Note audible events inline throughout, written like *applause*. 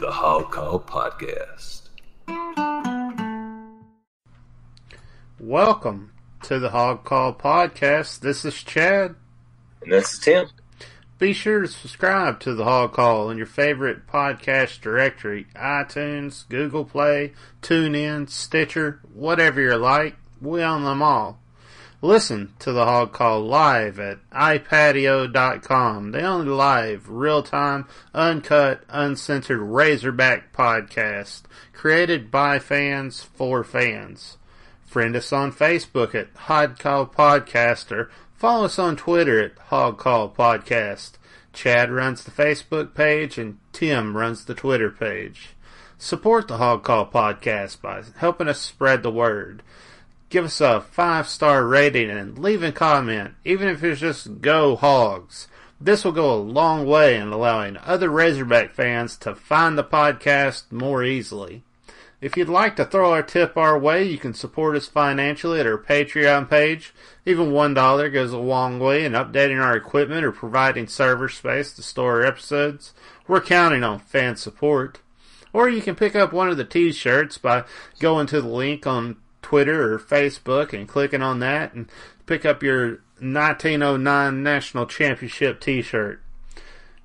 the Hog Call Podcast. Welcome to the Hog Call Podcast. This is Chad. And this is Tim. Be sure to subscribe to the Hog Call in your favorite podcast directory iTunes, Google Play, TuneIn, Stitcher, whatever you like. We own them all. Listen to the Hog Call live at iPadio.com. The only live, real time, uncut, uncensored Razorback podcast created by fans for fans. Friend us on Facebook at Hog Call Podcaster. Follow us on Twitter at Hog Call Podcast. Chad runs the Facebook page and Tim runs the Twitter page. Support the Hog Call Podcast by helping us spread the word give us a five star rating and leave a comment, even if it's just go hogs. This will go a long way in allowing other Razorback fans to find the podcast more easily. If you'd like to throw our tip our way, you can support us financially at our Patreon page. Even $1 goes a long way in updating our equipment or providing server space to store our episodes. We're counting on fan support. Or you can pick up one of the t-shirts by going to the link on Twitter or Facebook and clicking on that and pick up your 1909 National Championship t-shirt.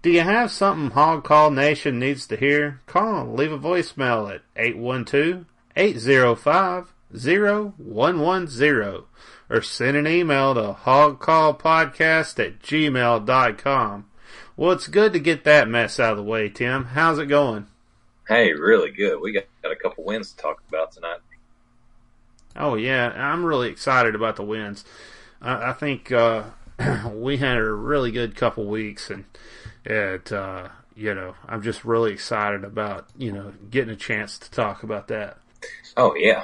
Do you have something Hog Call Nation needs to hear? Call, leave a voicemail at 812-805-0110 or send an email to hogcallpodcast at gmail.com. Well, it's good to get that mess out of the way, Tim. How's it going? Hey, really good. We got, got a couple wins to talk about tonight. Oh yeah, I'm really excited about the wins. I, I think uh, *clears throat* we had a really good couple weeks, and it uh, you know I'm just really excited about you know getting a chance to talk about that. Oh yeah,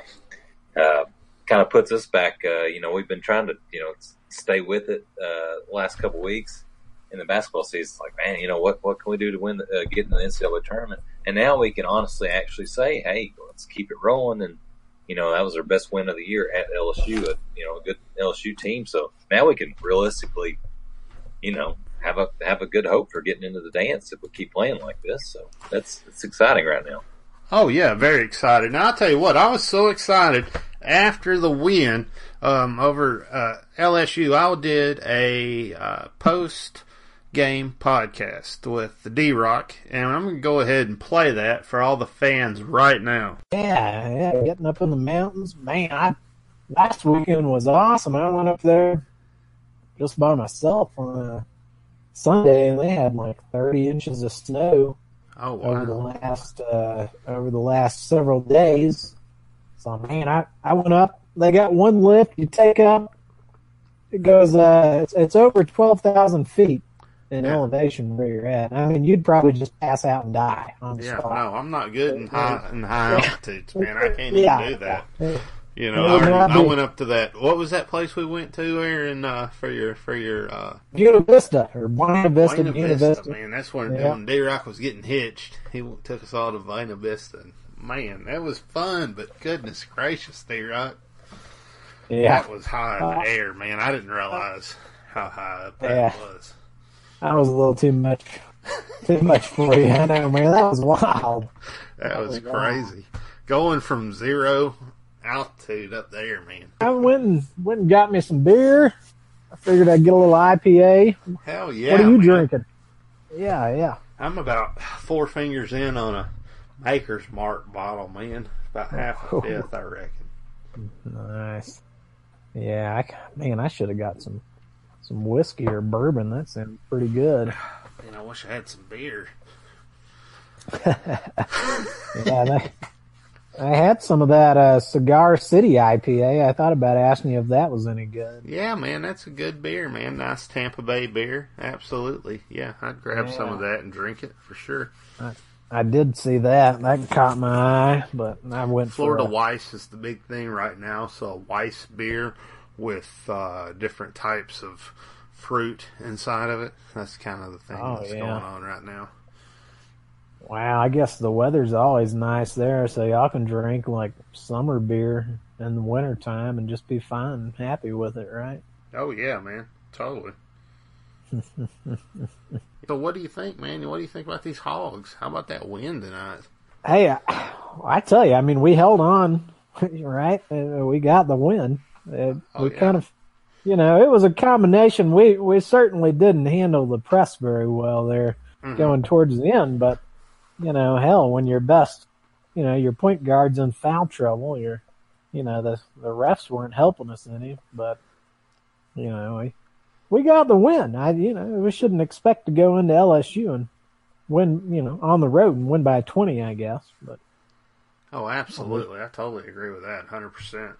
uh, kind of puts us back. Uh, you know, we've been trying to you know stay with it uh, last couple weeks in the basketball season. It's like, man, you know what what can we do to win the, uh, get in the NCAA tournament? And now we can honestly actually say, hey, let's keep it rolling and you know, that was their best win of the year at LSU, a, you know, a good LSU team. So now we can realistically, you know, have a have a good hope for getting into the dance if we keep playing like this. So that's it's exciting right now. Oh yeah, very excited. Now I'll tell you what, I was so excited after the win um, over uh, LSU. I did a uh, post game podcast with the D Rock, and I'm going to go ahead and play that for all the fans right now. Yeah, yeah, getting up in the mountains, man. I, last weekend was awesome. I went up there just by myself on a Sunday, and they had like 30 inches of snow. Oh, wow. over the last uh, over the last several days. So man, I I went up. They got one lift you take up. It goes. Uh, it's, it's over twelve thousand feet in Yeah. elevation where you're at. I mean, you'd probably just pass out and die on the Yeah, spot. no, I'm not good in high in high altitudes, man. I can't Yeah. even do that. You know, I, went up to that. What was that place we went to in uh, for your for your uh, Buena Vista or Buena Vista, Buena Buena Vista, Vista. man. That's when Yeah. when D Rock was getting hitched. He took us all to Buena Vista. Man, that was fun. But goodness gracious, D Rock, Yeah, that was high in Uh, the air, man. I didn't realize how high up that Yeah. was. That was a little too much, too much for you. I know, man. That was wild. That oh was Oh, wow. crazy. Going from zero altitude up there, man. I went and went and got me some beer. I figured I'd get a little IPA. Hell yeah! what are you man. drinking? Yeah, yeah. I'm about four fingers in on a Maker's Mark bottle, man. About half a fifth, I reckon. Nice. Yeah, I, man, I should have got some some whiskey or bourbon. That sounds pretty good. *sighs* Man, I wish I had some beer. *laughs* Yeah, I had some of that uh, Cigar City IPA. I thought about asking you if that was any good. Yeah, man, that's a good beer, man. Nice Tampa Bay beer. Absolutely. Yeah, I'd grab some of that and drink it for sure. I did see that. That caught my eye, but I went Florida for a, Weiss is the big thing right now. So a Weiss beer with uh, different types of fruit inside of it. That's kind of the thing Oh, that's yeah. going on right now. Wow, I guess the weather's always nice there, so y'all can drink like summer beer in the wintertime and just be fine and happy with it, right? Oh yeah, man, totally. *laughs* So what do you think, man? What do you think about these hogs? How about that win tonight? Hey, I, I tell you, I mean, we held on, *laughs* right? Uh, We got the win. Oh, we yeah. kind of, you know, it was a combination. We we certainly didn't handle the press very well there, Mhm. going towards the end. But you know, hell, when your best, you know, your point guard's in foul trouble, you're, you know, the the refs weren't helping us any. But you know, we we got the win. I, you know, we shouldn't expect to go into LSU and win, you know, on the road and win by twenty, I guess. But Oh, absolutely. I totally agree with that. Hundred percent.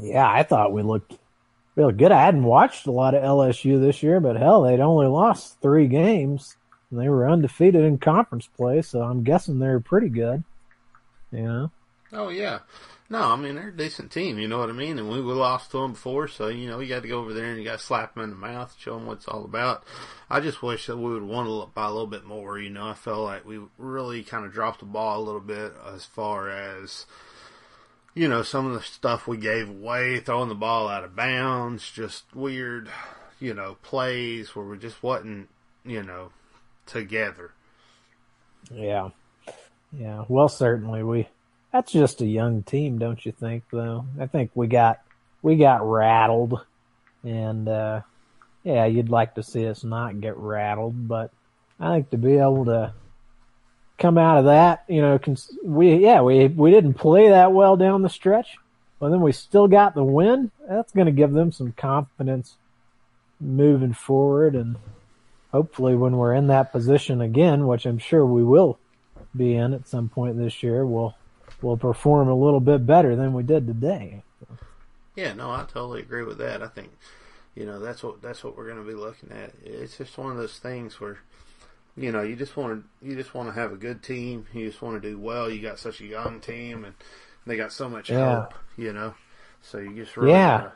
Yeah, I thought we looked real good. I hadn't watched a lot of LSU this year, but hell, they'd only lost three games. And they were undefeated in conference play, so I'm guessing they're pretty good. You know? Oh yeah. No, I mean they're a decent team. You know what I mean. And we, we lost to them before, so you know you got to go over there and you got to slap them in the mouth, show them what it's all about. I just wish that we would won a little, by a little bit more. You know, I felt like we really kind of dropped the ball a little bit as far as you know some of the stuff we gave away, throwing the ball out of bounds, just weird, you know, plays where we just wasn't, you know, together. Yeah. Yeah. Well, certainly we. That's just a young team, don't you think? Though I think we got we got rattled, and uh, yeah, you'd like to see us not get rattled, but I think to be able to come out of that, you know, cons- we yeah we we didn't play that well down the stretch, but then we still got the win. That's going to give them some confidence moving forward, and hopefully when we're in that position again, which I'm sure we will be in at some point this year, we'll we'll perform a little bit better than we did today. Yeah, no, I totally agree with that. I think, you know, that's what that's what we're going to be looking at. It's just one of those things where, you know, you just want to you just want to have a good team. You just want to do well. You got such a young team, and they got so much Yeah. hope. You know, so you just really Yeah. gotta-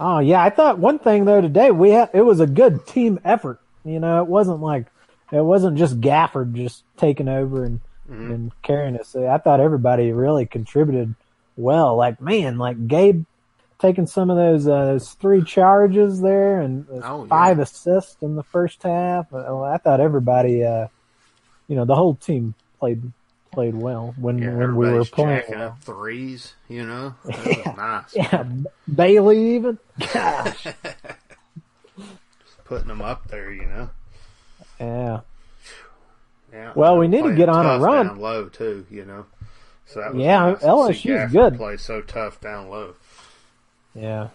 Oh yeah, I thought one thing though today we had it was a good team effort. You know, it wasn't like it wasn't just Gafford just taking over and Mhm. and carrying us. I thought everybody really contributed well. Like man, like Gabe taking some of those uh, those three charges there and Oh, yeah. five assists in the first half. Uh, I thought everybody, uh, you know, the whole team played played well when yeah, when we were playing. well. up threes. You know, *laughs* Yeah. nice. Yeah, Bailey even. *laughs* Gosh. Just putting them up there. You know. yeah. Yeah. Well, we need to get on a run. Down low too. You know. So Yeah, nice is good. Play so tough down low. Yeah.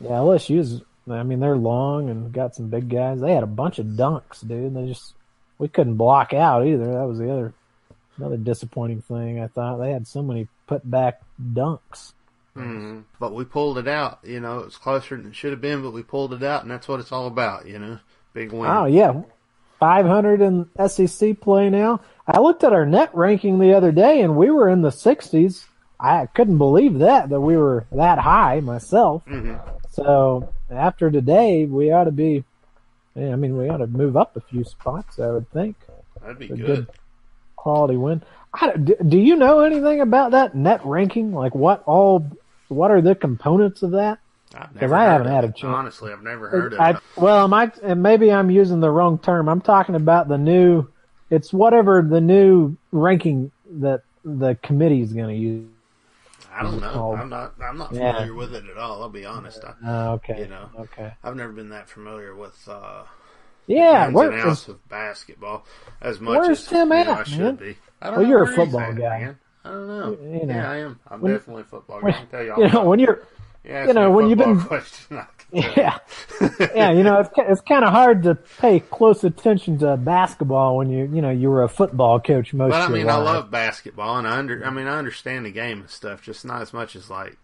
Yeah, LSU's I mean, they're long and got some big guys. They had a bunch of dunks, dude. They just we couldn't block out either. That was the other another disappointing thing. I thought they had so many put back dunks. hmm But we pulled it out. You know, it was closer than it should have been, but we pulled it out, and that's what it's all about. You know, big win. Oh yeah, five hundred in SEC play now. I looked at our net ranking the other day, and we were in the sixties. I couldn't believe that that we were that high myself. hmm So after today, we ought to be. yeah, I mean, we ought to move up a few spots. I would think That'd be good. good quality win. I, do, do you know anything about that net ranking? Like what all? What are the components of that? I've 'Cause never I haven't had it. a chance. Honestly, I've never heard of I, it. well, am I? And maybe I'm using the wrong term. I'm talking about the new. It's whatever the new ranking that the committee is going to use. I don't know. called- I'm not. I'm not Yeah. familiar with it at all. I'll be honest. I, Oh, okay. You know. Okay. I've never been that familiar with uh, Yeah. ins Where, and outs of basketball as much Where's as Tim you at, I should man? be. I don't Well, know you're a where he's football at, guy. man. I don't know. You know. yeah, I am. I'm When- definitely a football guy. I can tell you *laughs* all you know when you're Yeah, you know, ask me a when you've football been- *laughs* question, I can tell you. yeah yeah you know it's it's kind of hard to pay close attention to basketball when you you know you were a football coach most But I mean, I love basketball, and I under. I mean, I understand the game and stuff, just not as much as like,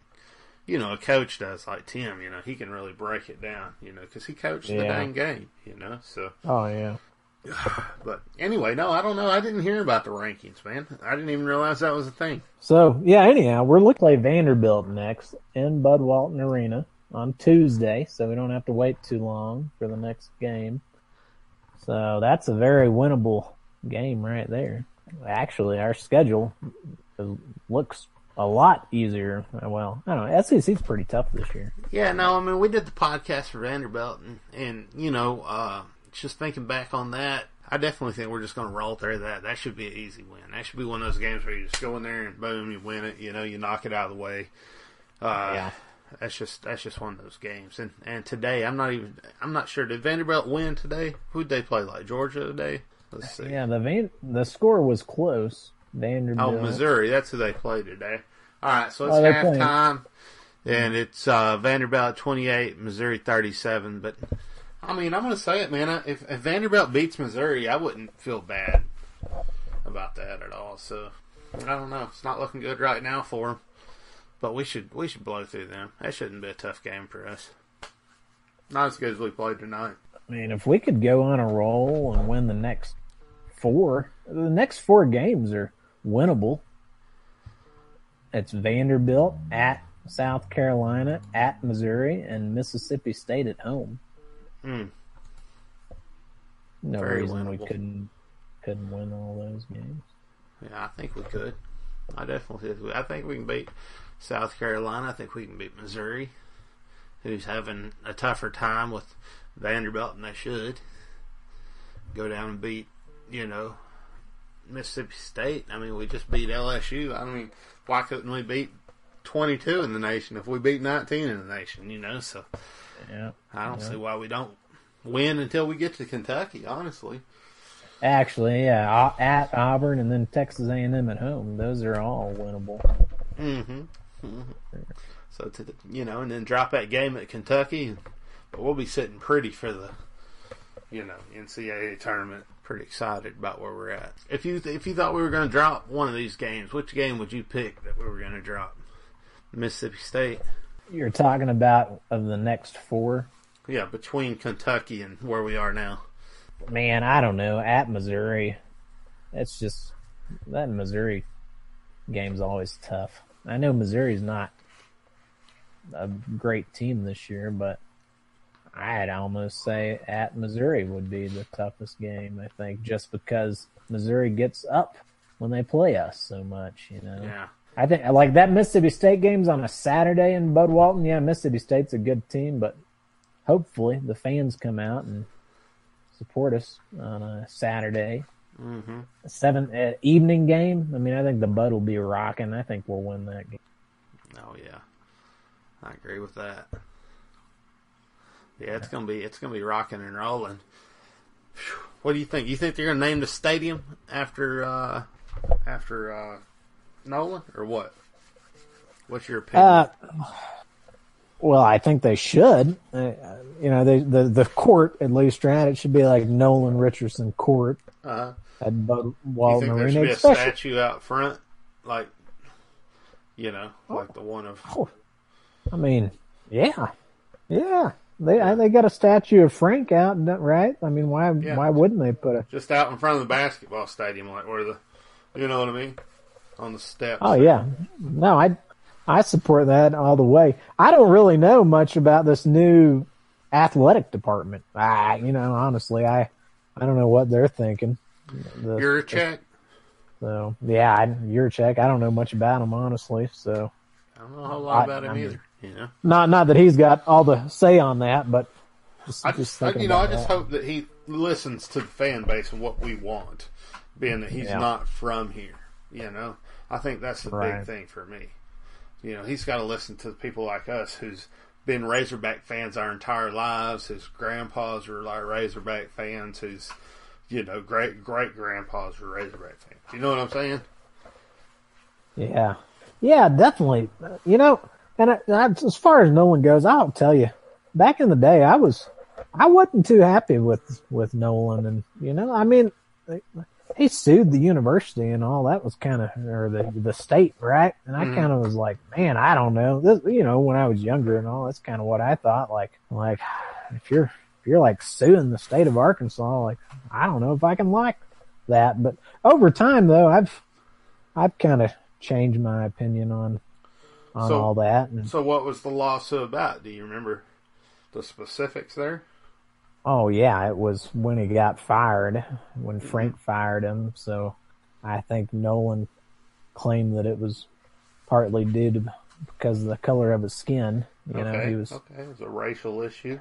you know, a coach does. Like Tim, you know, he can really break it down, you know, because he coached the Yeah. dang game, you know. So, Oh yeah. *sighs* but anyway, no, I don't know. I didn't hear about the rankings, man. I didn't even realize that was a thing. So yeah, anyhow, we're looking to play Vanderbilt next in Bud Walton Arena on Tuesday, so we don't have to wait too long for the next game. So that's a very winnable game right there. Actually, our schedule looks a lot easier. Well, I don't know. SEC's pretty tough this year. Yeah, no, I mean we did the podcast for Vanderbilt, and, and you know, uh, just thinking back on that, I definitely think we're just going to roll through that. That should be an easy win. That should be one of those games where you just go in there and boom, you win it. You know, you knock it out of the way. Uh, Yeah. That's just that's just one of those games. And and today, I'm not even I'm not sure. Did Vanderbilt win today? Who'd they play like Georgia today? Let's see. Yeah, the Van- the score was close. Vanderbilt. Oh, Missouri. That's who they played today. All right, so it's Oh, halftime, and it's uh, Vanderbilt 28, Missouri 37. But I mean, I'm going to say it, man. If, if Vanderbilt beats Missouri, I wouldn't feel bad about that at all. So I don't know. It's not looking good right now for them, but we should we should blow through them. That shouldn't be a tough game for us. Not as good as we played tonight. I mean, if we could go on a roll and win the next four, the next four games are winnable. It's Vanderbilt at South Carolina, at Missouri, and Mississippi State at home. Hmm. No Very reason we couldn't couldn't win all those games. Yeah, I think we could. I definitely think. I think we can beat South Carolina. I think we can beat Missouri, who's having a tougher time with Vanderbilt than they should. Go down and beat, you know, Mississippi State. I mean, we just beat LSU. I mean, why couldn't we beat 22 in the nation if we beat 19 in the nation? You know, so Yeah. I don't Yeah. see why we don't win until we get to Kentucky. Honestly. Actually, yeah, at Auburn and then Texas A&M at home. Those are all winnable. Mm-hmm. Hmm So to the, you know, and then drop that game at Kentucky, but we'll be sitting pretty for the, you know, NCAA tournament. Pretty excited about where we're at. If you if you thought we were going to drop one of these games, which game would you pick that we were going to drop? Mississippi State. You're talking about of the next four. Yeah, between Kentucky and where we are now. Man, I don't know. At Missouri, it's just that Missouri game's always tough. I know Missouri's not a great team this year, but I'd almost say at Missouri would be the toughest game. I think just because Missouri gets up when they play us so much, you know. Yeah. I think like that Mississippi State game's on a Saturday in Bud Walton. Yeah, Mississippi State's a good team, but hopefully the fans come out and support us on a Saturday. Mm-hmm. Seven uh, evening game. I mean, I think the Bud will be rocking. I think we'll win that game. Oh yeah, I agree with that. Yeah, it's gonna be it's gonna be rocking and rolling. What do you think? You think they're gonna name the stadium after uh, after uh, Nolan or what? What's your opinion? Uh, well, I think they should. Uh, you know, they, the the court at least? It should be like Nolan Richardson Court uh, at Bud you think there should be a statue out front, like you know, like the one of Oh, I mean, yeah, yeah. They I, they got a statue of Frank out, right? I mean, why Yeah. why wouldn't they put a? just out in front of the basketball stadium, like where the, you know what I mean, on the steps. Oh yeah, no, I I support that all the way. I don't really know much about this new athletic department. I you know honestly, I I don't know what they're thinking. The- Your check. so yeah, I, your check. I don't know much about him honestly. So I don't know a whole lot I- about him I mean- either. You know. not not that he's got all the say on that, but just, I just just, you know, I just that. hope that he listens to the fan base and what we want, being that he's Yeah. not from here. You know, I think that's the Right. big thing for me. You know, he's got to listen to people like us who's been Razorback fans our entire lives. His grandpas were like Razorback fans. Whose, you know, great great grandpas were Razorback fans. You know what I'm saying? Yeah, yeah, definitely. You know, and I, I, as far as Nolan goes, I'll tell you, back in the day, I was, I wasn't too happy with with Nolan, and you know, I mean, he sued the university and all that was kind of, or the the state, right? And I Mhm. kind of was like, man, I don't know. This, you know, when I was younger and all, that's kind of what I thought. Like, like if you're if you're like suing the state of Arkansas, like I don't know if I can like that. But over time, though, I've I've kind of changed my opinion on on So- all that. And So, what was the lawsuit about? Do you remember the specifics there? oh yeah, it was when he got fired, when mm-hmm. Frank fired him. So I think Nolan claimed that it was partly due to because of the color of his skin. You know, he was okay. It was a racial issue.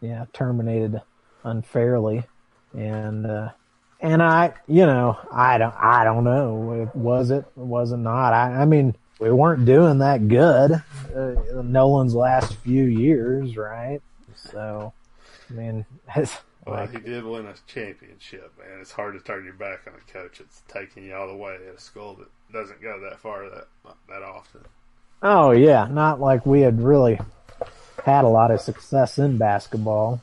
yeah terminated unfairly, and uh, and I you know I don't I don't know was it was it not I I mean we weren't doing that good uh, Nolan's last few years right so I mean *laughs* it's Well, like he did win a championship, man. It's hard to turn your back on a coach that's taking you all the way at a school that doesn't go that far that that often. Oh yeah not like we had really had a lot of success in basketball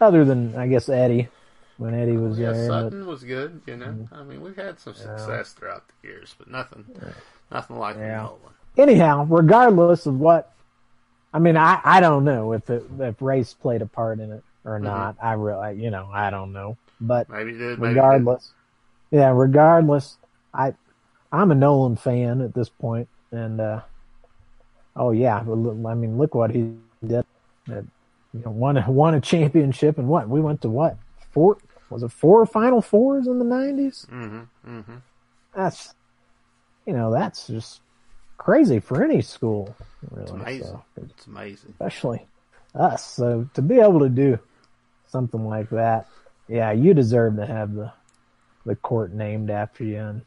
other than I guess Eddie when Eddie was Yeah, there but- Sutton was good. You know, I mean, we've had some success throughout the years, but nothing, nothing like Yeah. Nolan. anyhow, regardless of what, I mean, I, I don't know if it, if race played a part in it or not. I really, you know, I don't know. But Maybe did. Maybe regardless, yeah, regardless, I, I'm a Nolan fan at this point, and uh, oh yeah, I mean, look what he did. Uh, you know, won a, won a championship, and what we went to what four was it four Final Fours in the '90s? Mm-hmm. Mm-hmm. That's, you know, that's just crazy for any school. Really, It's amazing. so It's amazing. especially us. So to be able to do something like that, yeah, you deserve to have the the court named after you and,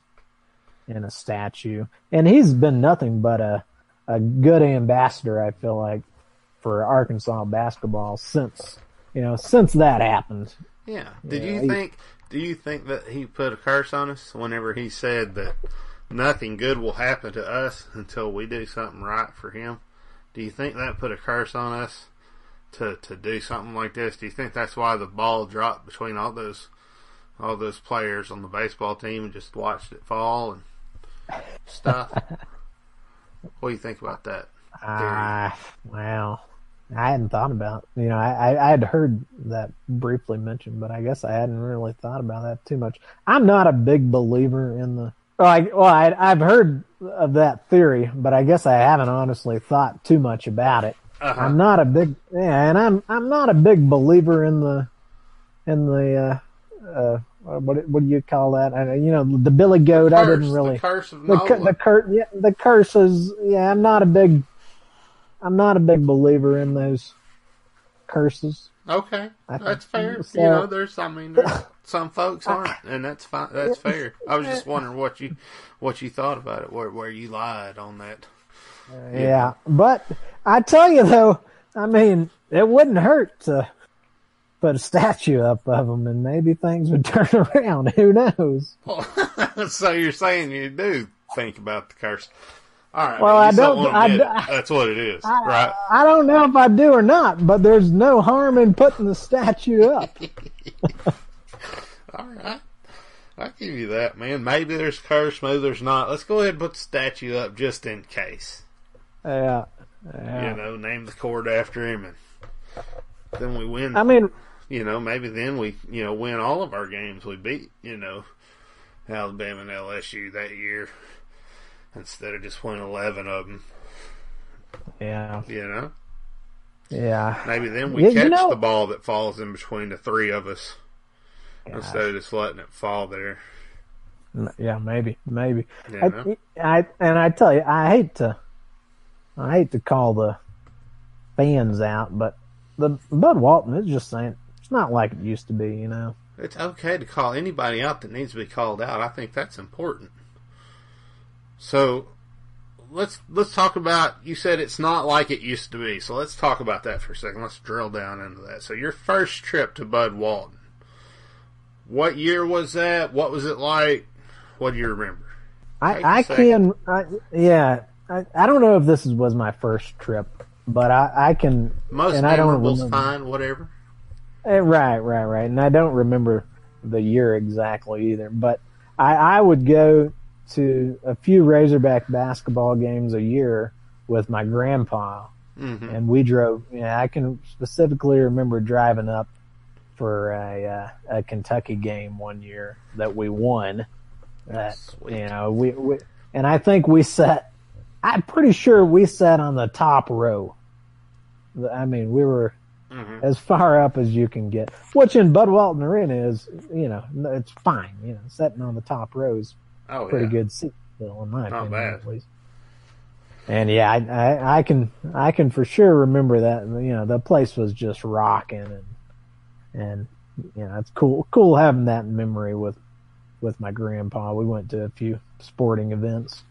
and a statue. And he's been nothing but a a good ambassador. I feel like for Arkansas basketball since you know since that happened. Yeah. Did you he- think? Do you think that he put a curse on us whenever he said that nothing good will happen to us until we do something right for him? Do you think that put a curse on us to to do something like this? Do you think that's why the ball dropped between all those all those players on the baseball team and just watched it fall and stuff? *laughs* what do you think about that? Ah, wow. I hadn't thought about. You know, I, I I had heard that briefly mentioned, but I guess I hadn't really thought about that too much. I'm not a big believer in the. Well, I, well, I, I've heard of that theory, but I guess I haven't honestly thought too much about it. Uh-huh. I'm not a big, yeah, and I'm I'm not a big believer in the, in the, uh, uh, Uh, what what do you call that? I, you know, the Billy Goat. I didn't really the curse of the cu- the cur- yeah, the curses. Yeah, I'm not a big, I'm not a big believer in those curses. Okay, I that's fair. so. You know, there's I mean, there's some folks aren't, and that's fine. That's *laughs* fair. I was just wondering what you what you thought about it, where where you lied on that. Uh, yeah, but I tell you though, I mean, it wouldn't hurt to put a statue up of him and maybe things would *laughs* turn around. Who knows? *laughs* so you're saying you do think about the curse? All right. Well, I don't- I d-. That's what it is, right? I don't know if I do or not, but there's no harm in putting the statue up. *laughs* All right. I'll give you that, man. Maybe there's curse, maybe there's not. Let's go ahead and put the statue up just in case. Yeah. yeah. You know, name the court after him, and then we win. I mean, you know, maybe then we, you know, win all of our games we beat, you know, Alabama and LSU that year instead of just winning 11 of them, yeah, you know. yeah. Maybe then we Yeah, you catch know- the ball that falls in between the three of us Gosh. instead of just letting it fall there. Yeah, maybe, maybe. You I. I and I tell you, I hate to, I hate to call the fans out, but the Bud Walton is just saying it's not like it used to be. You know, It's okay to call anybody out that needs to be called out. I think that's important. So let's let's talk about you said it's not like it used to be. So let's talk about that for a second. Let's drill down into that. So your first trip to Bud Walton. What year was that? What was it like? What do you remember? I, I can, I, yeah. I, I don't know if this was my first trip, but I I can Most and I don't memorable's remember. fine, whatever. Eh, Right, right, right. And I don't remember the year exactly either, but I, I would go to a few Razorback basketball games a year with my grandpa, hmm and we drove. Yeah, I can specifically remember driving up for a uh, a Kentucky game one year that we won. That Sweet. you know we, we and I think we sat. I'm pretty sure we sat on the top row. I mean, we were hmm as far up as you can get, which in Bud Walton Arena is, you know, it's fine. You know, sitting on the top row is Oh pretty yeah. good seat, still, in my Not opinion, bad. at least. And yeah, I, I, I can I can for sure remember that. You know, the place was just rocking, and and you know, it's cool cool having that in memory with with my grandpa. We went to a few sporting events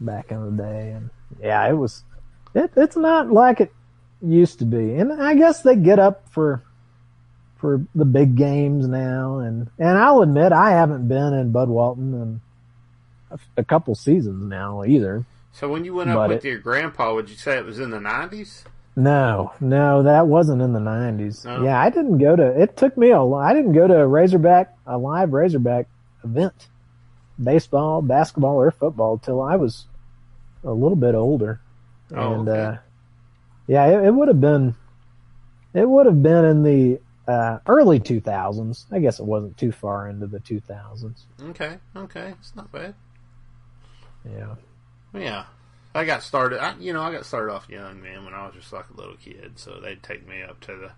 back in the day, and yeah, it was it, it's not like it used to be. And I guess they get up for for the big games now, and and I'll admit I haven't been in Bud Walton in a, a couple seasons now either. So when you went up But with it- your grandpa, would you say it was in the nineties? No, no, that wasn't in the nineties. No? Yeah, I didn't go to. It took me a. I didn't go to a Razorback, a live Razorback event, baseball, basketball, or football till I was a little bit older. Oh, and okay. uh, yeah, it, it would have been. It would have been in the uh, early two thousands. I guess it wasn't too far into the two thousands. Okay, okay, it's not bad. Yeah. Yeah, I got started. I, you know, I got started off young, man, when I was just like a little kid. So they'd take me up to the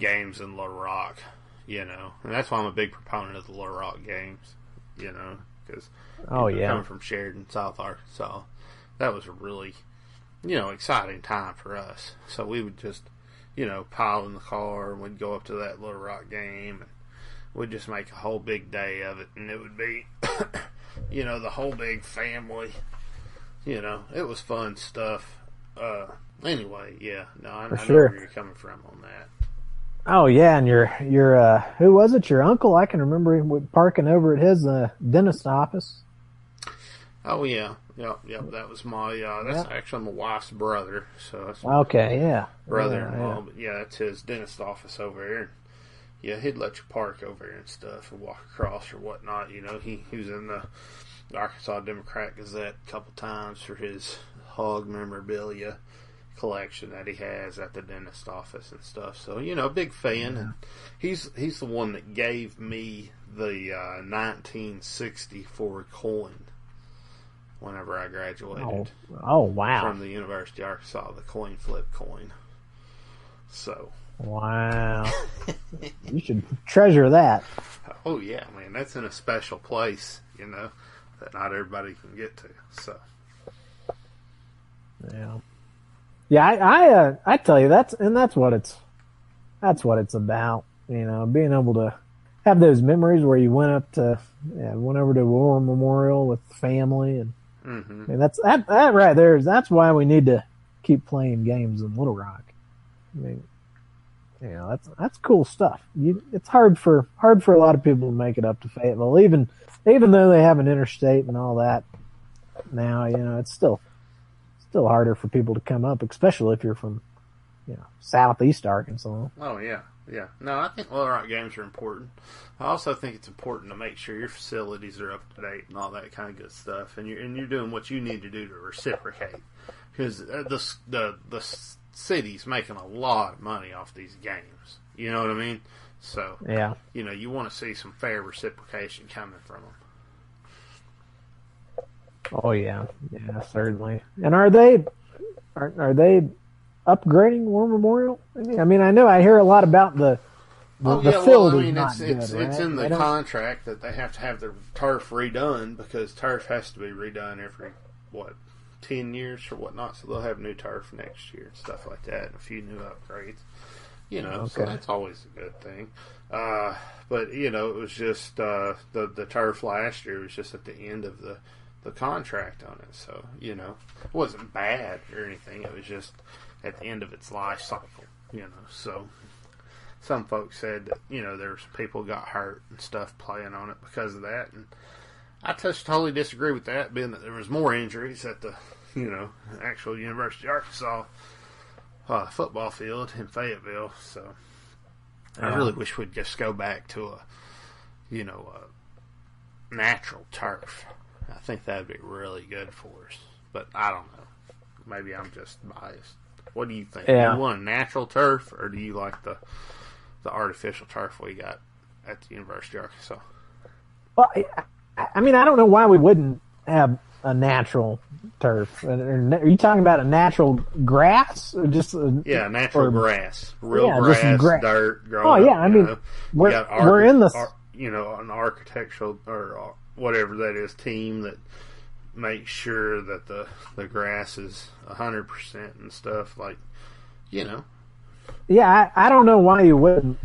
games in Little Rock, you know, and that's why I'm a big proponent of the Little Rock games, you know, because Oh yeah. coming from Sheridan, South Arkansas, that was really, you know, exciting time for us. So we would just, you know, pile in the car and we'd go up to that Little Rock game and we'd just make a whole big day of it. And it would be, *coughs* you know, the whole big family. You know, it was fun stuff. Uh, anyway, yeah, no, I, I know sure. where you're coming from on that. Oh yeah, and your your uh, who was it? Your uncle? I can remember him parking over at his uh, dentist office. Oh yeah, yep, yep. That was my. Uh, that's Yep. actually my wife's brother. So that's Okay, yeah, brother-in-law. Yeah, But yeah, that's his dentist office over here. Yeah, he'd let you park over there and stuff and walk across or whatnot. You know, he he was in the Arkansas Democrat Gazette a couple times for his hog memorabilia collection that he has at the dentist office and stuff. So you know, big fan. And he's he's the one that gave me the uh, 1964 coin whenever I graduated Oh, oh wow, from the University of Arkansas, the coin flip coin. So, wow. *laughs* you should treasure that. oh yeah, man, that's in a special place, you know, that not everybody can get to. So, Yeah, yeah. I I, uh, I tell you that's and that's what it's that's what it's about. You know, being able to have those memories where you went up to yeah, went over to War Memorial with family and hmm I mean, that's that, that right there. That's why we need to keep playing games in Little Rock. I mean, you know, that's that's cool stuff. You, it's hard for hard for a lot of people to make it up to Fayetteville, even even though they have an interstate and all that. Now, you know, it's still still harder for people to come up, especially if you're from, you know, southeast Arkansas. oh yeah, yeah. No, I think Little Rock games are important. I also think it's important to make sure your facilities are up to date and all that kind of good stuff, and you're and you're doing what you need to do to reciprocate, because uh, the the the city's making a lot of money off these games. You know what I mean? So Yeah. you know, you want to see some fair reciprocation coming from them. Oh yeah, yeah, certainly. And are they are are they upgrading War Memorial? I mean, I mean, I know I hear a lot about the the, oh the yeah, field well, I mean, not it's good, it's, right? it's in the contract that they have to have the turf redone because turf has to be redone every what ten years or whatnot. So they'll have new turf next year and stuff like that, and a few new upgrades. You know, so that's always a good thing. Uh, but you know, it was just uh, the the turf last year was just at the end of the the contract on it. So you know, it wasn't bad or anything. It was just at the end of its life cycle. You know, so some folks said that you know there's people got hurt and stuff playing on it because of that, and I just totally disagree with that. Being that there was more injuries at the you know actual University of Arkansas uh, football field in Fayetteville, so I really wish we'd just go back to a you know a natural turf. I think that'd be really good for us, but I don't know. Maybe I'm just biased. What do you think? Yeah. Do you want a natural turf, or do you like the the artificial turf we got at the University of Arkansas? Well, I, I mean, I don't know why we wouldn't have a natural turf. Are are you talking about a natural grass or just a, Yeah, natural or- grass, real Yeah, just grass, dirt. Growing Oh, yeah, up, I mean, know. we're- got we're in the- ar- you know an architectural or uh, whatever that is team that make sure that the the grass is hundred percent and stuff. Like, you know, Yeah, I, I don't know why you wouldn't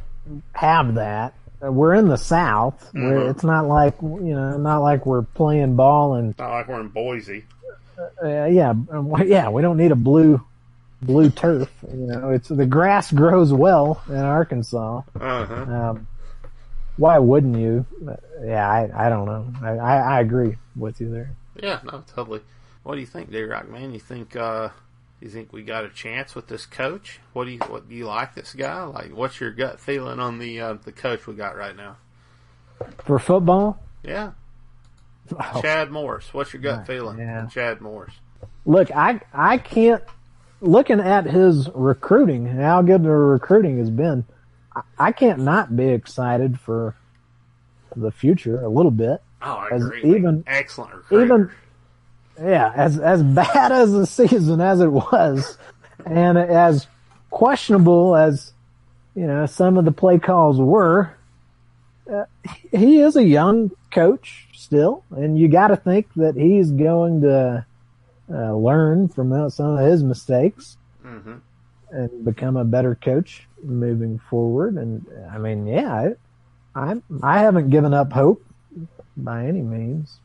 have that. Uh, We're in the South. Where Mhm. it's not like you know, not like we're playing ball and not like we're in Boise. uh, yeah, um, yeah. We don't need a blue blue turf. You know, it's the grass grows well in Arkansas. Uh huh. Um, why wouldn't you? Uh, Yeah, I, I don't know. I, I, I agree with you there. Yeah, no, totally. What do you think, J Rock man? You think uh you think we got a chance with this coach? What do you what do you like this guy? Like what's your gut feeling on the uh, the coach we got right now? For football, Yeah. oh, Chad Morris. What's your gut feeling yeah. Chad Morris? look, I I can't. Looking at his recruiting, and how good the recruiting has been, I, I can't not be excited for the future a little bit. Oh, I As agree. even- excellent recruiter. even yeah, as as *laughs* bad as the season as it was, and as questionable as you know some of the play calls were, uh, he is a young coach still, and you got to think that he's going to uh, learn from some of his mistakes hmm and become a better coach moving forward. And I mean, yeah, I I, I haven't given up hope by any means.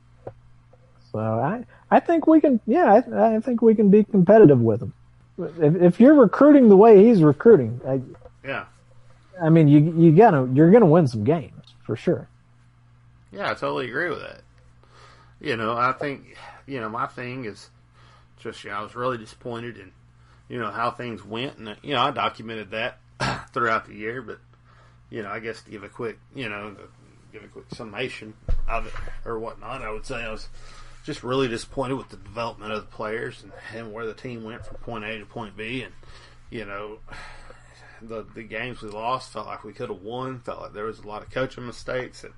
So I I think we can yeah I, I think we can be competitive with him. If, if you're recruiting the way he's recruiting, I, Yeah. I mean you you gotta you're gonna win some games for sure. Yeah, I totally agree with that. You know, I think, you know, my thing is just, you know, I was really disappointed in, you know, how things went. And, you know, I documented that *coughs* throughout the year, but, you know, I guess to give a quick, you know, give a quick summation of or whatnot, I would say I was just really disappointed with the development of the players and, and where the team went from point A to point B. And, you know, the the games we lost felt like we could have won. Felt like there was a lot of coaching mistakes that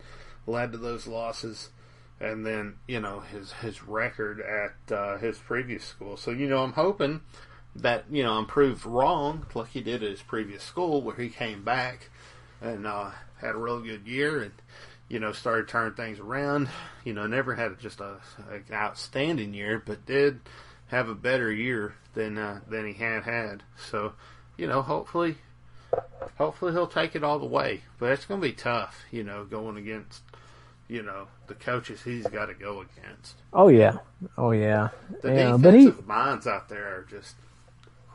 led to those losses. And then you know his his record at uh, his previous school. So you know I'm hoping that you know I'm proved wrong, like he did at his previous school, where he came back and uh, had a real good year and you know started turning things around. You know never had just a, an outstanding year, but did have a better year than uh, than he had had. So you know hopefully hopefully he'll take it all the way. But it's going to be tough, you know, going against, you know, the coaches he's got to go against. Oh yeah, oh yeah, The yeah. But he defensive minds out there are just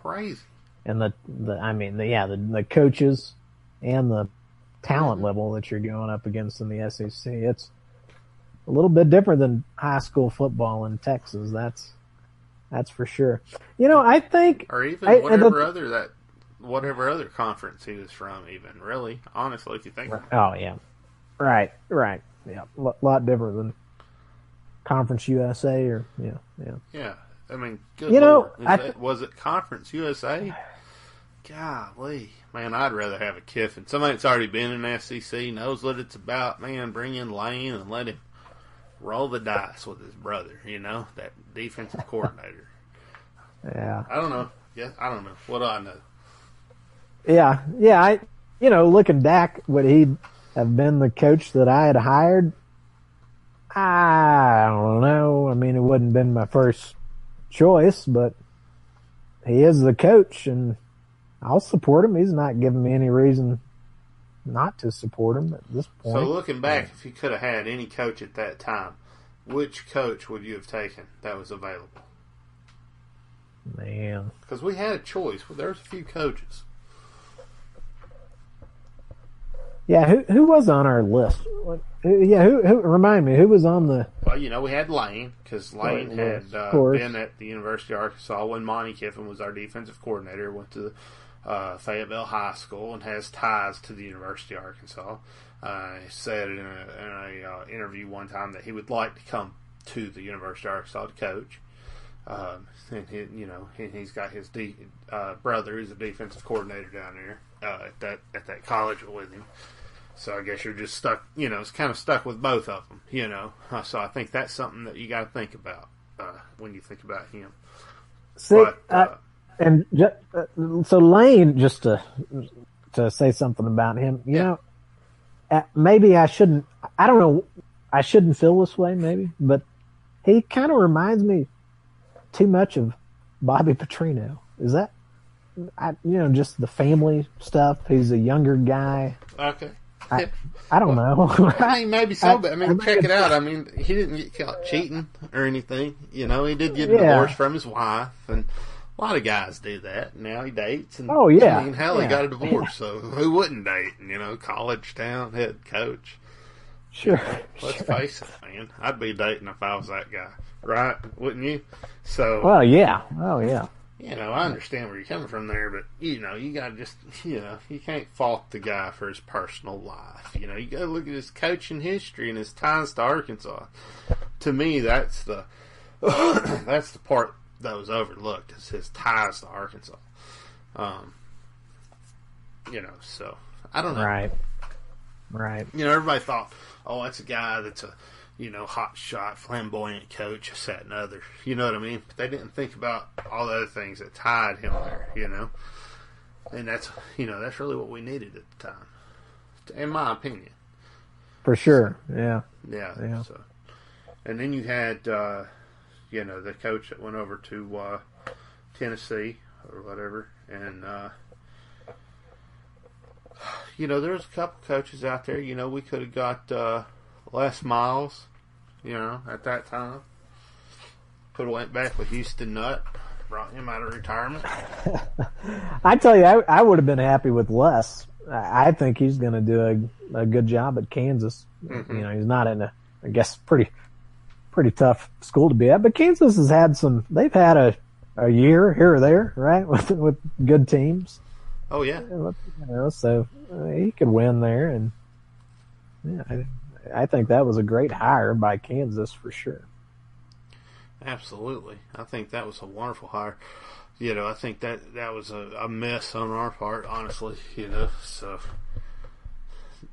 crazy. and the the I mean the yeah the the coaches and the talent level that you're going up against in the SEC. It's a little bit different than high school football in Texas. That's that's for sure. You know, I think Or even I- whatever the- other that whatever other conference he was from even really honestly if you think. Oh yeah, right, right, yeah, a lot different than Conference USA or yeah, yeah. yeah i mean good You know, Lord. Is I th- was it conference usa golly. Man i'd rather have a kiffin somebody that's already been in sec knows what it's about man bring in lane and let him roll the dice with his brother you know that defensive coordinator. Yeah, i don't know. Yeah i don't know. What do i know? Yeah, yeah. I, you know, looking back, would he have been the coach that I had hired? I don't know. I mean, it wouldn't have been my first choice, but he is the coach, and I'll support him. He's not giving me any reason not to support him at this point. so looking back if you could have had any coach at that time which coach would you have taken that was available Man, because we had a choice well, there's a few coaches yeah. Who who was on our list? Yeah, who, who? Remind me, who was on the? Well, you know, we had Lane because Lane had uh, been at the University of Arkansas when Monte Kiffin was our defensive coordinator. Went to uh, Fayetteville High School and has ties to the University of Arkansas. Uh, he said in a, in a uh, interview one time that he would like to come to the University of Arkansas to coach. Um, and he, you know, he, he's got his de- uh, brother who's a defensive coordinator down there uh, at that at that college with him. So I guess you're just stuck, you know, it's kind of stuck with both of them, you know. Uh, So I think that's something that you got to think about uh, when you think about him. See, But and ju- uh, so Lane, just to to say something about him, you Yeah. know, uh, maybe I shouldn't. I don't know. I shouldn't feel this way, maybe, but he kind of reminds me too much of Bobby Petrino. Is that, I, you know, just the family stuff? He's a younger guy. Okay. I, I don't know. I mean, *laughs* maybe so, but I I mean, think check it out. I mean, he didn't get caught cheating or anything. You know, he did get Yeah. divorced from his wife, and a lot of guys do that. Now he dates, and Oh, yeah. I mean, hell, he got a divorce, so who wouldn't date? You know, college town head coach. sure. Let's sure. face it, man. I'd be dating if I was that guy, right? Wouldn't you? So, Well, yeah. Oh, yeah. you know, I understand where you're coming from there, but you know, you gotta just, you know, you can't fault the guy for his personal life. You know, you gotta look at his coaching history and his ties to Arkansas. To me, that's the *coughs* that's the part that was overlooked is his ties to Arkansas. Um, you know, so I don't know. Right. Right. You know, everybody thought, oh, that's a guy that's a, you know, hot shot, flamboyant coach, this, that, and other. You know what I mean? But they didn't think about all the other things that tied him there, you know? And that's, you know, that's really what we needed at the time, in my opinion. For sure. Yeah. Yeah. Yeah. So, and then you had, uh, you know, the coach that went over to uh, Tennessee or whatever, and uh, you know, there's a couple coaches out there. You know, we could have got uh, Les Miles, you know, at that time. Could have went back with Houston Nutt, brought him out of retirement. *laughs* I tell you, I, I would have been happy with Les. I I think he's going to do a, a good job at Kansas. Mhm. You know, he's not in a, I guess, pretty, pretty tough school to be at. But Kansas has had some. They've had a, a year here or there, right, *laughs* with with good teams. Oh yeah, You know, so uh, he could win there, and yeah, I, I think that was a great hire by Kansas for sure. Absolutely. I think that was a wonderful hire. You know, I think that that was a, a miss on our part, honestly, you know. So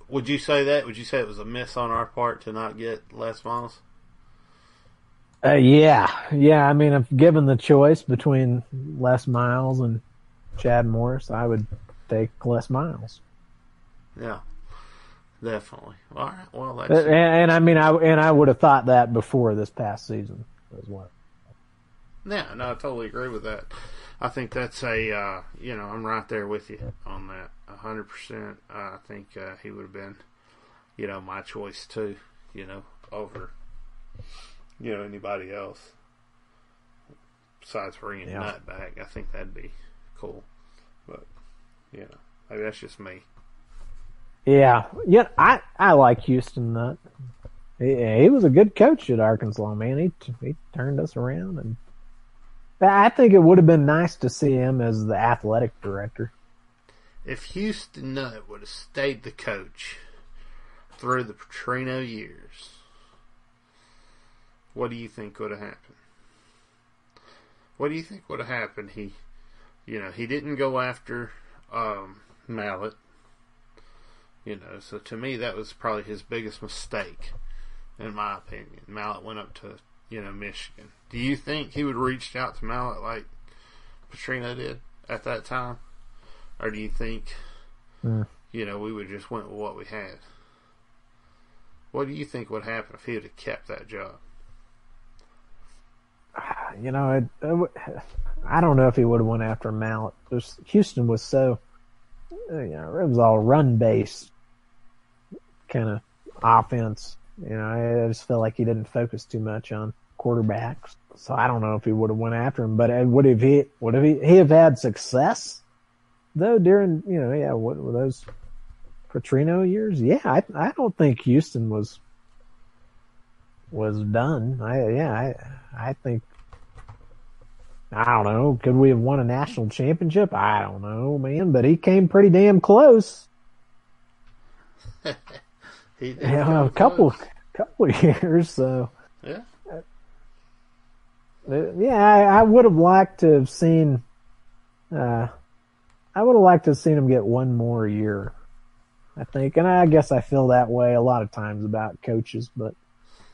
would you say that? Would you say it was a miss on our part to not get Les Miles? Uh, yeah, yeah. I mean, if given the choice between Les Miles and Chad Morris, I would take Les Miles. Yeah. Definitely. All right. Well, that's And, and I mean, I and I would have thought that before this past season as well. Yeah, no, I totally agree with that. I think that's a, uh, you know, I'm right there with you on that, a hundred percent. I think uh, he would have been, you know, my choice too. You know, over, you know, anybody else besides bringing Yeah. Nutt back. I think that'd be cool, but you know, maybe that's just me. Yeah, yeah. I I like Houston Nutt. He, he was a good coach at Arkansas, man. He he turned us around, and I think it would have been nice to see him as the athletic director. If Houston Nutt would have stayed the coach through the Petrino years, what do you think would have happened? What do you think would have happened? He, you know, he didn't go after um, Mallett. You know, so to me that was probably his biggest mistake, in my opinion. Mallett went up to you know Michigan. Do you think he would have reached out to Mallett like Petrino did at that time? Or do you think, Hmm. you know, we would just went with what we had? What do you think would happen if he would have kept that job? *sighs* You know, *sighs* I don't know if he would have went after Mallett. There's, Houston was so, uh, you know, it was all run based kind of offense. You know, I just felt like he didn't focus too much on quarterbacks. So I don't know if he would have went after him, but uh, would have he would have he, he have had success though during you know yeah what were those Petrino years? Yeah, I I don't think Houston was was done. I yeah I I think I don't know. Could we have won a national championship? I don't know, man. But he came pretty damn close. *laughs* He Yeah, a couple close. couple of *laughs* years. So Yeah. Uh, yeah, I, I would have liked to have seen. Uh, I would have liked to have seen him get one more year. I think, and I guess I feel that way a lot of times about coaches, but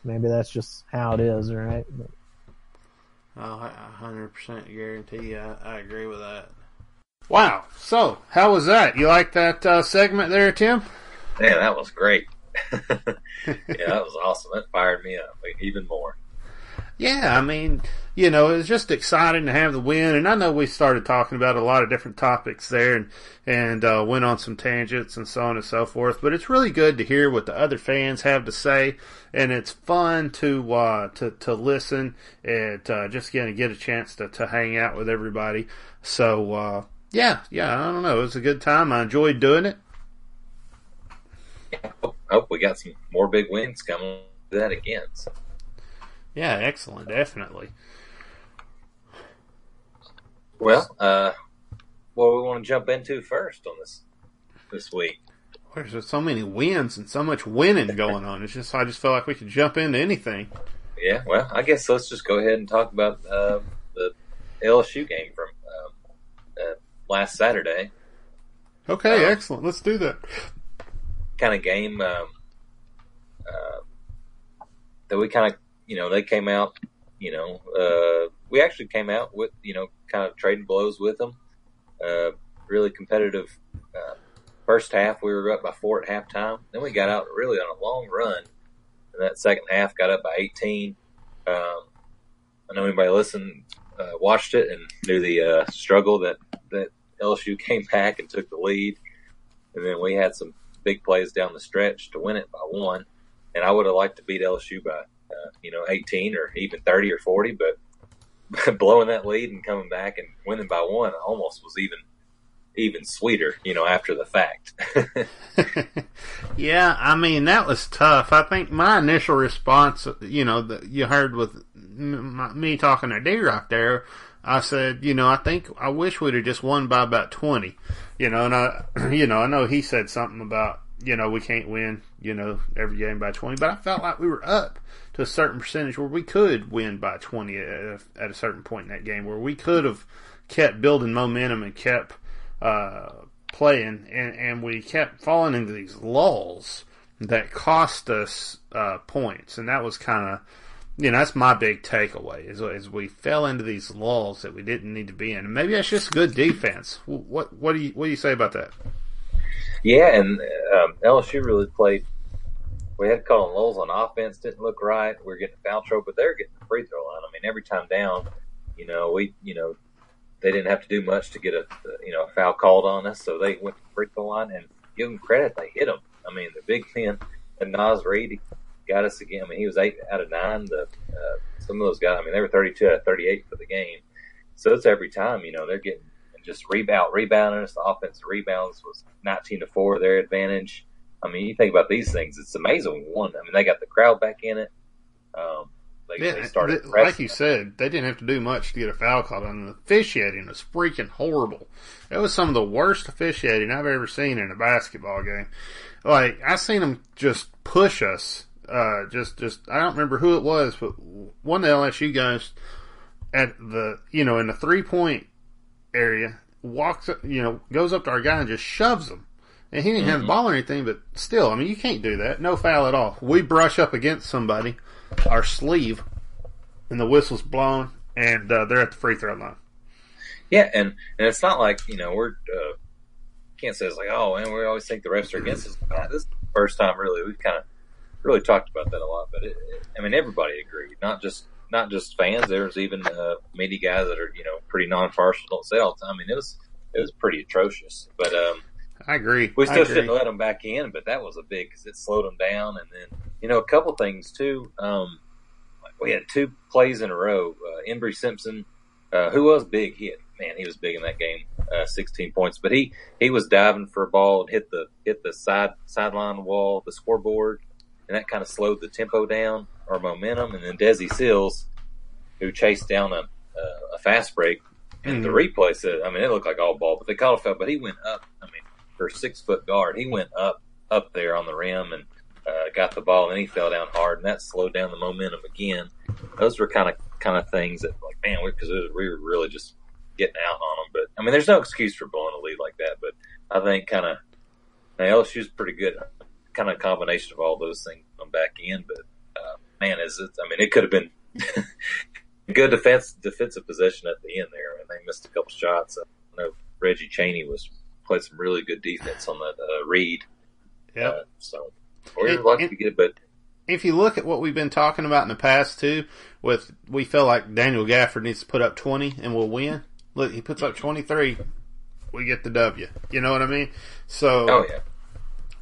maybe that's just how it is, right? But, Oh, I a hundred percent guarantee you, I, I agree with that. Wow. So, how was that? You like that uh, segment there, Tim? Man, that was great. *laughs* yeah, that was awesome. That fired me up even more. Yeah, I mean, you know, it was just exciting to have the win, and I know we started talking about a lot of different topics there, and and uh, went on some tangents and so on and so forth. But it's really good to hear what the other fans have to say, and it's fun to uh, to to listen and uh, just gonna get a chance to to hang out with everybody. So uh, yeah, yeah, I don't know, it was a good time. I enjoyed doing it. Yeah, hope, hope we got some more big wins coming that again. So. Yeah, excellent, definitely. Well, uh, what do we want to jump into first on this this week? There's so many wins and so much winning *laughs* going on. It's just I just felt like we could jump into anything. Yeah, well, I guess let's just go ahead and talk about uh, the LSU game from um, uh, last Saturday. Okay, Um, excellent. Let's do that. Kind of game um, uh, that we kind of, you know, they came out, you know, uh, we actually came out with, you know, kind of trading blows with them. Uh, really competitive uh, first half. We were up by four at halftime. Then we got out really on a long run. And that second half got up by 18. Um, I know anybody listened, uh, watched it and knew the uh, struggle that, that LSU *laughs* came back and took the lead. And then we had some big plays down the stretch to win it by one. And I would have liked to beat LSU by, uh, you know, 18 or even 30 or 40, but *laughs* blowing that lead and coming back and winning by one almost was even even sweeter, you know, after the fact. *laughs* yeah, I mean that was tough. I think my initial response, you know, that you heard with me talking to D Rock there, I said, you know, I think I wish we'd have just won by about twenty, you know, and I, *clears throat* you know, I know he said something about, you know, we can't win, you know, every game by twenty, but I felt like we were up to a certain percentage where we could win by twenty at a, at a certain point in that game, where we could have kept building momentum and kept uh, playing, and, and we kept falling into these lulls that cost us uh, points, and that was kind of, you know, that's my big takeaway is, is we fell into these lulls that we didn't need to be in, and maybe that's just good defense. What what do you what do you say about that? yeah, and um, LSU really played. We had Colin Lowell's on offense, didn't look right. We were getting foul trouble, but they're getting the free throw line. I mean, every time down, you know, we, you know, they didn't have to do much to get a, you know, a foul called on us. So they went to the free throw line and give them credit. They hit them. I mean, the big men and Naz Reid got us again. I mean, he was eight out of nine. The, uh, some of those guys, I mean, they were 32 out of 38 for the game. So it's every time, you know, they're getting just rebound, rebounding us. The offensive rebounds was 19 to four, their advantage. I mean, you think about these things, it's amazing One. I mean, they got the crowd back in it. Um, they, Yeah, they started th- pressing. like you said, they didn't have to do much to get a foul called on. The officiating was freaking horrible. It was some of the worst officiating I've ever seen in a basketball game. Like I seen them just push us. Uh, just, just I don't remember who it was, but one of the LSU guys at the you know in the three point area walks you know goes up to our guy and just shoves him. And he didn't have the ball or anything, but still, I mean, you can't do that. No foul at all. We brush up against somebody, our sleeve, and the whistle's blown, and uh, they're at the free throw line. Yeah, and and it's not like you know we're uh, can't say it's like oh and we always think the refs are against us. This is the first time really we've kind of really talked about that a lot. But it, it, I mean everybody agreed, not just not just fans. There's even uh, media guys that are you know pretty non-partial. Don't say it all the time. I mean it was it was pretty atrocious. But um, I agree. we still agree. shouldn't let them back in. But that was a big because it slowed them down. And then you know a couple things too. Um, we had two plays in a row. Uh, Embery Simpson, uh, who was big, he had, man, he was big in that game, uh, 16 points. But he he was diving for a ball and hit the hit the side sideline wall, the scoreboard, and that kind of slowed the tempo down or momentum. And then Desi Sills, who chased down a uh, a fast break, and the replay said, I mean, it looked like all ball, but they called a foul. But he went up. I mean, six foot guard, he went up up there on the rim and uh, got the ball, and he fell down hard, and that slowed down the momentum again. Those were kind of kind of things that, like, man, because we were really just getting out on them. But I mean, there's no excuse for blowing a lead like that. But I think kind of LSU's pretty good, kind of combination of all those things come back in. But uh, man, is it? I mean, it could have been *laughs* good defense defensive possession at the end there, and they missed a couple shots. I know Reggie Chaney was played some really good defense on that uh, Reid. Yep. Uh, so we were And- lucky and- to get it, but if you look at what we've been talking about in the past too, with we feel like Daniel Gafford needs to put up twenty and we'll win. Look, he puts up twenty three, we get the W. You know what I mean? So, Oh yeah,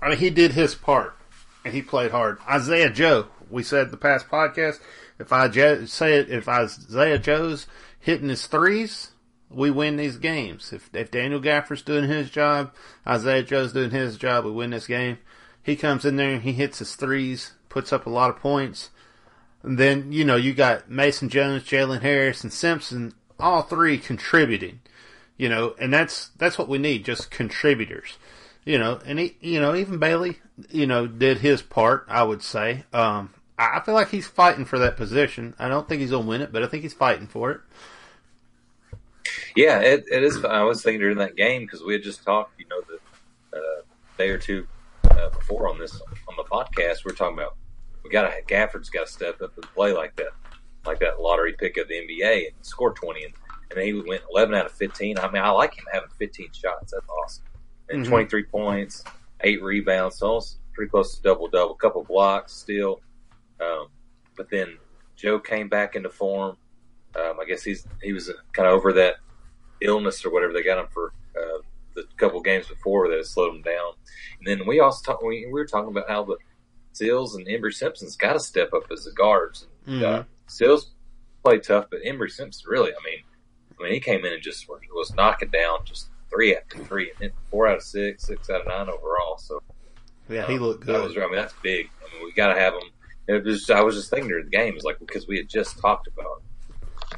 I mean, he did his part and he played hard. Isaiah Joe, we said the past podcast, if I say it, if Isaiah Joe's hitting his threes, we win these games. If if Daniel Gafford's doing his job, Isaiah Joe's doing his job, we win this game. He comes in there and he hits his threes, puts up a lot of points. And then, you know, you got Mason Jones, Jalen Harris, and Simpson, all three contributing. You know, and that's that's what we need, just contributors. You know, and he, you know, even Bailey, you know, did his part. I would say. Um, I feel like he's fighting for that position. I don't think he's gonna win it, but I think he's fighting for it. Yeah. It, it is. I was thinking during that game because we had just talked, you know, the uh, day or two uh, before on this on the podcast, we are talking about we got to Gafford's got to step up and play like that, like that lottery pick of the NBA and score twenty, and, and he went eleven out of fifteen. I mean, I like him having fifteen shots. That's awesome, and Mhm. twenty three points, eight rebounds, so almost pretty close to double double. Couple blocks still, um, but then Joe came back into form. Um, I guess he's he was kind of over that illness or whatever they got him for uh, the couple games before that slowed him down. And then we also talk, we, we were talking about how the Sills and Embery Simpson's got to step up as the guards. And, uh, Sills played tough, but Embery Simpson really, I mean, I mean, he came in and just was, was knocking down just three after three, and then four out of six, six out of nine overall. So Yeah, he um, looked That was, good. I mean, that's big. I mean, we got to have him. It was. I was just thinking during the game, is like because we had just talked about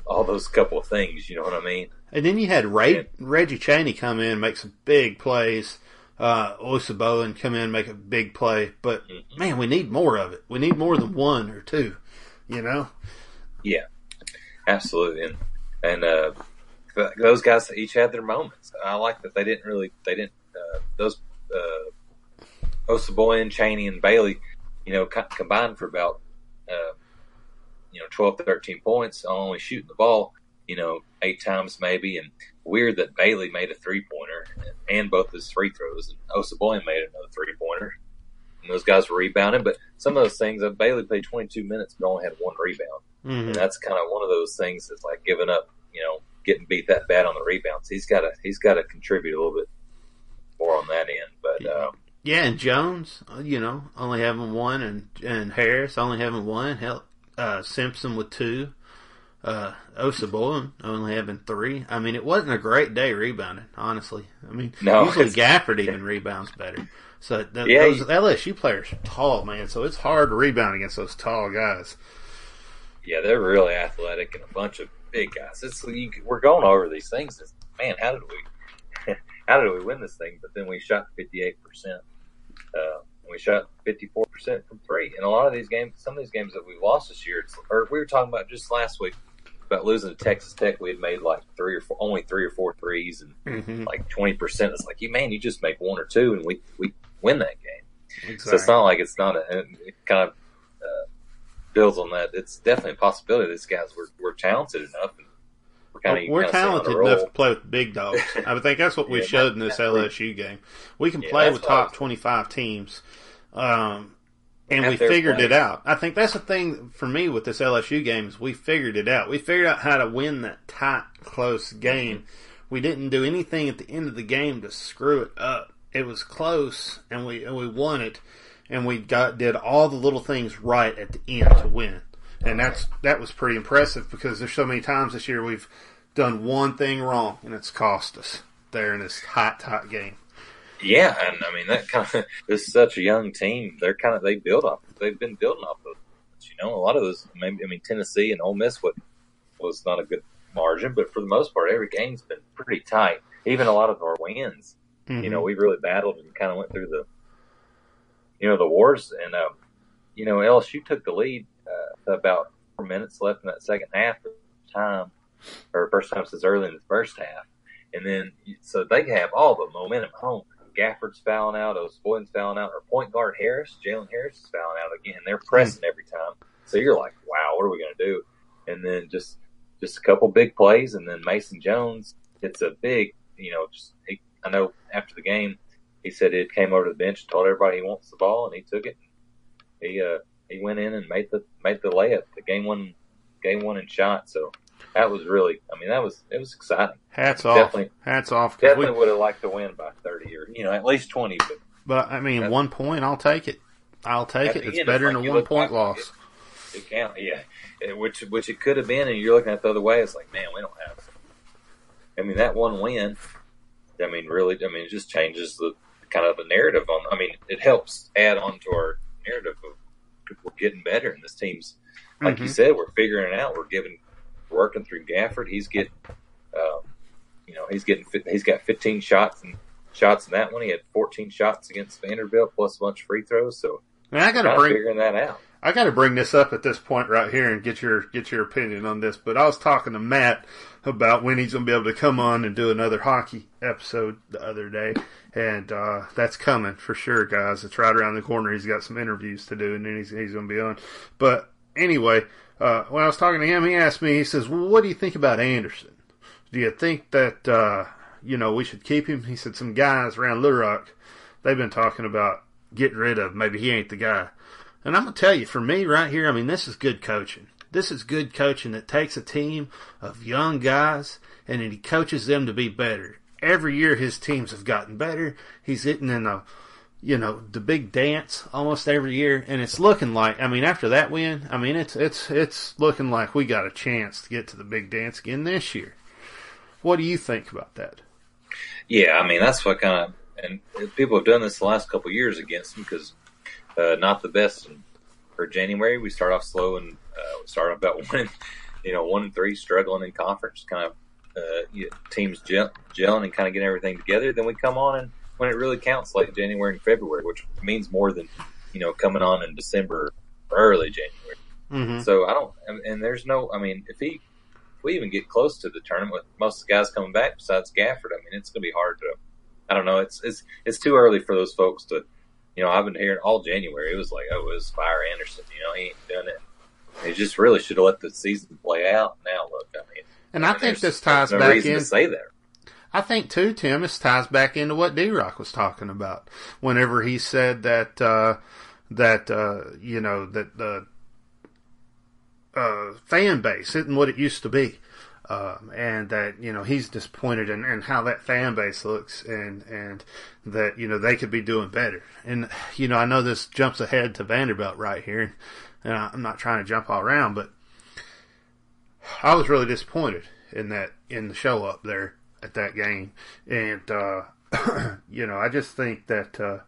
all those couple of things. You know what I mean? And then you had Ray, Yeah. Reggie Chaney come in, make some big plays. Uh, Osabuohien come in, make a big play. But Mhm. man, we need more of it. We need more than one or two. You know? Yeah, absolutely, and and uh, those guys each had their moments. I like that they didn't really they didn't uh, those uh, Osabuohien, Chaney, and Bailey, you know, co- combined for about uh, you know 12, 13 points, only shooting the ball, you know, eight times maybe. And weird that Bailey made a three pointer and, and both his free throws, and Osabuohien made another three pointer. And those guys were rebounding, but some of those things, uh, Bailey played 22 minutes but only had one rebound. Mm-hmm. And that's kind of one of those things that's like giving up, you know, getting beat that bad on the rebounds. He's got to he's got to contribute a little bit more on that end. But uh, Yeah, and Jones, uh, you know, only having one, and and Harris only having one. Hell, uh, Simpson with two. Uh, only having three. I mean, it wasn't a great day rebounding, honestly. I mean, No, usually Gafford even rebounds better. So th- *laughs* Yeah, those you- LSU players are tall, man. So it's hard to rebound against those tall guys. yeah, they're really athletic and a bunch of big guys. It's you, we're going over these things. It's, man, how did we *laughs* how did we win this thing? But then we shot fifty eight percent. We shot fifty four percent from three. And a lot of these games, some of these games that we've lost this year, it's, or we were talking about just last week about losing to Texas Tech. We had made like three or four, only three or four threes, and Mm-hmm. like twenty percent. It's like you man, you just make one or two, and we we win that game. Exactly. So it's not like it's not a. It kind of uh, builds on that. It's definitely a possibility. These guys were were talented enough. And we're kind of we're talented enough to play with big dogs. *laughs* I would think that's what we Yeah, showed in this LSU game. We can Yeah, play with top was- twenty-five teams, um, and we figured it out. I think that's the thing for me with this LSU game is we figured it out. We figured out how to win that tight, close game. We didn't do anything at the end of the game to screw it up. It was close, and we and we won it, and we got did all the little things right at the end to win. And that's that was pretty impressive because there's so many times this year we've done one thing wrong and it's cost us there in this hot, tight game. Yeah, and I mean that kind of *laughs* this is such a young team. They're kind of they build off. They've been building off of. You know, a lot of those. Maybe I mean Tennessee and Ole Miss. What was not a good margin, but for the most part, every game's been pretty tight. Even a lot of our wins. You know, we really battled and kind of went through the, you know, the wars. And, um, you know, LSU took the lead uh, about four minutes left in that second half of time, or first time since early in the first half. And then, so they have all the momentum home. Gafford's fouling out, Osabuohien's fouling out, or point guard Harris, Jalen Harris is fouling out again. They're pressing every time. So you're like, wow, what are we going to do? And then just, just a couple big plays, and then Mason Jones hits a big, you know, just he, I know after the game, he said it came over to the bench and told everybody he wants the ball, and he took it. He uh, he went in and made the made the layup, the game one game one and shot. So that was really, I mean, that was it was exciting. Hats off. Definitely- Hats off. 'cause we- Definitely would have liked to win by thirty or you know at least twenty. But but I mean, one point, I'll take it. I'll take it. It's end, better it's than a one point loss. it count, yeah, It- which which it could have been, and you're looking at it the other way. It's like, man, we don't have. I mean, that one win. I mean, really, I mean, it just changes the kind of the narrative on. I mean, it helps add on to our narrative of we're getting better, and this team's like you Mhm. said, we're figuring it out. We're giving, working through Gafford. He's getting, um, you know, he's getting, he's got 15 shots and shots in that one. He had 14 shots against Vanderbilt plus a bunch of free throws. So And I got to bring figuring that out. I got to bring this up at this point right here and get your get your opinion on this. But I was talking to Matt about when he's going to be able to come on and do another hockey episode the other day, and uh, that's coming for sure, guys. It's right around the corner. He's got some interviews to do, and then he's he's going to be on. But anyway, uh, when I was talking to him, he asked me. He says, "Well, what do you think about Anderson? Do you think that uh, you know we should keep him?" He said, "Some guys around Little Rock, they've been talking about getting rid of. Maybe he ain't the guy." And I'm gonna tell you, for me right here, I mean, this is good coaching. This is good coaching that takes a team of young guys and he coaches them to be better. Every year his teams have gotten better. He's hitting in the, you know, the big dance almost every year, and it's looking like. I mean, after that win, I mean, it's it's it's looking like we got a chance to get to the big dance again this year. What do you think about that? Yeah, I mean that's what kind of and people have done this the last couple years against them because uh, not the best for January. We start off slow and uh, we start about *laughs* one, you know, one and three, struggling in conference, kind of uh, teams gel, gelling and kind of getting everything together. Then we come on and when it really counts, late January and February, which means more than you know coming on in December or early January. Mm-hmm. So I don't, and, and there's no, I mean, if he, if we even get close to the tournament with most of the guys coming back besides Gafford, I mean, it's going to be hard to, I don't know, it's, it's, it's too early for those folks to, you know, I've been hearing all January, it was like, oh, it was Fire Anderson, you know, he ain't done it. They just really should have let the season play out. Now look, I mean, And I mean, think this ties no back in. to say that. I think too, Tim, this ties back into what D Rock was talking about. Whenever he said that uh, that uh, you know that the uh, fan base isn't what it used to be, um, and that you know he's disappointed in, in how that fan base looks, and and that you know they could be doing better. And you know I know this jumps ahead to Vanderbilt right here, and I'm not trying to jump all around, but I was really disappointed in that in the show up there at that game, and uh, *clears throat* you know I just think that uh,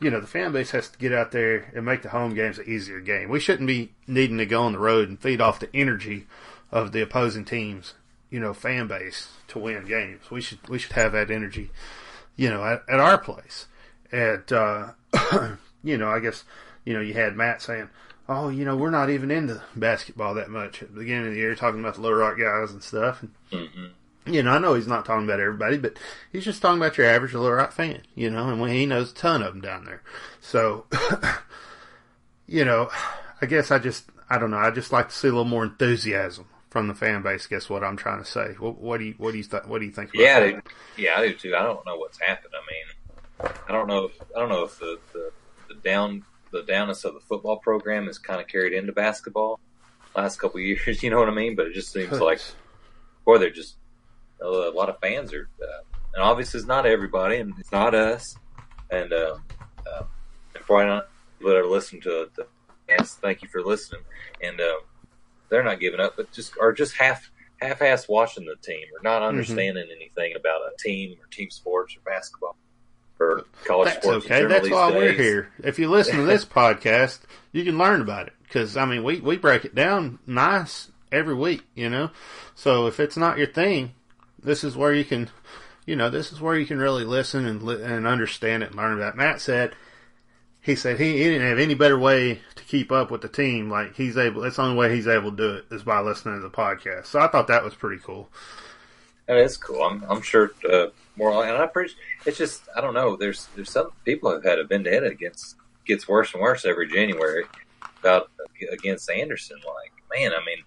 you know the fan base has to get out there and make the home games an easier game. We shouldn't be needing to go on the road and feed off the energy of the opposing teams, you know, fan base to win games. We should we should have that energy, you know, at, at our place. And uh, *clears throat* you know, I guess you know you had Matt saying. Oh, you know, we're not even into basketball that much at the beginning of the year, talking about the Little Rock guys and stuff. And hmm you know, I know he's not talking about everybody, but he's just talking about your average Little Rock fan, you know, and he knows a ton of them down there. So, *laughs* you know, I guess I just, I don't know, I just like to see a little more enthusiasm from the fan base. Guess what I'm trying to say? What, what do you, what do you, th- what do you think? About Yeah, that? yeah, I do too. I don't know what's happened. I mean, I don't know. If, I don't know if the, the, the down the downness of the football program is kind of carried into basketball last couple of *laughs* years. You know what I mean? But it just seems like, boy, they're just a lot of fans are, uh, and obviously it's not everybody, and it's not us. And uh, uh, and probably not people that are listening to the. Yes, thank you for listening. And uh, they're not giving up, but just are just half half-ass watching the team or not understanding anything about a team or team sports or basketball or college That's sports. okay. That's these why we're here. If you listen to this *laughs* podcast, you can learn about it because I mean, we we break it down nice every week, you know. So if it's not your thing, this is where you can, you know, this is where you can really listen and and understand it and learn about. Matt said. He said he, he didn't have any better way to keep up with the team. Like he's able, that's the only way he's able to do it is by listening to the podcast. So I thought that was pretty cool. That is cool. I'm, I'm sure uh, more, and I appreciate. It's just I don't know. There's there's some people have had a vendetta against gets worse and worse every January about against Anderson. Like man, I mean,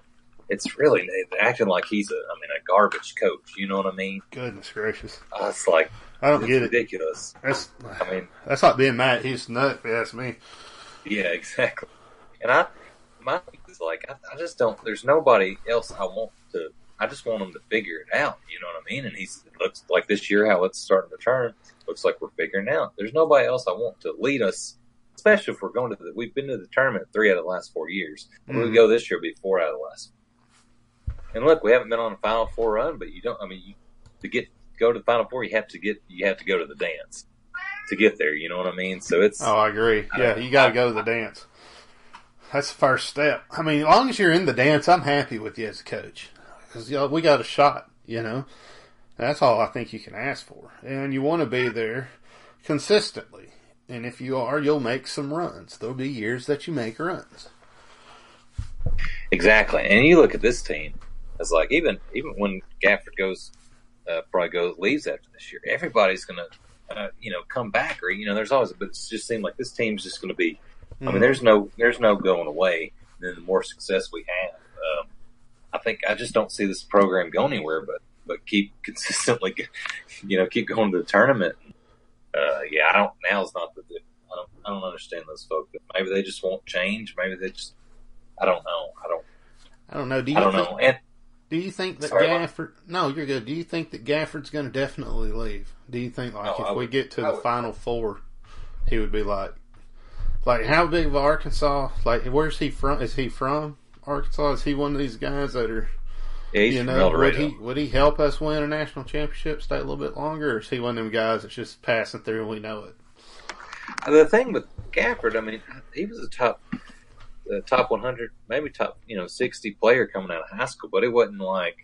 it's really acting like he's a I mean a garbage coach. You know what I mean? Goodness gracious, Uh, it's like I don't it's get it. ridiculous. That's I mean, that's like being Matt Houston. If you ask me. yeah, exactly. And I, my thing is like, I, I just don't. There's nobody else I want to. I just want him to figure it out. You know what I mean? And he's it looks like this year how it's starting to turn. Looks like we're figuring out. There's nobody else I want to lead us, especially if we're going to the. We've been to the tournament three out of the last four years. When we Mhm. go this year, it'll be four out of the last. And look, we haven't been on a Final Four run, but you don't. I mean, you, to get go to the Final Four, you have to get you have to go to the dance to get there. You know what I mean? So it's Oh, I agree. Yeah, you got to go to the dance. That's the first step. I mean, as long as you're in the dance, I'm happy with you as a coach because you know, we got a shot. You know, that's all I think you can ask for, and you want to be there consistently. And if you are, you'll make some runs. There'll be years that you make runs. Exactly. And you look at this team, it's like even even when Gafford goes, uh, probably goes leaves after this year, everybody's gonna, uh, you know, come back or you know, there's always, but it just seemed like this team's just gonna be. I mean, there's no there's no going away. Then the more success we have, um, I think I just don't see this program go anywhere, but but keep *laughs* consistently, you know, keep going to the tournament. Uh, yeah, I don't. Now's not the. I don't. I don't understand those folks. Maybe they just won't change. Maybe they just. I don't know. I don't. I don't know. Do you I don't think, know. And Do you think that Sorry. Gafford? No, you're good. Do you think that Gafford's going to definitely leave? Do you think like No, if I we get to I the would- final four, he would be like, like how big of Arkansas? Like where's he from? Is he from Arkansas? Is he one of these guys that are yeah, you know would he would he help us win a national championship? Stay a little bit longer, or is he one of them guys that's just passing through and we know it? The thing with Gafford, I mean, he was a top, uh, top 100, maybe top, you know, 60 player coming out of high school, but it wasn't like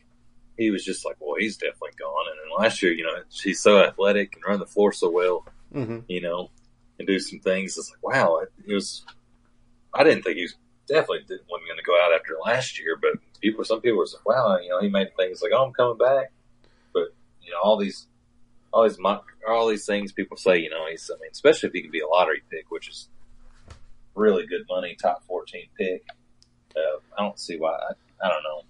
he was just like, well, he's definitely gone. And then last year, you know, he's so athletic and run the floor so well, Mm-hmm. you know, and do some things. It's like, wow, it, it was. I didn't think he was definitely didn't wasn't going to go out after last year, but people, some people were like, wow, you know, he made things like, oh, I'm coming back, but you know, all these, all these, mock, all these things people say, you know, he's, I mean, especially if he can be a lottery pick, which is really good money, top 14 pick. Uh, I don't see why. I, I don't know.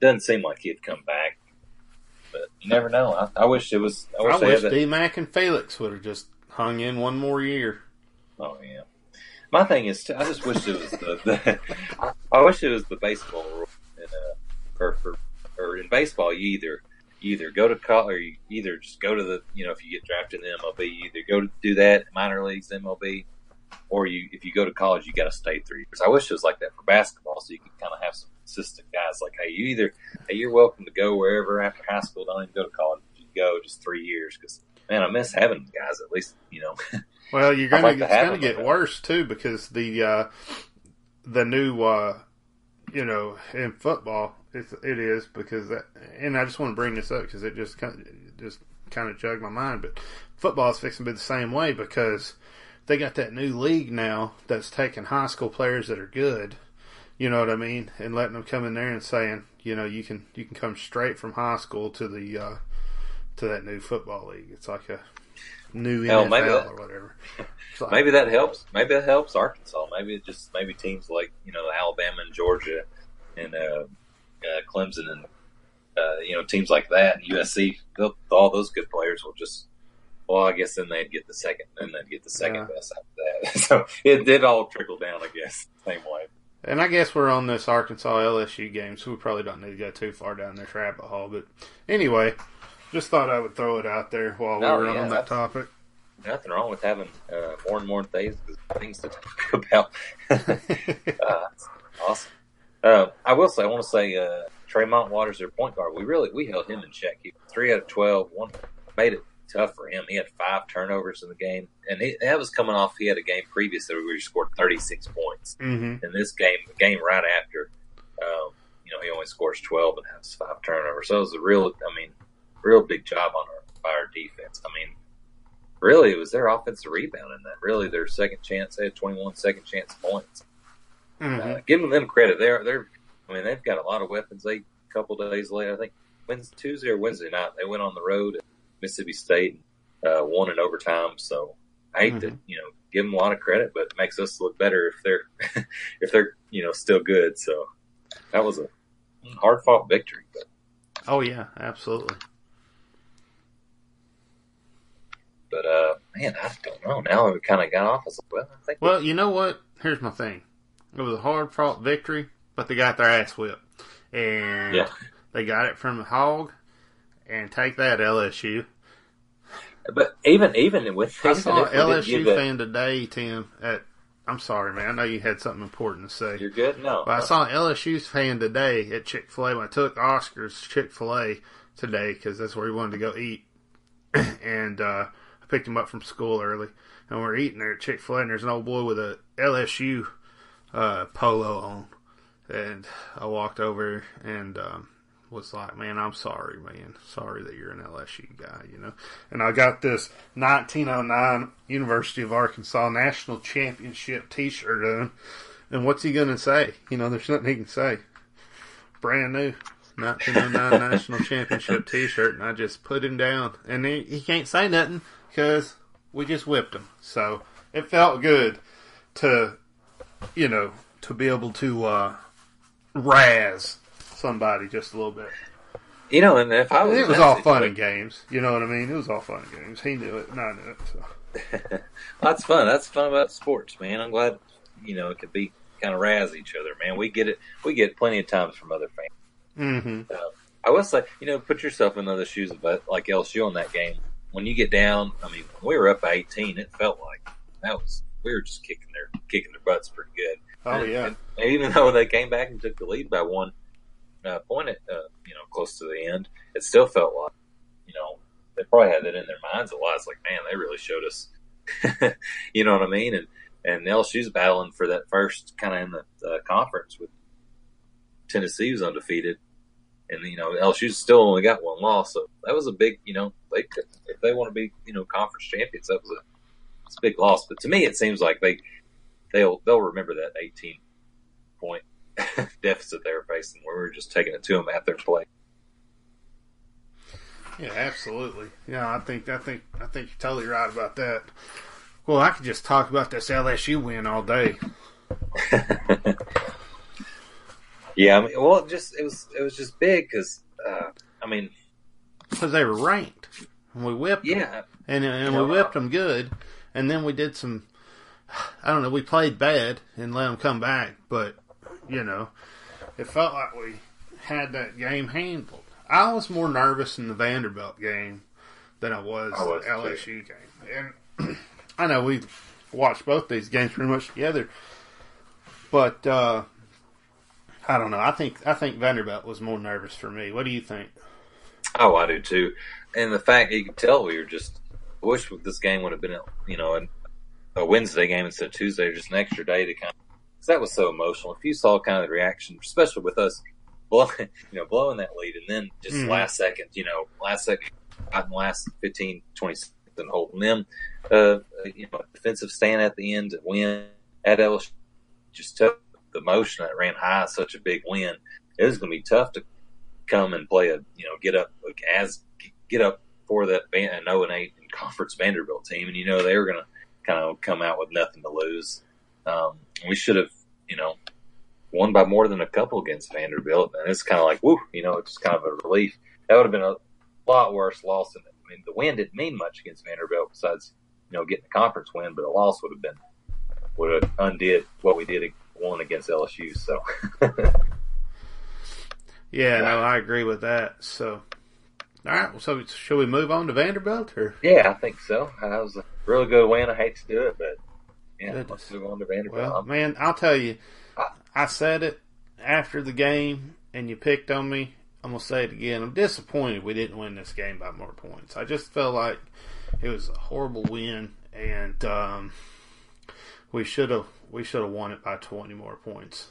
Doesn't seem like he'd come back, but you never know. I, I wish it was. I wish I wish. D Mac and Felix would have just hung in one more year. Oh yeah. My thing is, I just wish it was the. the I, *laughs* I wish it was the baseball rule, in, uh, or for or in baseball, you either you either go to college, or you either just go to the you know if you get drafted in the MLB, you either go to do that minor leagues MLB, or you if you go to college, you got to stay three years. I wish it was like that for basketball, so you could kind of have some consistent guys. Like, hey, you either hey, you're welcome to go wherever after high school. Don't even go to college. You go just three years because man, I miss having guys at least you know. *laughs* Well, you're gonna like it's gonna get like worse too because the uh, the new uh, you know in football it's, it is because that and I just want to bring this up because it just kind of, just kind of jogged my mind. But football is fixing to be the same way because they got that new league now that's taking high school players that are good. You know what I mean, and letting them come in there and saying, you know, you can you can come straight from high school to the uh, to that new football league. It's like a new Hell, NFL maybe that- or whatever. Like- maybe that helps. Maybe that helps Arkansas. Maybe it just maybe teams like you know Alabama and Georgia and uh, uh, Clemson and uh, you know teams like that and USC. All those good players will just. Well, I guess then they'd get the second, then they'd get the second Yeah. best after that. *laughs* so it did all trickle down, I guess, same way. And I guess we're on this Arkansas LSU game, so we probably don't need to go too far down this rabbit hole. But anyway, just thought I would throw it out there while we were yeah, on that topic. Nothing wrong with having uh, more and more things things to talk *laughs* about. *laughs* uh, awesome. Uh, I will say, I want to say, uh, Tremont Waters, their point guard, we really we held him in check. He three out of twelve. One made it tough for him. He had five turnovers in the game, and he, that was coming off. He had a game previous where he scored thirty six points. hmm In this game, the game right after, um, you know, he only scores twelve and has five turnovers. So it was a real, I mean, real big job on our by our defense. I mean, really, it was their offensive rebound in that. Really, their second chance. They had 21 second chance points. hmm Uh, giving them credit. They're they're. I mean, they've got a lot of weapons. They a couple days later, I think Wednesday, Tuesday or Wednesday night, they went on the road at Mississippi State, uh, won in overtime. So I hate to you know give them a lot of credit, but it makes us look better if they're *laughs* if they're you know still good. So that was a hard fought victory. But Oh yeah, absolutely. but uh, man, I don't know. Now we kind of got off. Like, well, I think Well, you know what? Here's my thing. It was a hard fought victory, but they got their ass whipped, and Yeah. they got it from the hog. And take that LSU. But even even with I saw an LSU fan today, Tim. At I'm sorry, man. I know you had something important to say. You're good. No, But I saw an LSU fan today at Chick Fil A when I took Oscar's Chick Fil A today because that's where he wanted to go eat, *clears throat* and uh, I picked him up from school early, and we're eating there at Chick Fil A, and there's an old boy with a LSU uh, polo on, and I walked over and um, was like, "Man, I'm sorry, man. Sorry that you're an LSU guy, you know." And I got this 1909 University of Arkansas National Championship T-shirt on. And what's he going to say? You know, there's nothing he can say. Brand new 1909 *laughs* National Championship T-shirt, and I just put him down, and he, he can't say nothing because we just whipped him. So it felt good to, you know, to be able to uh, razz somebody just a little bit. you know, and if I was, It was all fun and games. You know what I mean? It was all fun and games. He knew it, and I knew it. So. *laughs* That's fun. That's fun about sports, man. I'm glad you know it could be kind of razz each other, man. We get it. We get plenty of times from other fans. hmm I will say, you know, put yourself in the shoes of uh, like LSU on that game. When you get down, I mean, when we were up by 18, it felt like that was we were just kicking their kicking their butts pretty good. Oh And- yeah. and even though they came back and took the lead by one uh, point, at, uh, you know, close to the end, it still felt like, you know, they probably had that in their minds a lot. It's like, man, they really showed us, *laughs* you know what I mean? And and LSU's battling for that first kind of in the uh, conference with Tennessee was undefeated, and you know LSU's still only got one loss, so that was a big, you know, they could if they want to be, you know, conference champions, that was a, a big loss. But to me, it seems like they they'll they'll remember that 18 point *laughs* deficit they were facing, where we were just taking it to them at their play. Yeah, absolutely. Yeah, I think I think I think you're totally right about that. Well, I could just talk about this LSU win all day. *laughs* yeah, I mean, well, it just it was it was just big because uh, I mean, because they were ranked, and we whipped them, yeah, and and Yeah. we whipped them good, and then we did some. I don't know. We played bad and let them come back, but you know, it felt like we had that game handled. I was more nervous in the Vanderbilt game than I was, I was, the LSU game, and *clears throat* I know we watched both these games pretty much together, but uh, I don't know. I think I think Vanderbilt was more nervous for me. What do you think? Oh, I do too. And the fact you could tell we were just I wish this game would have been, you know, a Wednesday game instead of Tuesday, just an extra day to kind of, because that was so emotional. If you saw kind of the reaction, especially with us blowing, *laughs* you know, blowing that lead, and then just Mhm. last second, you know, last second, out in last 15, 20 seconds, and holding them, uh, you know, defensive stand at the end win at LSU, just took the motion that ran high, such a big win. It was going to be tough to come and play a you know get up like, as get up for that Van- an 0 and 8 in conference Vanderbilt team, and you know they were going to kind of come out with nothing to lose. Um, we should have you know won by more than a couple against Vanderbilt, and it's kind of like woo, you know, it's just kind of a relief. That would have been a lot worse loss. Than, I mean, the win didn't mean much against Vanderbilt besides you know getting the conference win, but a loss would have been would have undid what we did one against LSU. So. *laughs* Yeah, no, I agree with that. So, all right. Well, so shall we move on to Vanderbilt or? Yeah, I think so. That was a really good win. I hate to do it, but yeah, Goodness. let's move on to Vanderbilt. Well, man, I'll tell you. I said it after the game, and you picked on me. I'm gonna say it again. I'm disappointed we didn't win this game by more points. I just felt like it was a horrible win, and um, we should have we should have won it by 20 more points.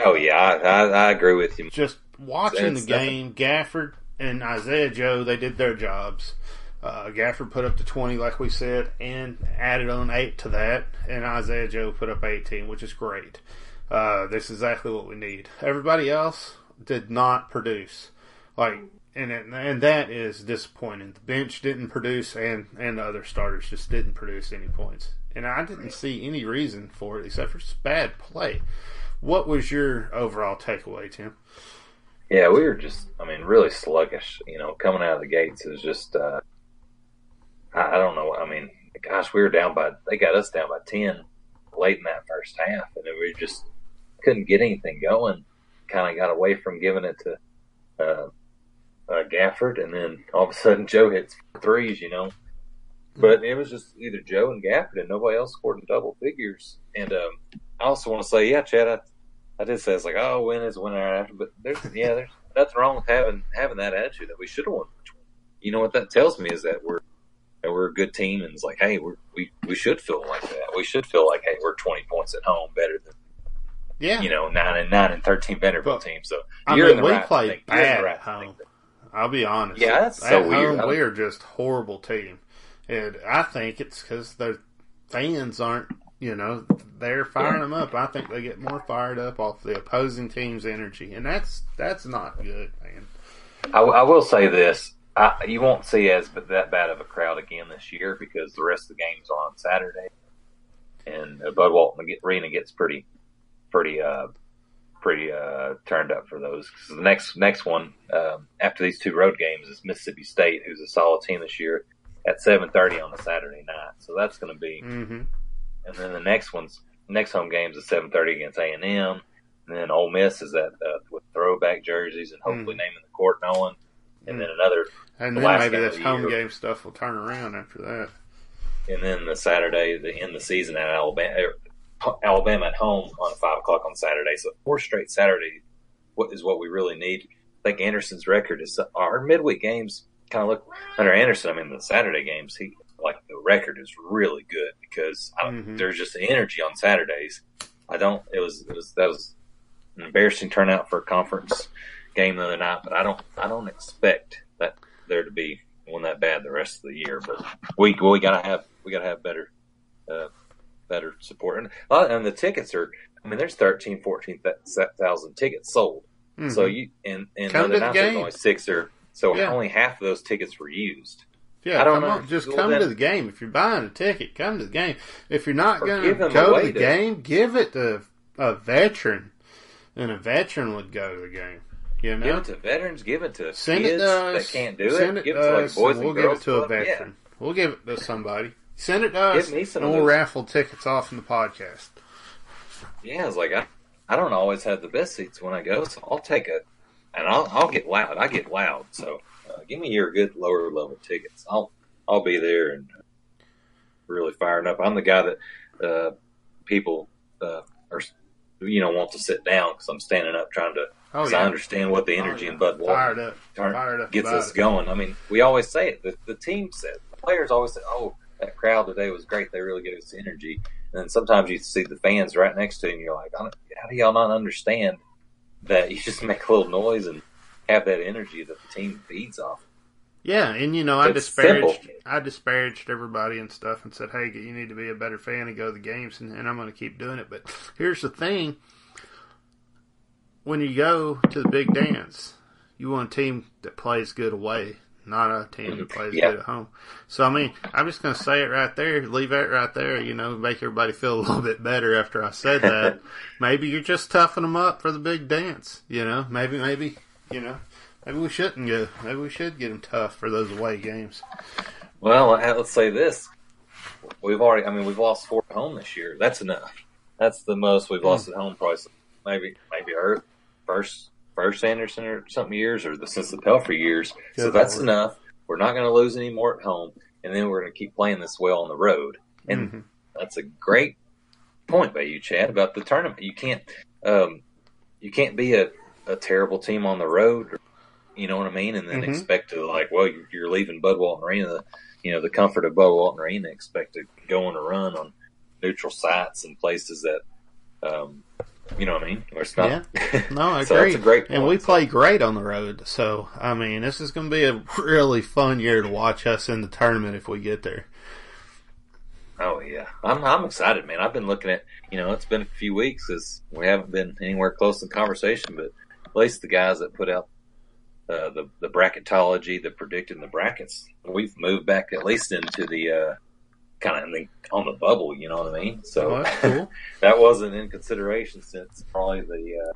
oh yeah, I, I, I agree with you. just watching the game, Gafford and Isaiah Joe, they did their jobs. Uh, Gafford put up to 20, like we said, and added on 8 to that, and Isaiah Joe put up 18, which is great. Uh, this is exactly what we need. Everybody else did not produce. Like, and it, and that is disappointing. The bench didn't produce, and, and the other starters just didn't produce any points. And I didn't see any reason for it except for bad play. What was your overall takeaway, Tim? Yeah, we were just, I mean, really sluggish. You know, coming out of the gates is just, uh, I, I don't know. I mean, gosh, we were down by, they got us down by ten late in that first half, and we just couldn't get anything going. Kind of got away from giving it to uh, uh, Gafford, and then all of a sudden Joe hits threes. You know, but it was just either Joe and Gafford, and nobody else scored in double figures. And um, I also want to say, yeah, Chad, I, I did say it's like, oh, win is win right after, but there's yeah, there's nothing wrong with having having that attitude that we should have won. You know what that tells me is that we're that we're a good team, and it's like, hey, we're, we we should feel like that. We should feel like, hey, we're twenty points at home, better than Yeah. you know nine and nine and thirteen Vanderbilt But, team. So I you're mean, in the we right play to think- you're in bad right at home. I'll be honest. Yeah, that's at so weird. home, I we are just horrible team, and I think it's because the fans aren't. You know, they're firing them up. I think they get more fired up off the opposing team's energy, and that's that's not good, man. I, I will say this: I, you won't see as but that bad of a crowd again this year because the rest of the games are on Saturday, and uh, Bud Walton Arena gets pretty, pretty, uh, pretty uh, turned up for those. 'Cause the next next one um, after these two road games is Mississippi State, who's a solid team this year, at seven thirty on a Saturday night. So that's going to be hmm and then the next one's next home game's at seven thirty against A and M. And then Ole Miss is at uh, with throwback jerseys and hopefully naming the court Nolan. And then another, And The then maybe game this the home year. game stuff will turn around after that. and then the Saturday, the end of the season at Alabama, er, Alabama at home on five o'clock on Saturday. So four straight Saturday, what is what we really need. I think Anderson's record is our midweek games kind of look under Anderson. I mean, the Saturday games, he like the record is really good because Mhm. there's just the energy on Saturdays. I don't. It was it was that was an embarrassing turnout for a conference game the other night, but I don't I don't expect that there to be one that bad the rest of the year. But we we gotta have we gotta have better uh, better support and a and the tickets are. I mean, there's 13, 14,000 tickets sold. So Mhm. you and and Come other to the there's only six or so Yeah. only half of those tickets were used. Yeah, I don't come know. on, just Well, come then- to the game. If you're buying a ticket, come to the game. If you're not going to go to the to- game, give it to a veteran, and a veteran would go to the game. You know, Give it to veterans. Give it to send kids it to us. that can't do send it. Give it to like boys and we'll and give girls it to a club. Yeah. veteran. We'll give it to somebody. Send it to us, Give me some and we'll raffle tickets off in the podcast. Yeah, it's like I, I don't always have the best seats when I go, so I'll take a, and I'll I'll get loud. I get loud, so uh, give me your good lower level tickets. I'll I'll be there and really firing up. I'm the guy that uh, people uh, are, you know, want to sit down because I'm standing up trying to. Oh Because yeah, I understand what the oh, energy Oh, in yeah. Bud Walton fired up, fired up gets us it. going. I mean, we always say it. The, the team said, the players always say, "Oh, that crowd today was great. They really gave us energy." And then sometimes you see the fans right next to you, and you're like, "How do y'all not understand that you just *laughs* make a little noise and have that energy that the team feeds off?" Yeah, and you know, I It's disparaged, simple. I disparaged everybody and stuff, and said, "Hey, you need to be a better fan and go to the games," and, and I'm going to keep doing it. But here's the thing: when you go to the big dance, you want a team that plays good away, not a team that plays Yeah. good at home. So I mean, I'm just going to say it right there, leave it right there. You know, make everybody feel *laughs* a little bit better after I said that. *laughs* maybe you're just toughing them up for the big dance. You know, maybe, maybe, you know. Maybe we shouldn't go. Maybe we should get them tough for those away games. Well, let's say this: we've already, I mean, we've lost four at home this year. That's enough. That's the most we've hmm. lost at home, probably maybe maybe our first first Anderson or something years, or the, since the Pelphrey years. so that's Lord. enough. We're not going to lose any more at home, and then we're going to keep playing this well on the road. And Mhm. that's a great point by you, Chad, about the tournament. You can't um, you can't be a, a terrible team on the road. You know what I mean? And then Mhm. expect to like, well, you're, you're leaving Bud Walton Arena, you know, the comfort of Bud Walton Arena. Expect to go on a run on neutral sites and places that, um, you know what I mean? It's not. *laughs* No, I so agree. great point. and we play great on the road. So, I mean, this is going to be a really fun year to watch us in the tournament if we get there. Oh yeah, I'm I'm excited, man. I've been looking at, you know, it's been a few weeks because we haven't been anywhere close in conversation, but at least the guys that put out uh, the the bracketology, the predicting the brackets, we've moved back at least into the uh, kind of on the bubble. You know what I mean? So that's cool. *laughs* that wasn't in consideration since probably the uh,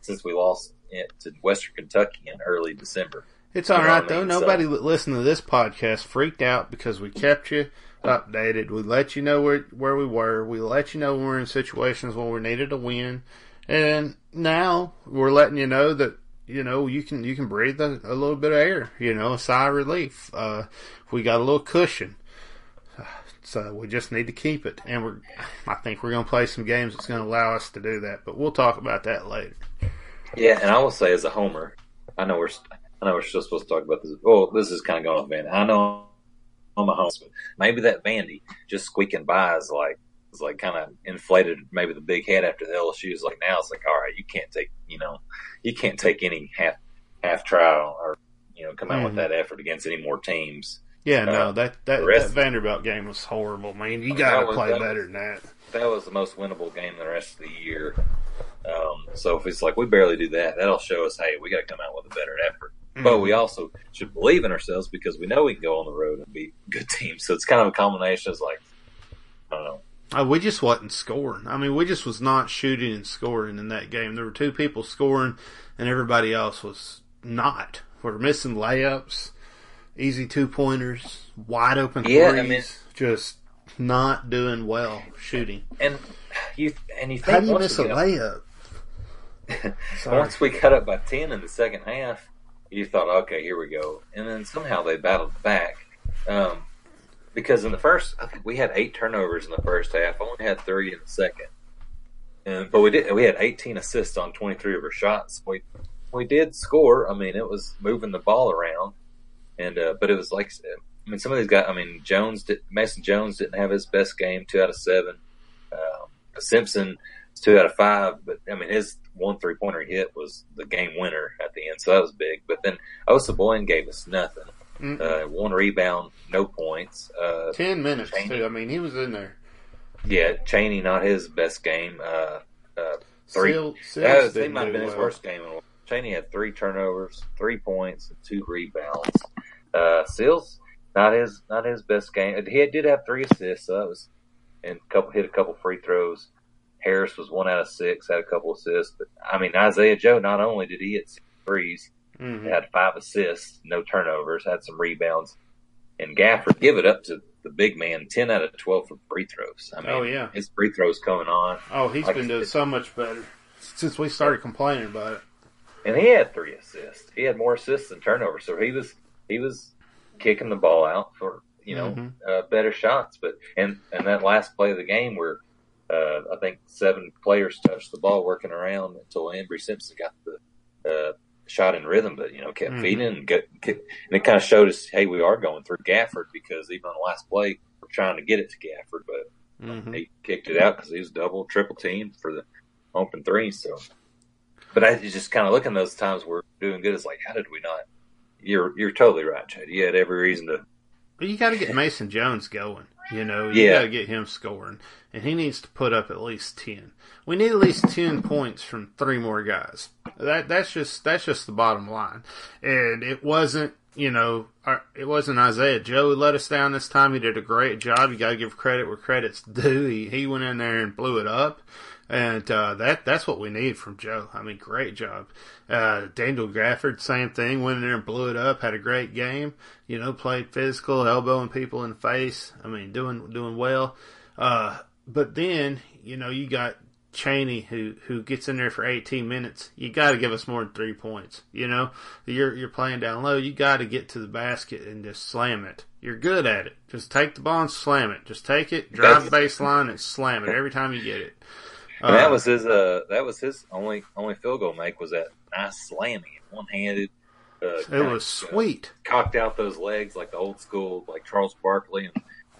since we lost it to Western Kentucky in early December. It's all You know right I though. mean? So- Nobody that listened to this podcast freaked out because we kept you updated. We let you know where where we were. We let you know when we we're in situations where we needed to win, And now we're letting you know that you know you can you can breathe a, a little bit of air. You know, a sigh of relief. Uh, we got a little cushion. So we just need to keep it, and we're. I think we're going to play some games that's going to allow us to do that, but we'll talk about that later. Yeah, and I will say as a homer, I know we're I know we're still supposed to talk about this. Oh, this is kind of going off Vandy. I know I'm a homer, but maybe that Vandy just squeaking by is like is like kind of inflated. Maybe the big head after the LSU is like now it's like all right, you can't take you know you can't take any half half trial or you know come out Mhm. with that effort against any more teams. Yeah, no, Uh, that that, that Vanderbilt game was horrible, man. You got to play better than that. that was the most winnable game the rest of the year. Um, so if it's like we barely do that, that'll show us, hey, we got to come out with a better effort. But Mm-hmm. we also should believe in ourselves because we know we can go on the road and beat good teams. So it's kind of a combination. It's like, I don't know. Uh, we just wasn't scoring. I mean, we just was not shooting and scoring in that game. There were two people scoring, and everybody else was not. We're missing layups, easy two pointers, wide open Yeah, I threes. mean- just not doing well shooting. And you and you think How do you miss a layup? *laughs* once we cut up by ten in the second half, you thought, okay, here we go. And then somehow they battled back. Um, because in the first, I think we had eight turnovers in the first half. Only had three in the second. And, but we did. We had 18 assists on 23 of our shots. We we did score. I mean, it was moving the ball around, and uh, but it was like I mean, some of these guys. I mean, Jones did. Mason Jones didn't have his best game. Two out of seven. Um, Simpson two out of five. But I mean, his one three pointer hit was the game winner at the end, so that was big. But then Osabuohien gave us nothing. Uh, one rebound, no points. Uh, Ten minutes Chaney. too. I mean, he was in there. yeah, Chaney not his best game. Uh, uh, Three. Sills That was, might have been his worst game. in a while. Chaney had three turnovers, three points, and two rebounds. Uh, Sills not his not his best game. He did have three assists, so that was and a couple hit a couple free throws. Harris was one out of six, had a couple assists. But I mean, Isaiah Joe not only did he hit six threes, Mhm. he had five assists, no turnovers, had some rebounds, and Gafford give it up to the big man, ten out of twelve for free throws. I mean, Oh, yeah. his free throws coming on. Oh, he's Like- been doing so much better since we started complaining about it. and he had three assists. He had more assists than turnovers, so he was he was kicking the ball out for you know Mhm. uh, better shots. But and and that last play of the game where uh, I think seven players touched the ball working around until Embery Simpson got the uh, shot in rhythm, but you know kept Mhm. feeding and, get, and it kind of showed us, hey, we are going through Gafford because even on the last play we're trying to get it to Gafford, but Mhm. he kicked it out because he was double, triple teamed for the open three. So, but I just kind of looking those times we're doing good. It's like, how did we not? You're you're totally right, Chad. You had every reason to. But you got to get Mason Jones going. You know, you Yeah. got to get him scoring, and he needs to put up at least ten. We need at least ten points from three more guys. That that's just that's just the bottom line. And it wasn't, you know, our, it wasn't Isaiah Joe who let us down this time. He did a great job. You got to give credit where credit's due. He he went in there and blew it up. And uh, that that's what we need from Joe. I mean, great job. Uh, Daniel Gafford, same thing. Went in there and blew it up. Had a great game. You know, played physical, elbowing people in the face. I mean, doing doing well. Uh, but then you know you got Chaney who who gets in there for 18 minutes. You got to give us more than three points. You know, you're you're playing down low. You got to get to the basket and just slam it. You're good at it. Just take the ball and slam it. Just take it, drive the baseline, and slam it every time you get it. And that Uh, was his. Uh, that was his only only field goal make was that nice slamming, one handed. Uh, it was sweet. cocked out those legs like the old school, like Charles Barkley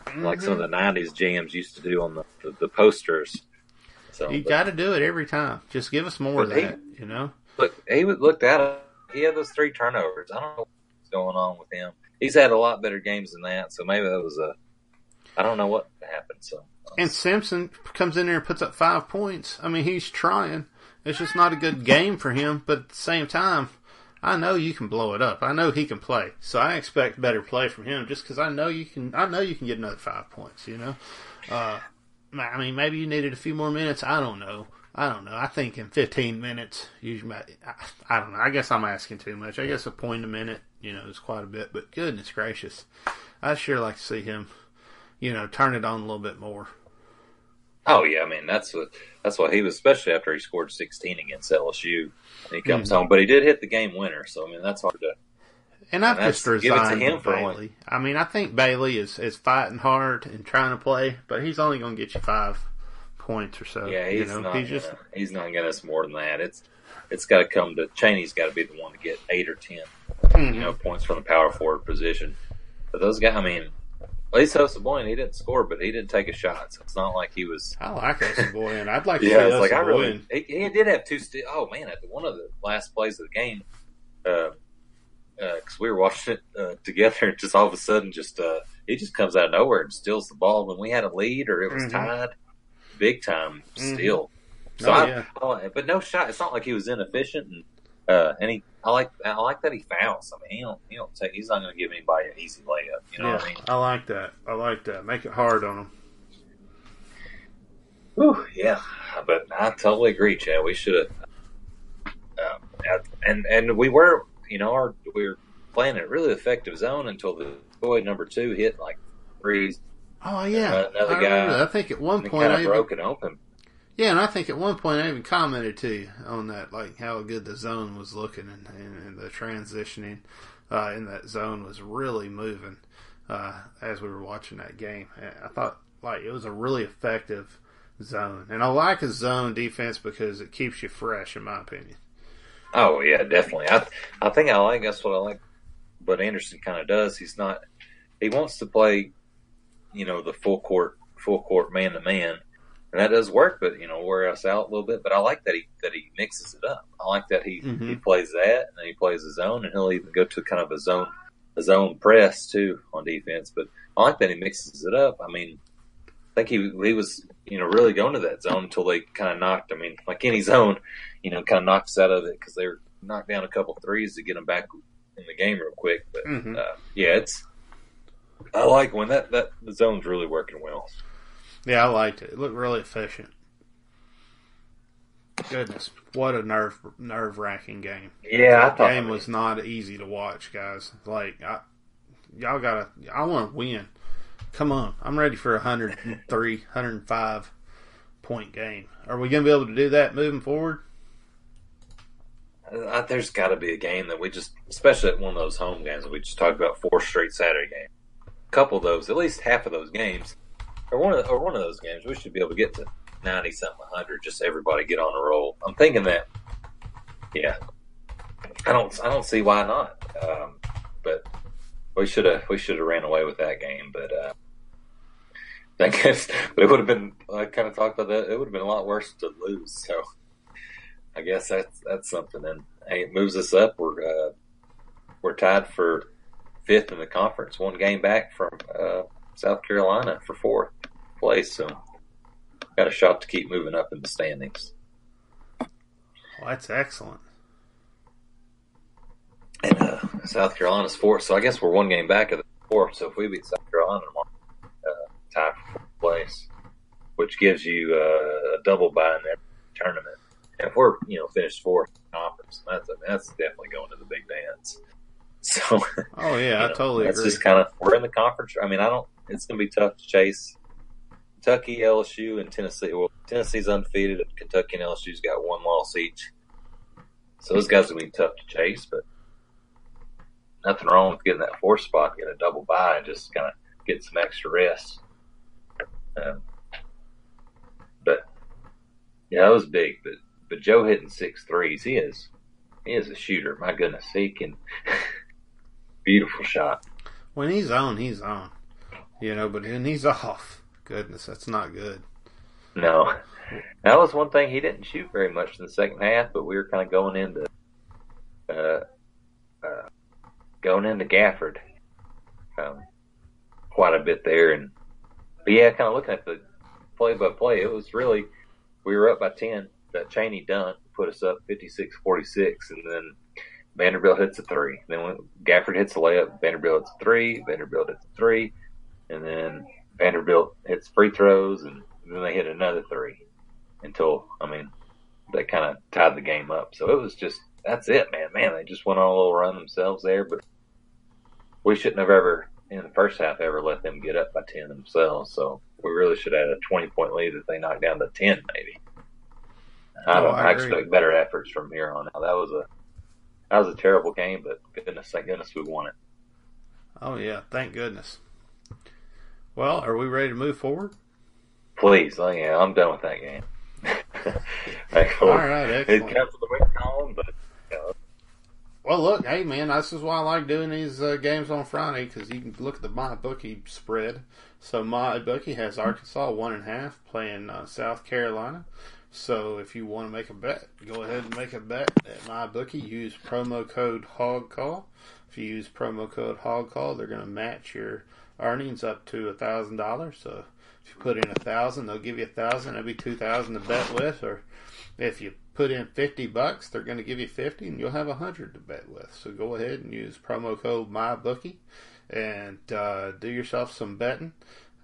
and like some of the '90s jams used to do on the the, the posters. So You got to do it every time. Just give us more of But he- that. You know. look, he was- looked at it. He had those three turnovers. I don't know what's going on with him. He's had a lot better games than that, so maybe that was a. I don't know what happened. So And Simpson comes in there and puts up five points. I mean, he's trying. It's just not a good game for him, but at the same time, I know you can blow it up. I know he can play, so I expect better play from him. Just because I know you can, I know you can get another five points. You know, uh, I mean, maybe you needed a few more minutes. I don't know. I don't know. I think in 15 minutes, you might. I, I don't know. I guess I'm asking too much. I guess a point a minute, you know, is quite a bit. But goodness gracious, I'd sure like to see him, you know, turn it on a little bit more. Oh yeah, I mean that's what that's what he was, especially after he scored 16 against LSU. And he comes Mhm. home, but he did hit the game winner. So I mean that's hard to. And I've just that's- give to resigned Bailey. I mean, I think Bailey is, is fighting hard and trying to play, but he's only going to get you five points or so. Yeah, you he's know, not. he's just gonna, he's not getting us more than that. It's it's got to come to Chaney's got to be the one to get eight or ten, Mhm. you know, points from the power forward position. But those guys, I mean, at least Boyne, he didn't score, but he didn't take a shot. So it's not like he was. I like Boyan. I'd like to Yeah, see like I really. He, he did have two. St- oh man, at the, one of the last plays of the game, because uh, uh 'cause we were watching it uh, together, and just all of a sudden, just uh, he just comes out of nowhere and steals the ball when we had a lead or it was Mhm. tied, big time Mhm. steal. So Oh, I, yeah. I but no shot. It's not like he was inefficient, and uh, and he. I like I like that he fouls. I mean, he don't he don't take. He's not going to give anybody an easy layup. You know yeah, what I mean? I like that. I like that. Make it hard on him. Whew, yeah, but I totally agree, Chad. We should have, uh, and and we were, you know, our we were playing a really effective zone until the boy number two hit like threes Oh yeah, Uh, another I guy-. I think at one it point kind I of even, broke it open. Yeah, and I think at one point I even commented to you on that, like how good the zone was looking and, and, and the transitioning uh, in that zone was really moving uh, as we were watching that game. And I thought like it was a really effective zone, and I like a zone defense because it keeps you fresh, in my opinion. Oh yeah, definitely. I I think I like that's what I like. But Anderson kind of does. He's not. He wants to play, you know, the full court, full court man to man, and that does work. But you know, wear us out a little bit. But I like that he that he mixes it up. I like that he Mhm. he plays that and then he plays his zone, and he'll even go to kind of a zone a zone press too on defense. But I like that he mixes it up. I mean, I think he he was you know really going to that zone until they kind of knocked. I mean, like any zone, you know, kind of knocked us out of it because they were knocked down a couple threes to get them back in the game real quick. But Mhm. uh, yeah, it's I like when that that the zone's really working well. Yeah, I liked it. It looked really efficient. Goodness, what a nerve nerve wracking game. Yeah, I That thought game was not easy to watch, guys. Like, I, y'all gotta. I want to win. Come on, I'm ready for a 103, 105 point game. Are we gonna be able to do that moving forward? Uh, there's got to be a game that we just, especially at one of those home games that we just talked about, four straight Saturday games. A couple of those, at least half of those games, or one of or one of those games, we should be able to get to ninety something, hundred. Just everybody get on a roll. I'm thinking that, yeah. I don't, I don't see why not. Um, but we should have, we should have ran away with that game. But uh, I guess, but it would have been. I kind of talked about that. It would have been a lot worse to lose. So. I guess that's that's something. And hey, it moves us up. We're uh, we're tied for fifth in the conference, one game back from uh, South Carolina for fourth place. So got a shot to keep moving up in the standings. Well, that's excellent. And uh, South Carolina's fourth, so I guess we're one game back of the fourth. So if we beat South Carolina tomorrow, uh, tie for fourth place, which gives you uh, a double bye in that tournament. And if we're you know finished fourth in the conference, that's that's definitely going to the big dance. *laughs* So Oh yeah, I you know, totally that's agree. just kind of we're in the conference. I mean, I don't. It's going to be tough to chase Kentucky, LSU, and Tennessee. Well, Tennessee's undefeated. Kentucky and LSU's got one loss each. So those guys will be tough to chase, but nothing wrong with getting that fourth spot, getting a double bye, and just kind of get some extra rest. Um, but yeah, that was big. But but Joe hitting six threes. He is he is a shooter. My goodness, he can. *laughs* beautiful shot. when he's on, he's on. You know, but when he's off, goodness, that's not good. No, that was one thing he didn't shoot very much in the second half, but we were kind of going into uh, uh, going into Gafford um, quite a bit there, and but yeah, kind of looking at the play by play, it was really we were up by ten. That Chaney dunk put us up 56-46, and then Vanderbilt hits a three. Then when Gafford hits a layup, Vanderbilt hits a three. Vanderbilt hits a three, and then Vanderbilt hits free throws, and then they hit another three until I mean they kind of tied the game up. So it was just that's it, man. Man, they just went on a little run themselves there, but we shouldn't have ever in the first half ever let them get up by ten themselves. So we really should have had a 20 point lead that they knocked down to 10, maybe. I Oh, don't. I I, expect better efforts from here on out. That was a that was a terrible game, but goodness, thank goodness we won it. Oh yeah, thank goodness. Well, are we ready to move forward? Please, oh, yeah, I'm done with that game. *laughs* Like, All right, It excellent. comes with the win column, but you know, Well, look, hey man, this is why I like doing these uh, games on Friday because you can look at the my bookie spread. So my bookie has Arkansas one and a half playing uh, South Carolina. So if you want to make a bet, go ahead and make a bet at my bookie. Use promo code HogCall. If you use promo code HogCall, they're going to match your earnings up to a thousand dollars. So if you put in a thousand, they'll give you a thousand. That'll be two thousand to bet with. Or if you put in 50 bucks, they're going to give you 50 and you'll have a 100 to bet with. So go ahead and use promo code MyBookie and uh, do yourself some betting.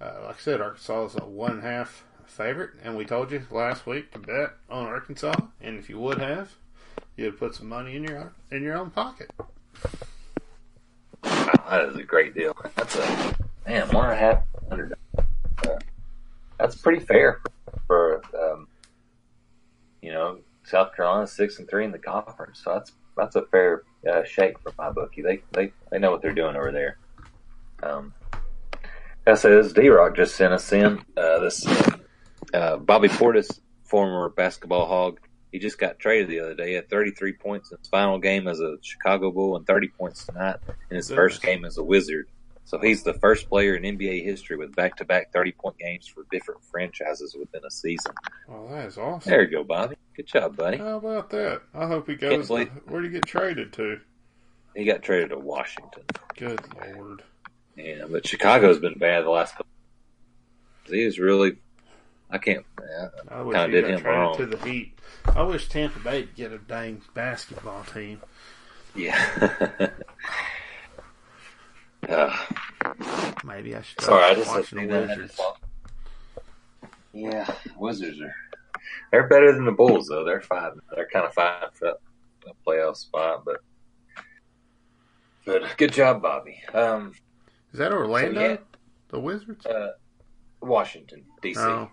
Uh, like I said, Arkansas is a one and a half favorite, and we told you last week to bet on Arkansas. And if you would have, you'd put some money in your in your own pocket. wow, that is a great deal. That's a man one and a half hundred. Uh, that's pretty fair for um, you know South Carolina six and three in the conference. So that's that's a fair uh, shake for my bookie. They they they know what they're doing over there. Um, that says D Rock just sent us in uh, this uh, Bobby Portis, former basketball hog. He just got traded the other day. He had 33 points in his final game as a Chicago Bull and 30 points tonight in his Goodness. first game as a Wizard. So he's the first player in NBA history with back-to-back 30-point games for different franchises within a season. Well, that is awesome. There you go, Bobby. Good job, buddy. How about that? I hope he goes. believe- Where do he get traded to? He got traded to Washington. Good lord. Yeah, but Chicago's been bad the last couple. He was really. I can't. Yeah, I wish he did got him traded wrong. to the Heat. I wish Tampa Bay'd get a dang basketball team. yeah. *laughs* uh, *sighs* Maybe I should. sorry, I just had to the do that. Wizards. Yeah, Wizards are. They're better than the Bulls, though. They're five. They're kind of five for a playoff spot, but. But good job, Bobby. Um, Is that Orlando? So, yeah. The Wizards? uh, Washington D.C. Oh,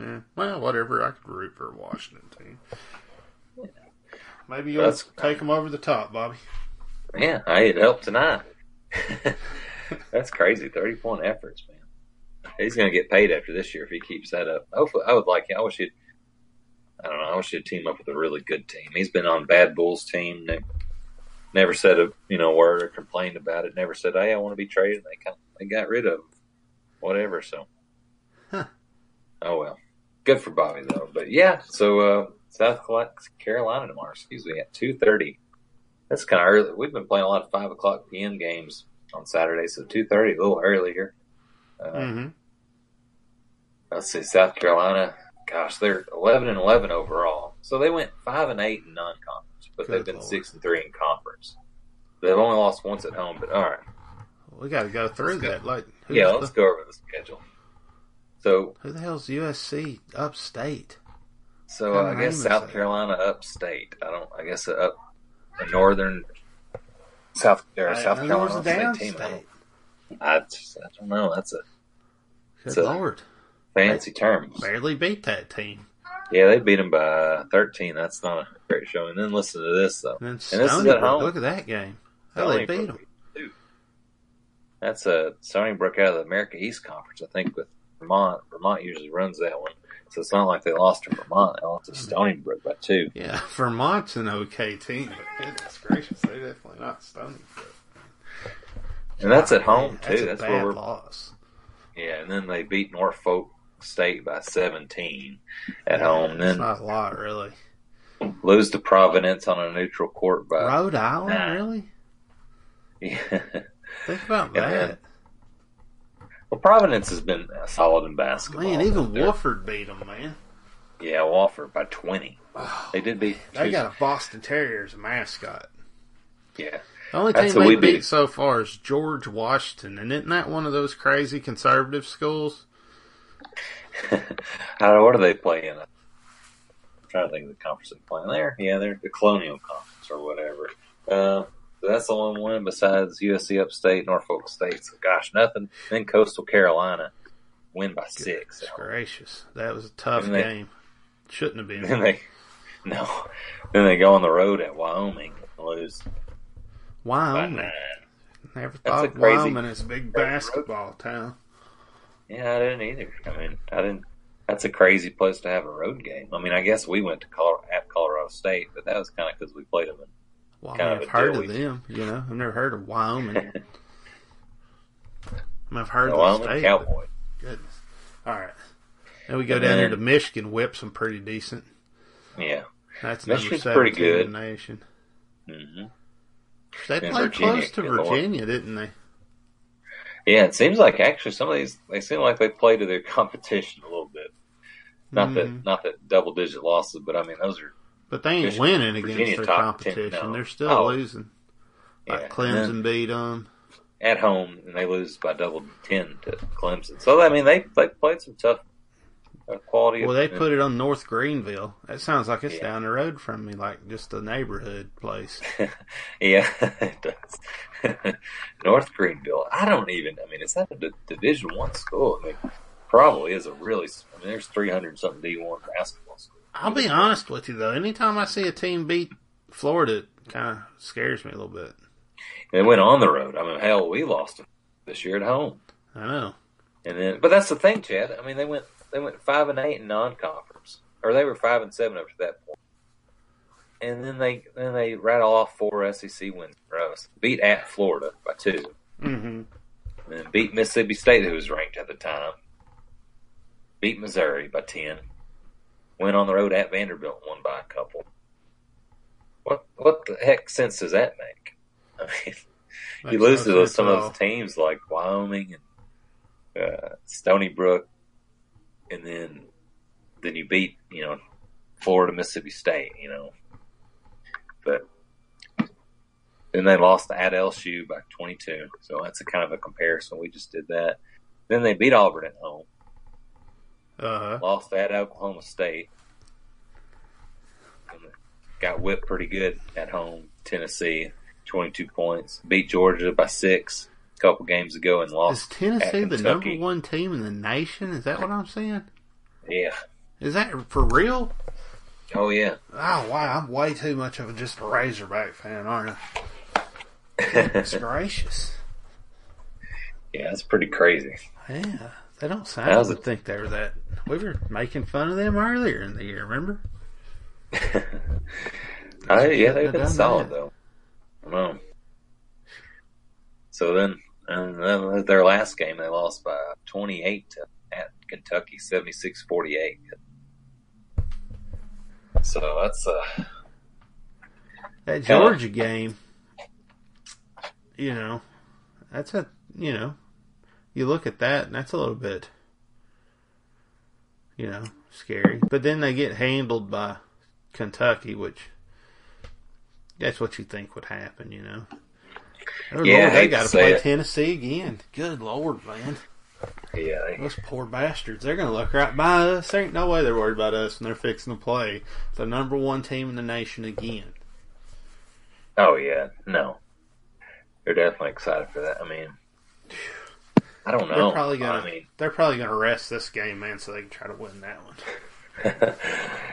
yeah. Well, whatever. I could root for a Washington team. Maybe you'll That's- take them over the top, Bobby. Yeah, I it helped tonight. *laughs* That's crazy. Thirty point efforts, man. He's gonna get paid after this year if he keeps that up. Hopefully, I would like. Him. I wish he'd. I don't know. I wish he'd team up with a really good team. He's been on Bad Bulls team. Ne- never said a you know word or complained about it. Never said, "Hey, I want to be traded." They kind of, they got rid of him. Whatever. So. Huh. Oh well. Good for Bobby though. But yeah. So uh, South Carolina tomorrow. Excuse me at two thirty. That's kind of early. We've been playing a lot of five o'clock p.m. games on Saturday, so two thirty, a little early here. Uh, Mm-hmm. Let's see, South Carolina. Gosh, they're eleven and eleven overall, so they went five and eight in non-conference, but they've been Lord. six and three in conference. They've only lost once at home, but all right. We got to go through Let's go. that. Like, who's Yeah, let's go over the schedule. So, who the hell's USC upstate? so uh, I guess South? Carolina upstate. I don't. I guess up the northern South or South I know Carolina there's a upstate team. I don't, just- I don't know. That's a Good So- lord. fancy term. Barely beat that team. Yeah, they beat them by 13. That's not a great showing. Then listen to this though. And then And this is at home. look at that game. How they beat them. too. That's a Stony Brook out of the America East Conference, I think, with Vermont. Vermont usually runs that one, so it's not like they lost to Vermont. They lost to mm. Stony Brook by two. Yeah, *laughs* Vermont's an okay team, but goodness gracious, they're definitely not Stony Brook. And that's at home too. That's, That's where we're. loss. Yeah, and then they beat Norfolk State by 17 at home. And It's then not a lot, really. lose to Providence on a neutral court by. Rhode Island, nah. really? *laughs* Yeah. Think about Yeah, that. Well, Providence has been solid in basketball. Man, even Wofford beat them, man. Yeah, Wofford by 20. They did beat. They got a Boston Terrier as a mascot. Yeah. The only team they we beat beat. so far is George Washington, and isn't that one of those crazy conservative schools? I don't know, what are they playing? I'm trying to think of the conference they're playing there. Yeah, they're the Colonial Conference or whatever. Uh, so that's the only one besides USC Upstate, Norfolk State. So, gosh, nothing. Then Coastal Carolina. win by six. Gracious, that was a tough they- game. Shouldn't have been. Then they no, then they go on the road at Wyoming and lose Wyoming. Never That's a thought crazy- Wyoming is a big crazy road. basketball town. Yeah, I didn't either. I mean, I didn't. That's a crazy place to have a road game. I mean, I guess we went to Colorado, at Colorado State, but that was kind of because we played them. Well, I mean, I've heard of them. You know, I've never heard of Wyoming. *laughs* I mean, I've heard the of the Wyoming state. Cowboy. Goodness. All right. Then we go And down then- to Michigan, whips them pretty decent. Yeah. That's Michigan's number pretty good. in the nation. hmm They And played Virginia, close to good lord. Virginia, didn't they? Yeah, it seems like actually some of these they seem like they play to their *laughs* competition a little bit. Not Mhm. that not that double digit losses, but I mean those are But they ain't winning against Virginia their top 10 competition. They're still Oh. losing. Like yeah, Clemson then beat them. at home and they lose by double ten to Clemson. So I mean they they played some tough uh, quality. Well, they put it on North Greenville. That sounds like it's Yeah. down the road from me, like just a neighborhood place. *laughs* Yeah, *laughs* it does. *laughs* North Greenville. I don't even. I mean, is that a D- Division One school? I mean, probably is a really. I mean, there's 300 something D1 basketball schools. I'll be honest with you though. Anytime I see a team beat Florida, it kind of scares me a little bit. They went on the road. I mean, hell, we lost them this year at home. I know. And then, but that's the thing, Chad. I mean, they went they went five and eight in non-conference, or they were five and seven up to that point. And then they then they rattle off four SEC wins for us. Beat at Florida by two. Mm-hmm. And then beat Mississippi State, who was ranked at the time. Beat Missouri by ten. Went on the road at Vanderbilt, won by a couple. What what the heck sense does that make? *laughs* I mean, you lose to those, some of those teams like Wyoming and uh, Stony Brook, and then then you beat you know Florida, Mississippi State, you know, but then they lost at LSU by 22, so that's a kind of a comparison. We just did that. Then they beat Auburn at home, Uh, lost at Oklahoma State, got whipped pretty good at home. Tennessee, 22 points, beat Georgia by six a couple games ago, and lost. is. Tennessee the number one team in the nation? Is that what I'm saying? Yeah. Is that for real? Oh yeah. Oh wow, I'm way too much of a just a Razorback fan, aren't I? *laughs* Goodness gracious. Yeah, that's pretty crazy. Yeah, they don't sound. I would think they were that. We were making fun of them earlier in the year. Remember? *laughs* I, yeah, they've been solid that. though. I know. So then, and then their last game they lost by 28 to, at Kentucky, 76-48. So that's uh, That Georgia game, you know, that's a you know, you look at that and that's a little bit, you know, scary. But then they get handled by Kentucky, which that's what you think would happen, you know. Oh, Yeah, Lord, they got to play it. Tennessee again. Good lord, man. yeah, Those poor bastards. They're going to look right by us. There ain't no way they're worried about us, and they're fixing to play the number one team in the nation again. oh yeah, no, they're definitely excited for that. I mean, I don't know. They're probably gonna. I mean, they're probably gonna rest this game, man, so they can try to win that one. *laughs* *laughs*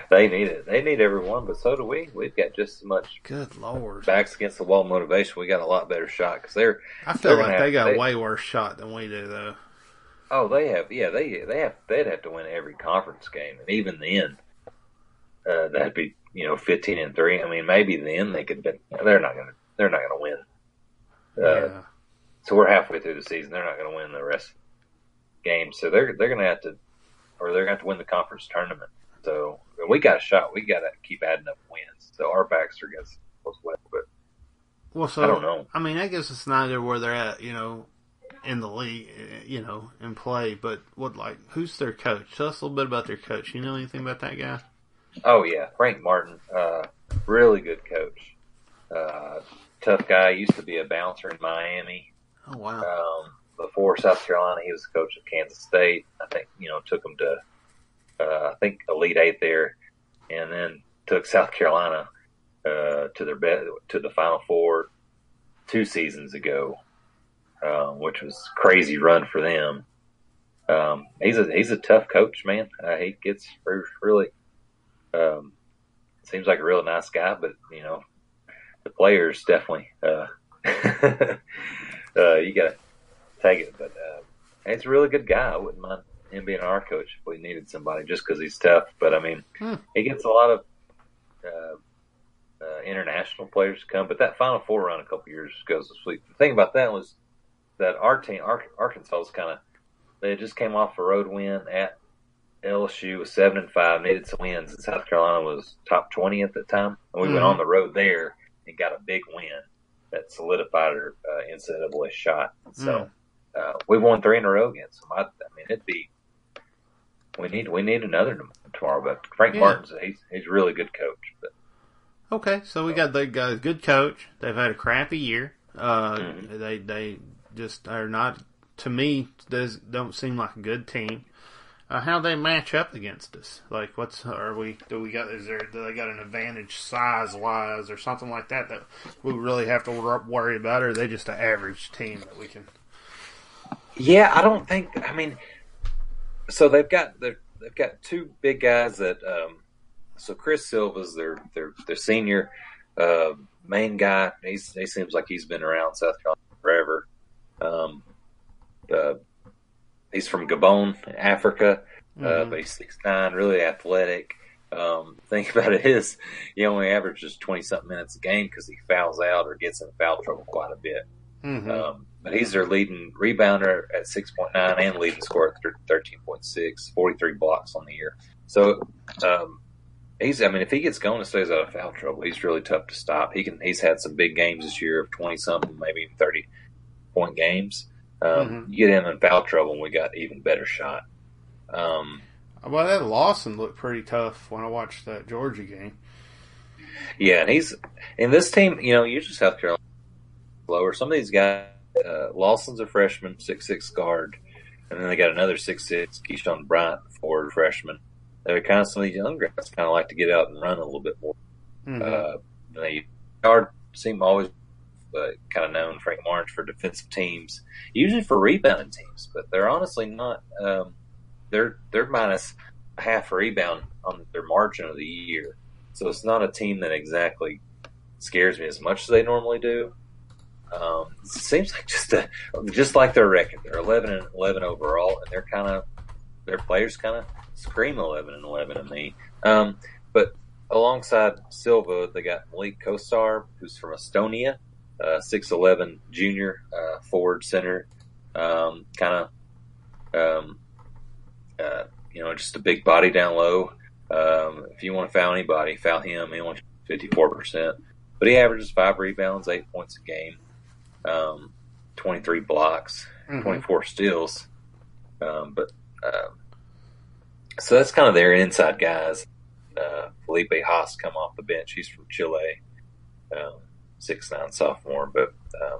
they need it. They need everyone, but so do we. We've got just as much Good lord! backs against the wall motivation. We got a lot better shot because they're I feel they're like they got they- a way worse shot than we do, though. Oh, they have. Yeah, they they have. They'd have to win every conference game, and even then, uh, that'd be you know fifteen and three. I mean, maybe then they could. But they're not gonna. They're not gonna win. Uh, yeah, So we're halfway through the season. They're not gonna win the rest of the games. So they're they're gonna have to, or they're gonna have to win the conference tournament. So we got a shot. We got to keep adding up wins. So our backs are against what's left. But well, so I don't know. I mean, I guess it's neither where they're at, you know, in the league, you know, in play. But what, like, who's their coach? Tell us a little bit about their coach. You know anything about that guy? Oh yeah, Frank Martin, uh, really good coach. Uh, tough guy. Used to be a bouncer in Miami. Oh wow, Um, before South Carolina, he was the coach of Kansas State. I think you know took him to uh, I think Elite Eight there, and then took South Carolina uh, to their be- to the Final Four two seasons ago, um, which was crazy run for them. um, he's a he's a tough coach, man. Uh, he gets really um, seems like a real nice guy, but you know, the players definitely *laughs* uh, you gotta take it. But uh, he's a really good guy. I wouldn't mind him being our coach if we needed somebody, just because he's tough. But I mean, Hmm. he gets a lot of uh, uh, international players to come. But that Final Four run a couple years goes to sleep. The thing about that was that our team, Ar- Arkansas, was kind of they just came off a road win at LSU was seven and five, needed some wins, and South Carolina was top twenty at the time. And we went Mhm. on the road there and got a big win that solidified our uh, NCAA shot. So uh, we won three in a row against them. I, I mean, it'd be we need we need another tomorrow. But Frank Yeah. Martin's he's he's a really good coach. But Okay, so we got they got a good coach. They've had a crappy year. Uh, Mhm. They they just are not to me does don't seem like a good team. Uh, how they match up against us? Like, what's are we? Do we got? Is there? Do they got an advantage size wise or something like that that we really have to worry about? Or are they just an average team that we can? Yeah, I don't think. I mean, so they've got they've, got two big guys that. Um, so Chris Silva's their their their senior uh, main guy. He's he seems like he's been around South Carolina forever. Um, uh, he's from Gabon, Africa, uh, Mhm. but he's six nine, really athletic. Um, *laughs* thing about it is, he only averages twenty something minutes a game because he fouls out or gets in foul trouble quite a bit. Mhm. Um, but he's their leading rebounder at 6.9 and leading scorer at 13.6, 43 blocks on the year. So, um, he's, I mean, if he gets going and stays out of foul trouble, he's really tough to stop. He can, he's had some big games this year of 20 something, maybe even 30 point games. Um, Mhm. you get him in foul trouble and we got even better shot. Um, Well, that Lawson looked pretty tough when I watched that Georgia game. Yeah, and he's in this team. You know, usually South Carolina lower. Some of these guys, uh, Lawson's a freshman, six six guard, and then they got another six six Keyshawn Bryant, forward freshman. They're kind of some of these young guys kind of like to get out and run a little bit more. Mhm. Uh, they guard seem always uh, kind of known Frank Martin for defensive teams, usually for rebounding teams, but they're honestly not. Um, they're they're minus half rebound on their margin of the year, so it's not a team that exactly scares me as much as they normally do. Um, it seems like just a, just like their record, they're eleven and eleven overall, and they're kind of their players kind of scream eleven and eleven to me. Um, but alongside Silva, they got Maik Kotsar, who's from Estonia, uh, 6'11 junior, uh, forward center, um, kind of, um, uh, you know, just a big body down low. Um, if you want to foul anybody, foul him. He only 54%, but he averages five rebounds, eight points a game, um, 23 blocks, Mhm. 24 steals. Um, but, um, so that's kind of their inside guys. Uh, Felipe Haase come off the bench. He's from Chile, um, six nine sophomore. But um,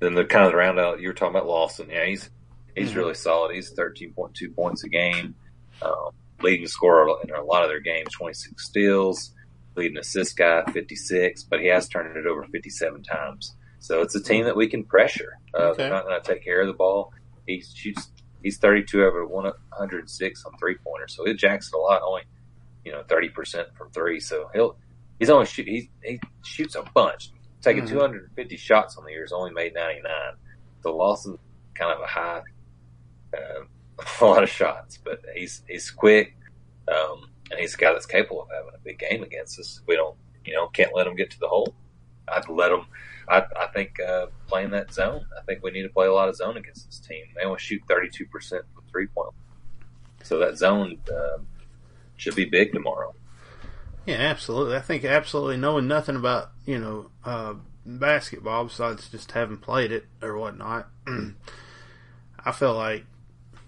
then the kind of the round out you were talking about Lawson. Yeah, he's he's Mhm. really solid. He's thirteen point two points a game, um, leading scorer in a lot of their games. Twenty six steals, leading assist guy fifty six, but he has turned it over fifty seven times. So it's a team that we can pressure. Uh, Okay. They're not going to take care of the ball. He shoots. He's thirty two over one hundred six on three pointers. So it jacks it a lot. Only you know thirty percent from three. So he'll he's only shoot he he shoots a bunch. Taking Mhm. and fifty shots on the year, he's only made ninety nine. So Lawson kind of a high, uh, *laughs* a lot of shots, but he's he's quick, um, and he's a guy that's capable of having a big game against us. We don't you know can't let him get to the hole. I'd let him. I, I think uh, playing that zone. I think we need to play a lot of zone against this team. They only shoot thirty two percent from three point, so that zone um, should be big tomorrow. Yeah, absolutely. I think absolutely knowing nothing about you know uh, basketball besides just having played it or whatnot, *clears throat* I feel like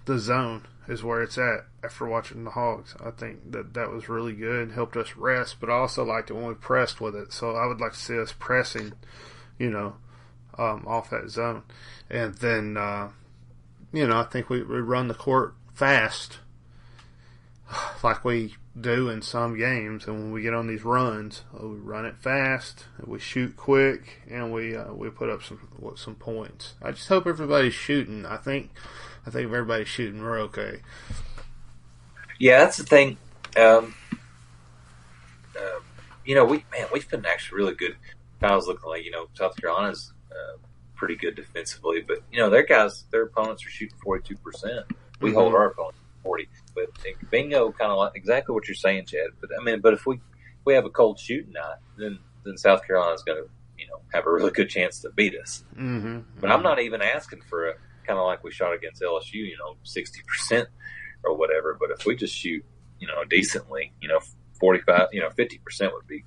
the zone is where it's at after watching the Hogs. I think that that was really good, helped us rest, but I also liked it when we pressed with it. So I would like to see us pressing, you know, um, off that zone, and then uh, you know I think we, we run the court fast *sighs* like we do in some games. And when we get on these runs, uh, we run it fast, we shoot quick, and we uh, we put up some some points. I just hope everybody's shooting. I think I think if everybody's shooting, we're okay. Yeah, that's the thing. Um, uh, you know, we man, we've been actually really good. Kyle's looking like you know South Carolina's uh, pretty good defensively, but you know their guys, their opponents are shooting forty two percent. We Mhm. hold our opponents forty, but bingo, kind of like exactly what you're saying, Chad. But I mean, but if we we have a cold shooting night, then then South Carolina's going to you know have a really good chance to beat us. Mm-hmm. But I'm not even asking for a kind of like we shot against LSU, you know, sixty percent or whatever. But if we just shoot, you know, decently, you know, forty five, you know, fifty percent would be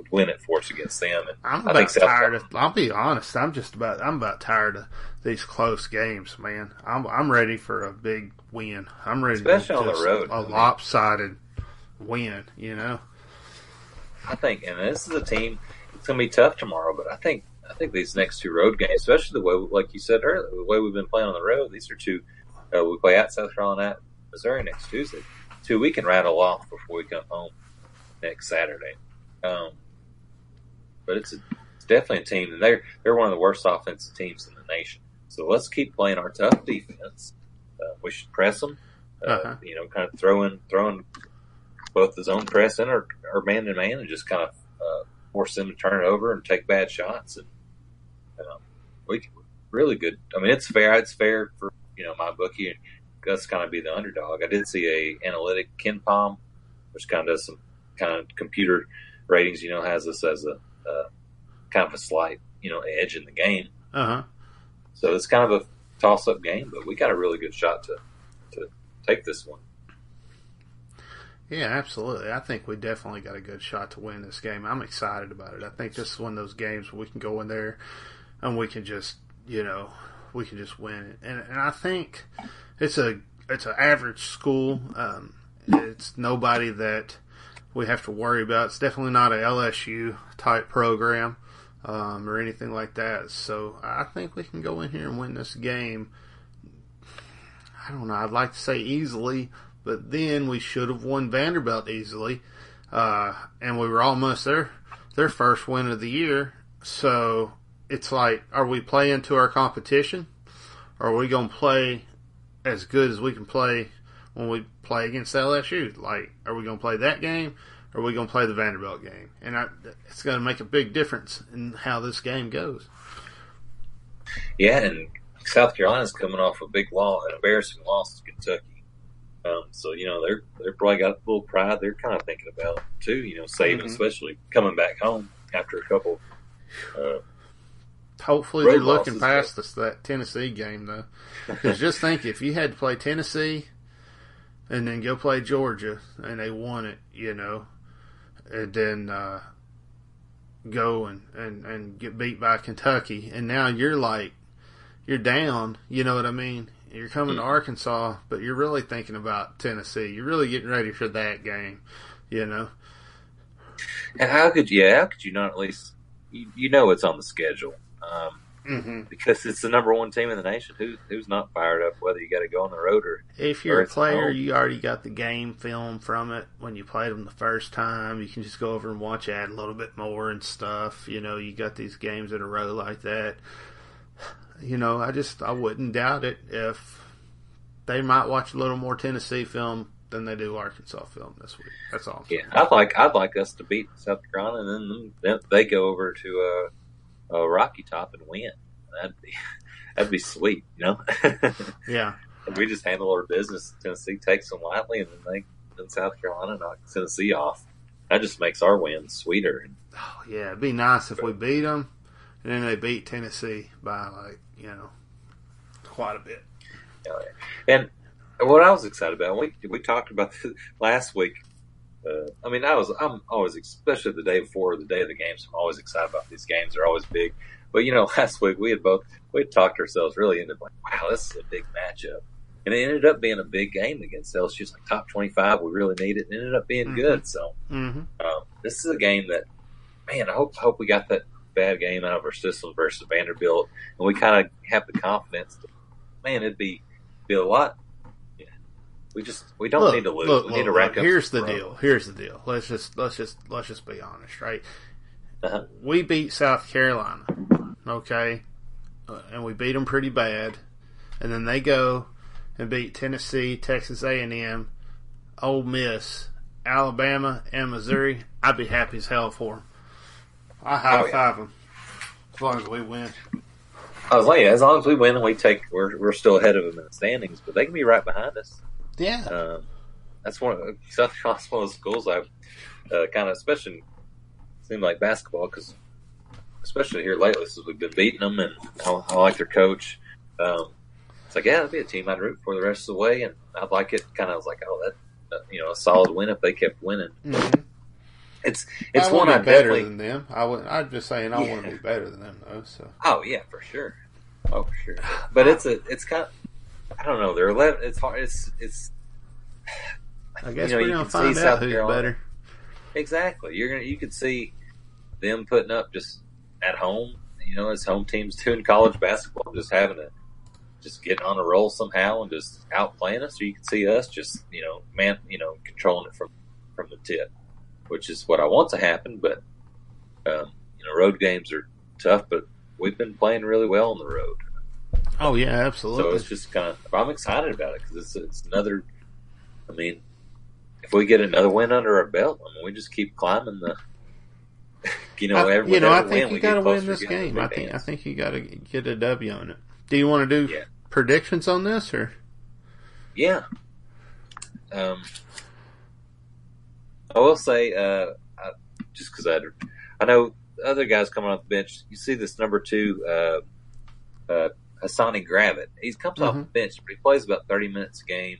would win it for us against them. And I'm about tired of. I'll be honest. I'm just about. I'm about tired of these close games, man. I'm I'm ready for a big win. I'm ready, Especially on the road. A lopsided win. You know. I think, and this is a team. It's going to be tough tomorrow, but I think I think these next two road games, especially the way, like you said earlier, the way we've been playing on the road, these are two. Uh, we play at South Carolina, at Missouri next Tuesday. Two we can rattle off before we come home next Saturday. Um, but it's, a, it's definitely a team, and they're they're one of the worst offensive teams in the nation. So let's keep playing our tough defense. Uh, we should press them. Uh, Uh-huh. You know, kind of throwing throwing both the zone press and our, our man to man, and just kind of uh, force them to turn it over and take bad shots. And um, we really good. I mean, it's fair. It's fair for you know my bookie. and Gus kind of be the underdog. I did see a analytic KenPom, which kind of does some kind of computer ratings. You know, has us as a uh, kind of a slight you know edge in the game. Uh huh. So it's kind of a toss up game, but we got a really good shot to to take this one. Yeah, absolutely. I think we definitely got a good shot to win this game. I'm excited about it. I think this is one of those games where we can go in there and we can just, you know, we can just win it. And and I think it's a it's an average school. Um, it's nobody that we have to worry about. It's definitely not a LSU type program um, or anything like that. So I think we can go in here and win this game. I don't know. I'd like to say easily, but then we should have won Vanderbilt easily, uh, and we were almost their their first win of the year. So it's like, are we playing to our competition, or are we going to play as good as we can play when we play against LSU? Like, are we going to play that game, or are we going to play the Vanderbilt game? And I, it's going to make a big difference in how this game goes. Yeah, and South Carolina's coming off a big loss, an embarrassing loss to Kentucky. Um, so you know they're they're probably got a little pride. They're kind of thinking about too. You know, saving, Mhm. especially coming back home after a couple. Uh, Hopefully, they're looking past us that Tennessee game though. Because just think, if you had to play Tennessee and then go play Georgia and they won it, you know, and then uh, go and, and, and get beat by Kentucky, and now you're like, you're down, you know what I mean? You're coming to Mhm. Arkansas, but you're really thinking about Tennessee. You're really getting ready for that game, you know? and how could you? Yeah, how could you not at least? You, you know it's on the schedule um, Mm-hmm. because it's the number one team in the nation. Who who's not fired up? Whether you got to go on the road or If you're Or a player, you already got the game film from it when you played them the first time. You can just go over and watch it a little bit more and stuff. You know, you got these games in a row like that. You know, I just I wouldn't doubt it if they might watch a little more Tennessee film than they do Arkansas film this week. That's all. Yeah, I'd like I'd like us to beat South Carolina, and then, then they go over to uh, uh, Rocky Top and win. That'd be *laughs* that'd be sweet, you know. *laughs* Yeah. We just handle our business. Tennessee takes them lightly, and then they then South Carolina knocks Tennessee off. That just makes our win sweeter. Oh, yeah. It'd be nice if we beat them and then they beat Tennessee by like you know quite a bit. And what I was excited about, we we talked about this *laughs* last week. Uh, I mean, I was I'm always, especially the day before the day of the games. I'm always excited about these games. They're always big. But you know, *laughs* last week we had both we had talked ourselves really into like, wow, this is a big matchup, and it ended up being a big game against LSU. Like top 25. We really need it. And it ended up being Mhm. good. So Mm-hmm. um, this is a game that, man, I hope hope we got that bad game out of our system versus Vanderbilt, and we kind of have the confidence. To, man, it'd be be a lot. We just we don't Look, need to lose. look, we look, need to rack up. Here's the deal. Here's the deal. Let's just let's just let's just be honest, right? Uh-huh. We beat South Carolina, okay, uh, and we beat them pretty bad, and then they go and beat Tennessee, Texas A&M, Ole Miss, Alabama, and Missouri, I'd be happy as hell for them. I high Oh, yeah. five them as long as we win. I was like, as long as we win and we take, we're we're still ahead of them in the standings, but they can be right behind us. Yeah, Um, that's one of South Carolina's *laughs* one of the schools I've uh, kind of, especially seemed like basketball because, especially here lately, since we've been beating them, and I, I like their coach. Um, it's like, yeah, that'd be a team I'd root for the rest of the way, and I'd like it. Kind of was like, oh, that uh, you know, a solid win if they kept winning. Mhm. It's it's I one want I to better than them. I would. I'm just saying, I Yeah. want to be better than them though. So Oh yeah, for sure. Oh for sure. But it's a it's kind. Of, I don't know. They're eleven. It's hard. It's it's. I guess You know, we're gonna find see out South who's Carolina. better. Exactly. You're gonna you could see them putting up just at home, you know, as home teams do in college basketball, just having to just getting on a roll somehow and just outplaying us, or you can see us just, you know, man you know, controlling it from from the tip. Which is what I want to happen, but um, you know, road games are tough, but we've been playing really well on the road. Oh yeah, absolutely. So it's just kind of, I'm excited about it because it's, it's another, I mean, if we get another win under our belt, I mean, we just keep climbing the, *laughs* you know, I, every, you know, I think we you got to win this game. I think I think you got to get a W on it. Do you want to do Yeah. predictions on this or? Yeah. Um, I will say, uh, I, just because I, I know other guys coming off the bench. You see this number two, uh, uh, Hassani Gravett. He comes off the bench, but he plays about thirty minutes a game.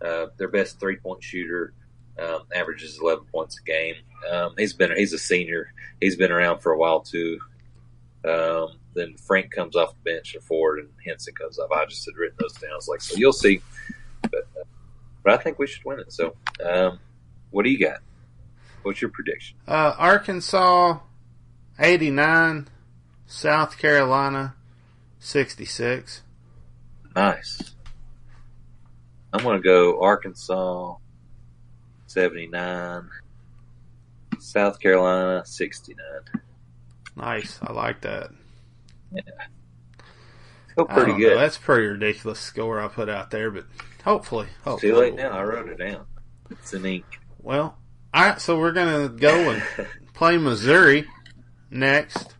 Uh, their best three point shooter, um, averages eleven points a game. Um, he's been he's a senior. He's been around for a while too. Um, then Frank comes off the bench at Ford and Henson comes up. I just had written those down. I was like, so you'll see. But, uh, but I think we should win it. So, um, what do you got? What's your prediction? Uh, Arkansas, eighty nine, South Carolina, sixty six. Nice. I'm going to go Arkansas, 79, South Carolina, 69. Nice, I like that. Feel I pretty don't know, good. That's a pretty ridiculous score I put out there, but hopefully, hopefully Too late now. I wrote it down. It's in ink. Well, all right, so we're gonna go and *laughs* play Missouri next.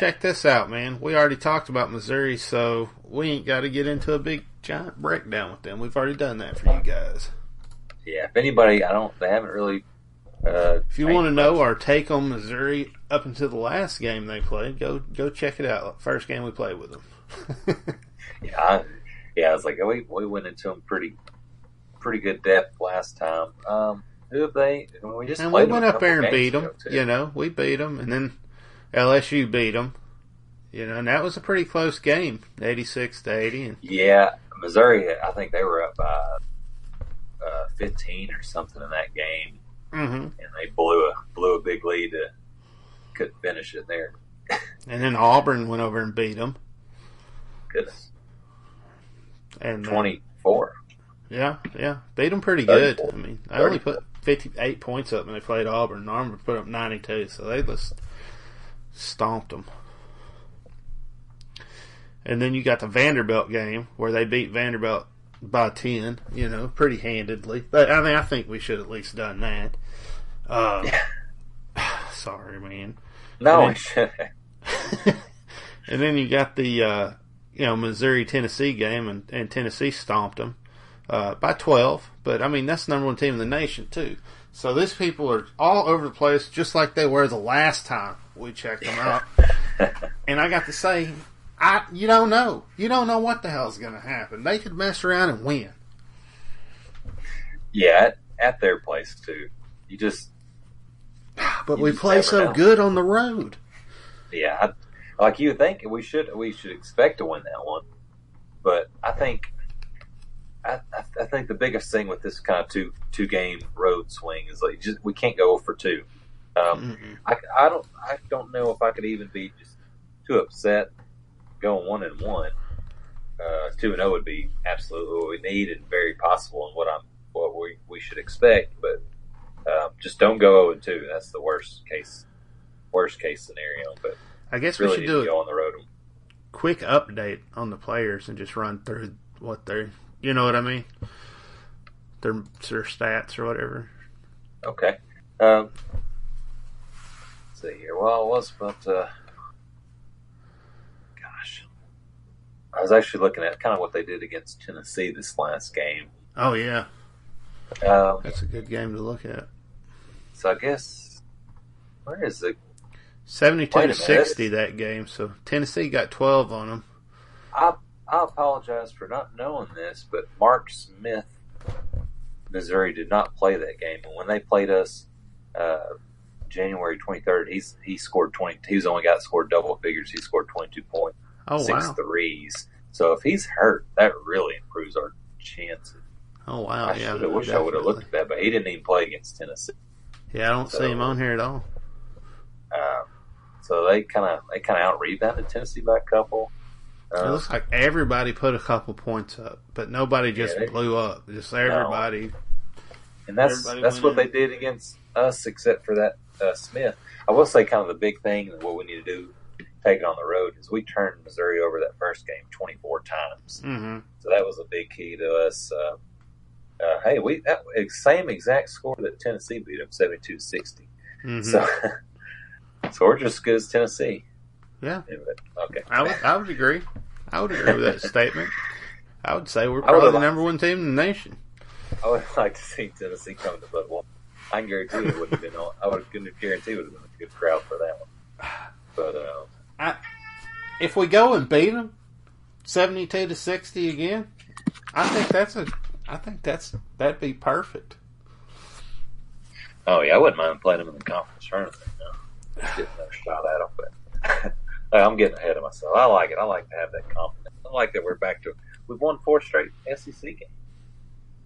Check this out, man. We already talked about Missouri, so we ain't got to get into a big giant breakdown with them. We've already done that for you guys. yeah, if anybody, I don't, they haven't really. Uh, If you want to know our take on Missouri up until the last game they played, go go check it out. First game we played with them. *laughs* yeah, I, yeah, I was like, we, we went into them pretty, pretty good depth last time. Um, who have they? We just and we went up there and beat them. too. You know, we beat them, and then LSU beat them. You know, and that was a pretty close game, eighty-six to eighty. And Yeah, Missouri. I think they were up by uh, 15 or something in that game, hmm and they blew a blew a big lead. To, couldn't finish it there. *laughs* and then Auburn went over and beat them. Goodness, And uh, 24. Yeah, yeah, beat them pretty good. I mean, I only put fifty-eight points up when they played Auburn. Auburn put up ninety-two, so they just stomped them. And then you got the Vanderbilt game where they beat Vanderbilt by ten. You know, pretty handedly. But I mean, I think we should at least done that. Uh, *sighs* sorry, man. No, I mean- *laughs* *laughs* and then you got the uh, you know Missouri Tennessee game, and, and Tennessee stomped them uh, by twelve. But I mean that's the number one team in the nation too. So these people are all over the place, just like they were the last time we checked them out. and I got to say, I you don't know, you don't know what the hell's going to happen. They could mess around and win. yeah, at, at their place too. You just *sighs* But You we just play so know. good on the road. yeah, I, like you think we should we should expect to win that one, but I think. I, I I think the biggest thing with this kind of two two game road swing is like just we can't go for two. Um, Mm-mm. I, I don't I don't know if I could even be just too upset going one and one. Uh, two and zero would be absolutely what we need and very possible and what I'm what we, we should expect. But um, just don't go zero and two. That's the worst case worst case scenario. But I guess we should do go on the road. quick update on the players and just run through what they're, you know what I mean? Their their stats or whatever. Okay. Um, see here. Well, I was about to. Gosh. I was actually looking at kind of what they did against Tennessee this last game. Oh yeah, Um, that's a good game to look at. so I guess. Where is it? Seventy-two to sixty that game. So Tennessee got twelve on them. I, I apologize for not knowing this, but Mark Smith, Missouri, did not play that game. And when they played us uh, January 23rd, he's he scored 20. He's only got scored double figures. He scored 22 points. Oh six wow! threes. So if he's hurt, that really improves our chances. Oh wow! I yeah, have wish I would have looked at that, but he didn't even play against Tennessee. Yeah, I don't see him on here at all. Um, so they kind of they kind of out rebounded Tennessee by a couple. It Uh, looks like everybody put a couple points up, but nobody just Yeah, they- blew up. Just everybody. and that's everybody that's what in. they did against us, except for that uh, Smith. I will say, kind of the big thing and what we need to do, take it on the road, is we turned Missouri over that first game 24 times. hmm So that was a big key to us. Uh, uh, hey, we that same exact score that Tennessee beat them 72-60. hmm So, *laughs* so we're just as good as Tennessee. Yeah. Okay. I would, I would agree. I would agree with that *laughs* statement. I would say we're probably the number one team in the nation. I would *laughs* like to see Tennessee come to Bud Walton. I can guarantee it would have been. on- I would guarantee it would have been a good crowd for that one. *sighs* But uh, If we go and beat them, seventy-two to sixty again, I think that's a. I think that's that'd be perfect. oh yeah, I wouldn't mind playing them in the conference tournament. You know, getting another shot at them, but *laughs* I'm getting ahead of myself. I like it. I like to have that confidence. I like that we're back to. We've won four straight SEC games.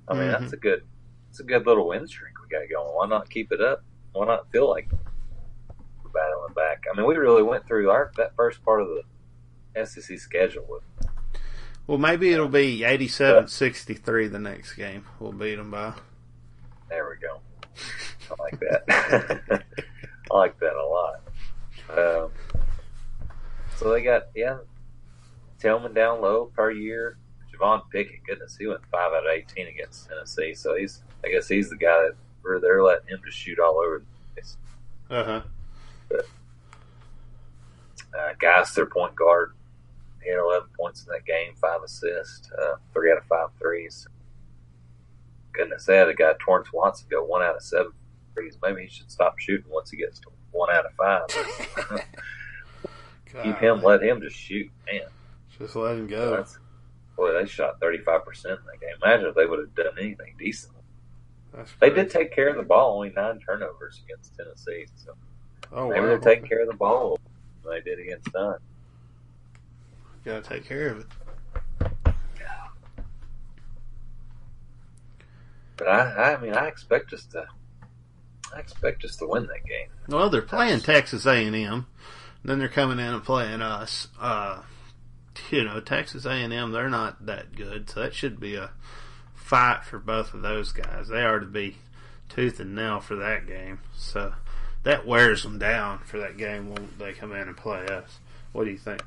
I mean, Mhm. that's a good. It's a good little win streak we got going. Why not keep it up? Why not feel like we're battling back? I mean, we really went through our that first part of the SEC schedule with Well, maybe it'll be 87-63 the next game. We'll beat them by. There we go. I like that. *laughs* I like that a lot. Um, so they got yeah, Tilmon down low per year. Javon Pickett, goodness, he went five out of eighteen against Tennessee. So he's, I guess, he's the guy that where they're letting him just shoot all over. the place. Uh huh. Uh, guys, their point guard, he had eleven points in that game, five assists, uh, three out of five threes. Goodness, they had a guy Torrence Watson go one out of seven threes. Maybe he should stop shooting once he gets to one out of five. *laughs* *laughs* Keep him, let him just shoot. Man, Just let him go. that's boy, they shot thirty five percent in that game. Imagine if they would have done anything decent. They did take care of the ball, only nine turnovers against Tennessee. So Oh maybe wow. they're taking care of the ball than they did against none. Gotta take care of it. But I, I mean, I expect us to. I expect us to win that game. Well, they're playing Texas A and M, then they're coming in and playing us. Uh, you know, Texas A and M, they're not that good, so that should be a fight for both of those guys. They are to be tooth and nail for that game, so that wears them down for that game when they come in and play us. What do you think?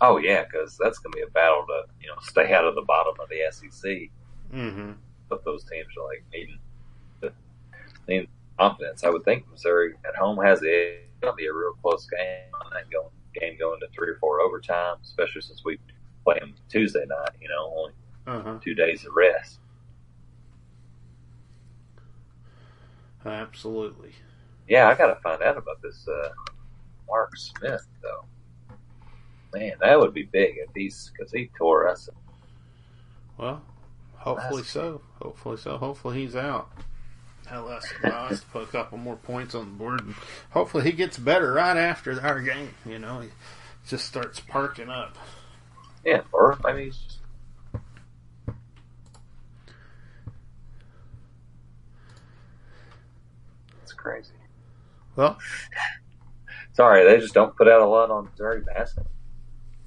Oh yeah, because that's going to be a battle to you know stay out of the bottom of the SEC. Mm-hmm. But those teams are like needing to need confidence. I would think Missouri at home has it. It's going to be a real close game. That going game going to three or four overtime, especially since we play them Tuesday night. You know, only Uh huh. two days of rest. Absolutely. Yeah, I got to find out about this uh, Mark Smith though. Man, that would be big if he's because he tore us. Well, hopefully That's- so. Hopefully so. Hopefully he's out. Hell, us to put a couple more points on the board. And hopefully he gets better right after our game. You know, he just starts perking up. Yeah, or maybe he's just. It's crazy. Well, Sorry, they just don't put out a lot on Missouri basketball.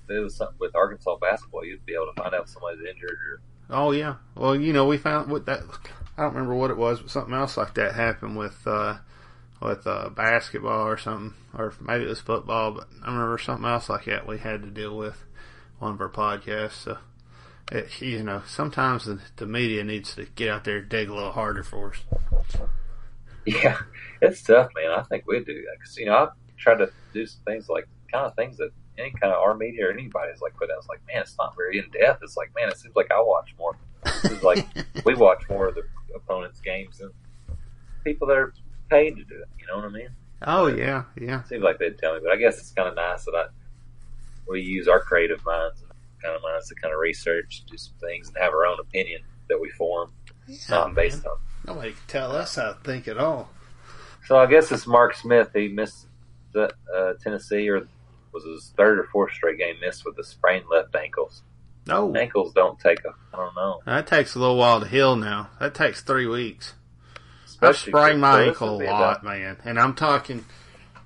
If it was something with Arkansas basketball, you'd be able to find out if somebody's injured or oh yeah. Well, you know, we found what that. I don't remember what it was, but something else like that happened with uh, with uh, basketball or something, or maybe it was football. But I remember something else like that we had to deal with one of our podcasts. So It, you know, sometimes the, the media needs to get out there and dig a little harder for us. *laughs* Yeah, it's tough, man. I think we do that because you know I've tried to do some things like kind of things that any kind of our media or anybody's like put out. It's like, man, it's not very in depth. It's like, man, it seems like I watch more. It's like *laughs* we watch more of the opponent's games than people that are paid to do it. You know what I mean? Oh yeah, yeah. It seems like they'd tell me, but I guess it's kind of nice that I we use our creative minds and kind of minds to kind of research, do some things, and have our own opinion that we form, yeah not based on. Nobody can tell us how to think at all. So I guess it's Mark Smith. He missed the uh, Tennessee, or was his third or fourth straight game missed with a sprained left ankle. No, Ankles don't take a. I don't know. that takes a little while to heal. Now that takes three weeks. I Especially sprained my ankle a lot, man, and I'm talking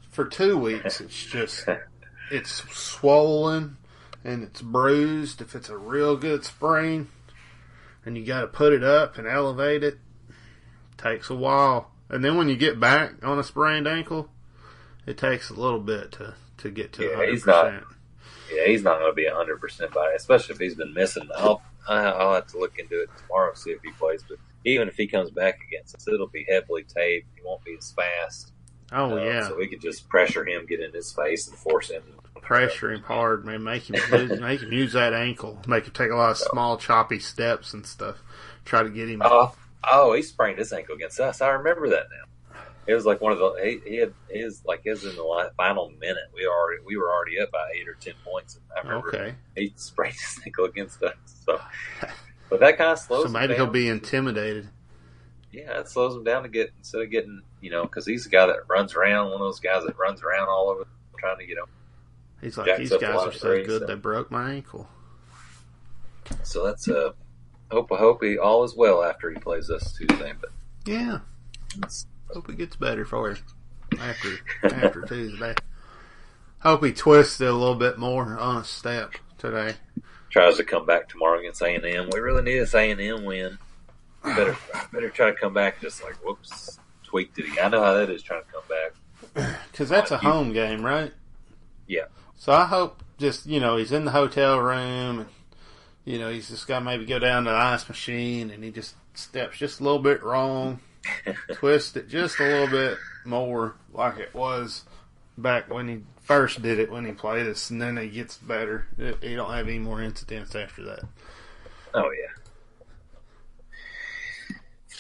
for two weeks. It's just *laughs* it's swollen and it's bruised. If it's a real good sprain, and you got to put it up and elevate it, takes a while. And then when you get back on a sprained ankle, it takes a little bit to to get to Yeah, 100%. he's not- Yeah, he's not going to be hundred percent by it, especially if he's been missing. I'll I'll have to look into it tomorrow and see if he plays. But even if he comes back against us, it'll be heavily taped. He won't be as fast. Oh Uh, yeah, So we could just pressure him, get in his face, and force him. pressure him hard, man. Make him *laughs* make him use that ankle. Make him take a lot of small choppy steps and stuff. Try to get him. Oh, oh, he sprained his ankle against us. I remember that now. It was like one of the he, he had his like his in the final minute. We already we were already up by eight or ten points. I remember okay, he sprained his ankle against us. So, but that kind of slows. so him maybe down. he'll be intimidated. Yeah, it slows him down to get instead of getting you know because he's the guy that runs around, one of those guys that runs around all over trying to get him. He's like, these guys are so good so- they broke my ankle. So that's uh, hope I hope he all is well after he plays us Tuesday. But Yeah, it's, hope it gets better for him after after Tuesday. Hope he twists it a little bit more on a step today. tries to come back tomorrow against A and M. We really need this A and M win. Better better try to come back just like whoops, tweaked it. again. I know how that is trying to come back. *clears throat* Because that's a You- home game, right? Yeah. So I hope just, you know, he's in the hotel room and, you know, he's just got to maybe go down to the ice machine and he just steps just a little bit wrong, *laughs* twist it just a little bit more like it was back when he first did it when he played us and then he gets better. He don't have any more incidents after that. Oh yeah.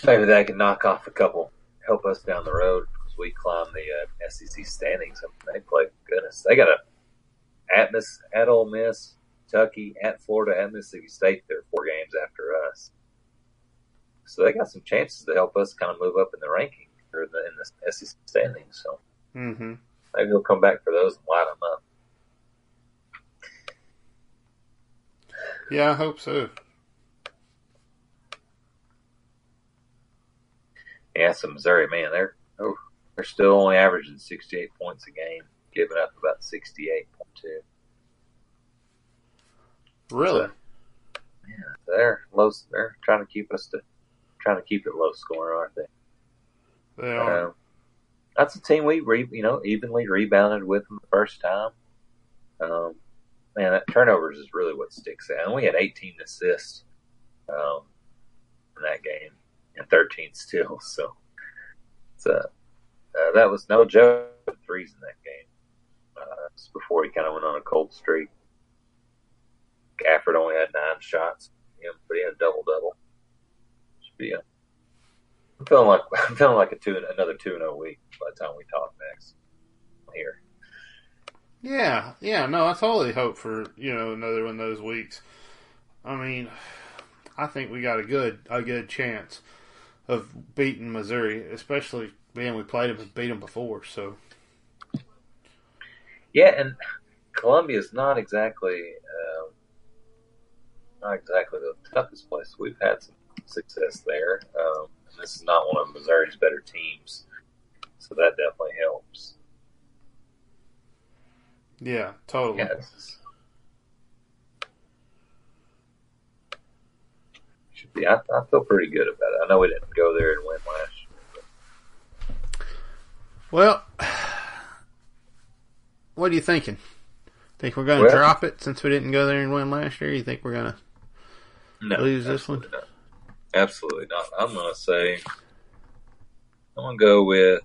Maybe that can knock off a couple, help us down the road as we climb the uh, SEC standings. I mean, they play goodness. They got a at Miss at Ole Miss, Kentucky, at Florida, at Mississippi State. They're four games after us. So they got some chances to help us kind of move up in the ranking or the, in the SEC standings. So mm-hmm. maybe they'll come back for those and light them up. Yeah, I hope so. Yeah, some Missouri, man, they're oh, they're still only averaging 68 points a game, giving up about 68.2. Really? Yeah, they're low. They're trying to keep us to trying to keep it low scoring, aren't they? They are. Um, that's a team we re, you know evenly rebounded with them the first time. Um, man, that turnovers is really what sticks out. And we had 18 assists um, in that game and 13 steals. *laughs* So, so uh, uh, that was no joke. Threes in that game. Uh, before he kind of went on a cold streak. Gafford only had nine shots, you know, but he had a double double. Should be a I'm feeling like *laughs* I'm feeling like a two another two and a week by the time we talk next. Here, Yeah, yeah, no, I totally hope for you know another one of those weeks. I mean, I think we got a good a good chance of beating Missouri, especially being we played them and beat them before. So yeah, and Columbia's not exactly um, not exactly the toughest place. We've had some success there. Um, this is not one of Missouri's better teams, so that definitely helps. yeah, totally. Yes. Should be. I, I feel pretty good about it. I know we didn't go there and win last year. Well, *sighs* what are you thinking? Think we're going to Well- drop it since we didn't go there and win last year? You think we're going to No, lose this one? absolutely not. Absolutely not. I'm going to say I'm going to go with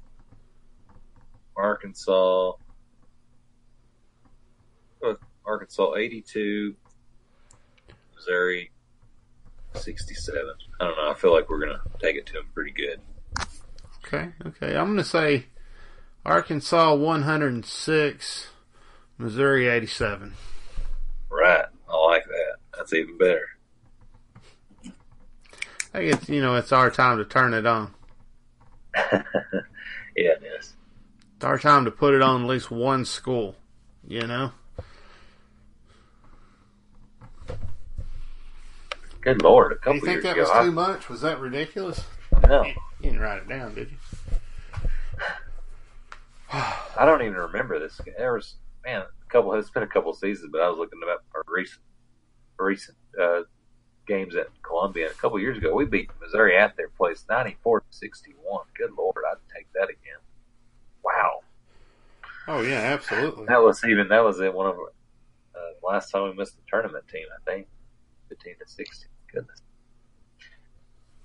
Arkansas. With Arkansas 82, Missouri 67. I don't know. I feel like we're going to take it to them pretty good. Okay, okay. I'm going to say Arkansas 106, Missouri 87. Right. I like that. That's even better. I guess, you know, it's our time to turn it on. *laughs* yeah, it is. It's our time to put it on at least one school, you know? Good lord, a Do couple you think that ago. was I- too much? Was that ridiculous? no, You didn't write it down, did you? *sighs* I don't even remember this. There was man, a couple. It's been a couple seasons, but I was looking at our recent recent uh, games at Columbia. A couple years ago, we beat Missouri at their place, 94 61. Good lord, I'd take that again. Wow, Oh, yeah, absolutely. that was even that was it. One of uh, last time we missed the tournament team, I think, fifteen to sixteen. Goodness.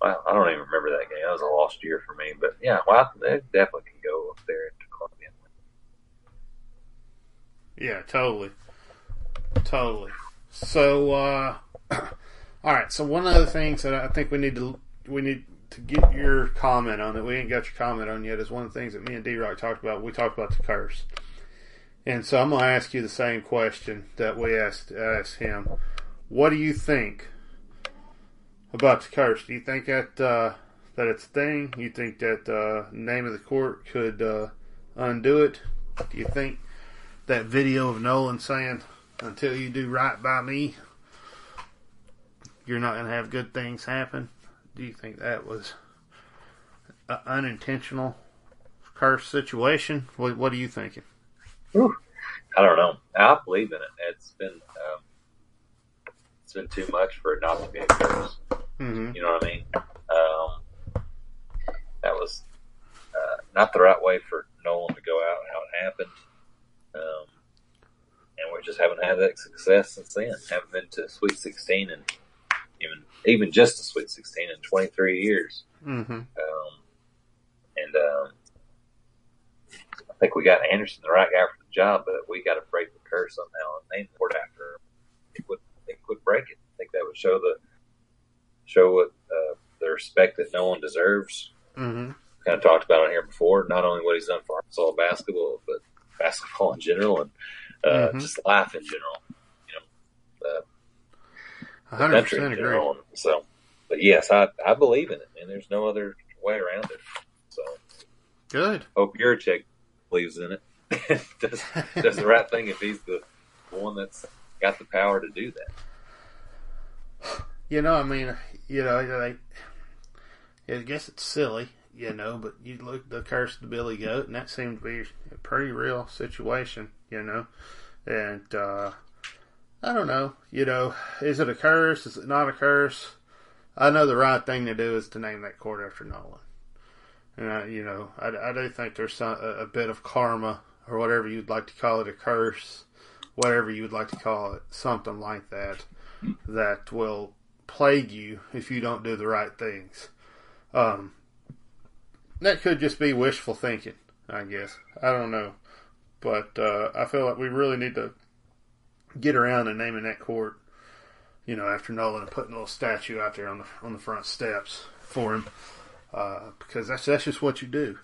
Wow, I don't even remember that game. That was a lost year for me. But yeah, well, they definitely can go up there to Columbia. Yeah, totally. Totally. So, uh, *clears throat* all right. So one of the things that I think we need to we need to get your comment on that we ain't got your comment on yet is one of the things that me and D Rock talked about. We talked about the curse, and so I'm gonna ask you the same question that we asked asked him. What do you think about the curse? Do you think that uh, that it's a thing? You think that uh, name of the court could uh, undo it? Do you think that video of Nolan saying, "Until you do right by me, you're not going to have good things happen"? Do you think that was an unintentional curse situation? What, what are you thinking? I don't know. I believe in it. It's been um, it's been too much for it not to be a curse. Mm-hmm. You know what I mean? Um, that was uh, not the right way for Nolan to go out how it happened. Um, and we just haven't had that success since then. Haven't been to Sweet 16 and even even just a Sweet 16 in 23 years. Mm-hmm. Um, and um, I think we got Anderson the right guy for the job, but we got to break the curse somehow and name the court after him. It would, it would break it. I think that would show the show what uh, the respect that Nolan deserves. Mm-hmm. Kind of talked about it here before. Not only what he's done for Arkansas basketball, but basketball in general and uh, Mhm. just life in general. You know, uh, the hundred country in percent agree. general. So, but yes, I I believe in it, and there's no other way around it. So, Good. hope Yurachek believes in it. *laughs* does, does the right thing if he's the one that's got the power to do that. You know, I mean, you know, like, I guess it's silly, you know, but you look at the curse of the Billy Goat, and that seemed to be a pretty real situation, you know. And uh, I don't know, you know, is it a curse? Is it not a curse? I know the right thing to do is to name that court after Nolan. And I, you know, I, I do think there's some, a, a bit of karma or whatever you'd like to call it, a curse, whatever you would like to call it, something like that, that will plague you if you don't do the right things. Um, that could just be wishful thinking, I guess. I don't know, but uh, I feel like we really need to get around and naming that court. You know, after Nolan and putting a little statue out there on the on the front steps for him, uh, because that's that's just what you do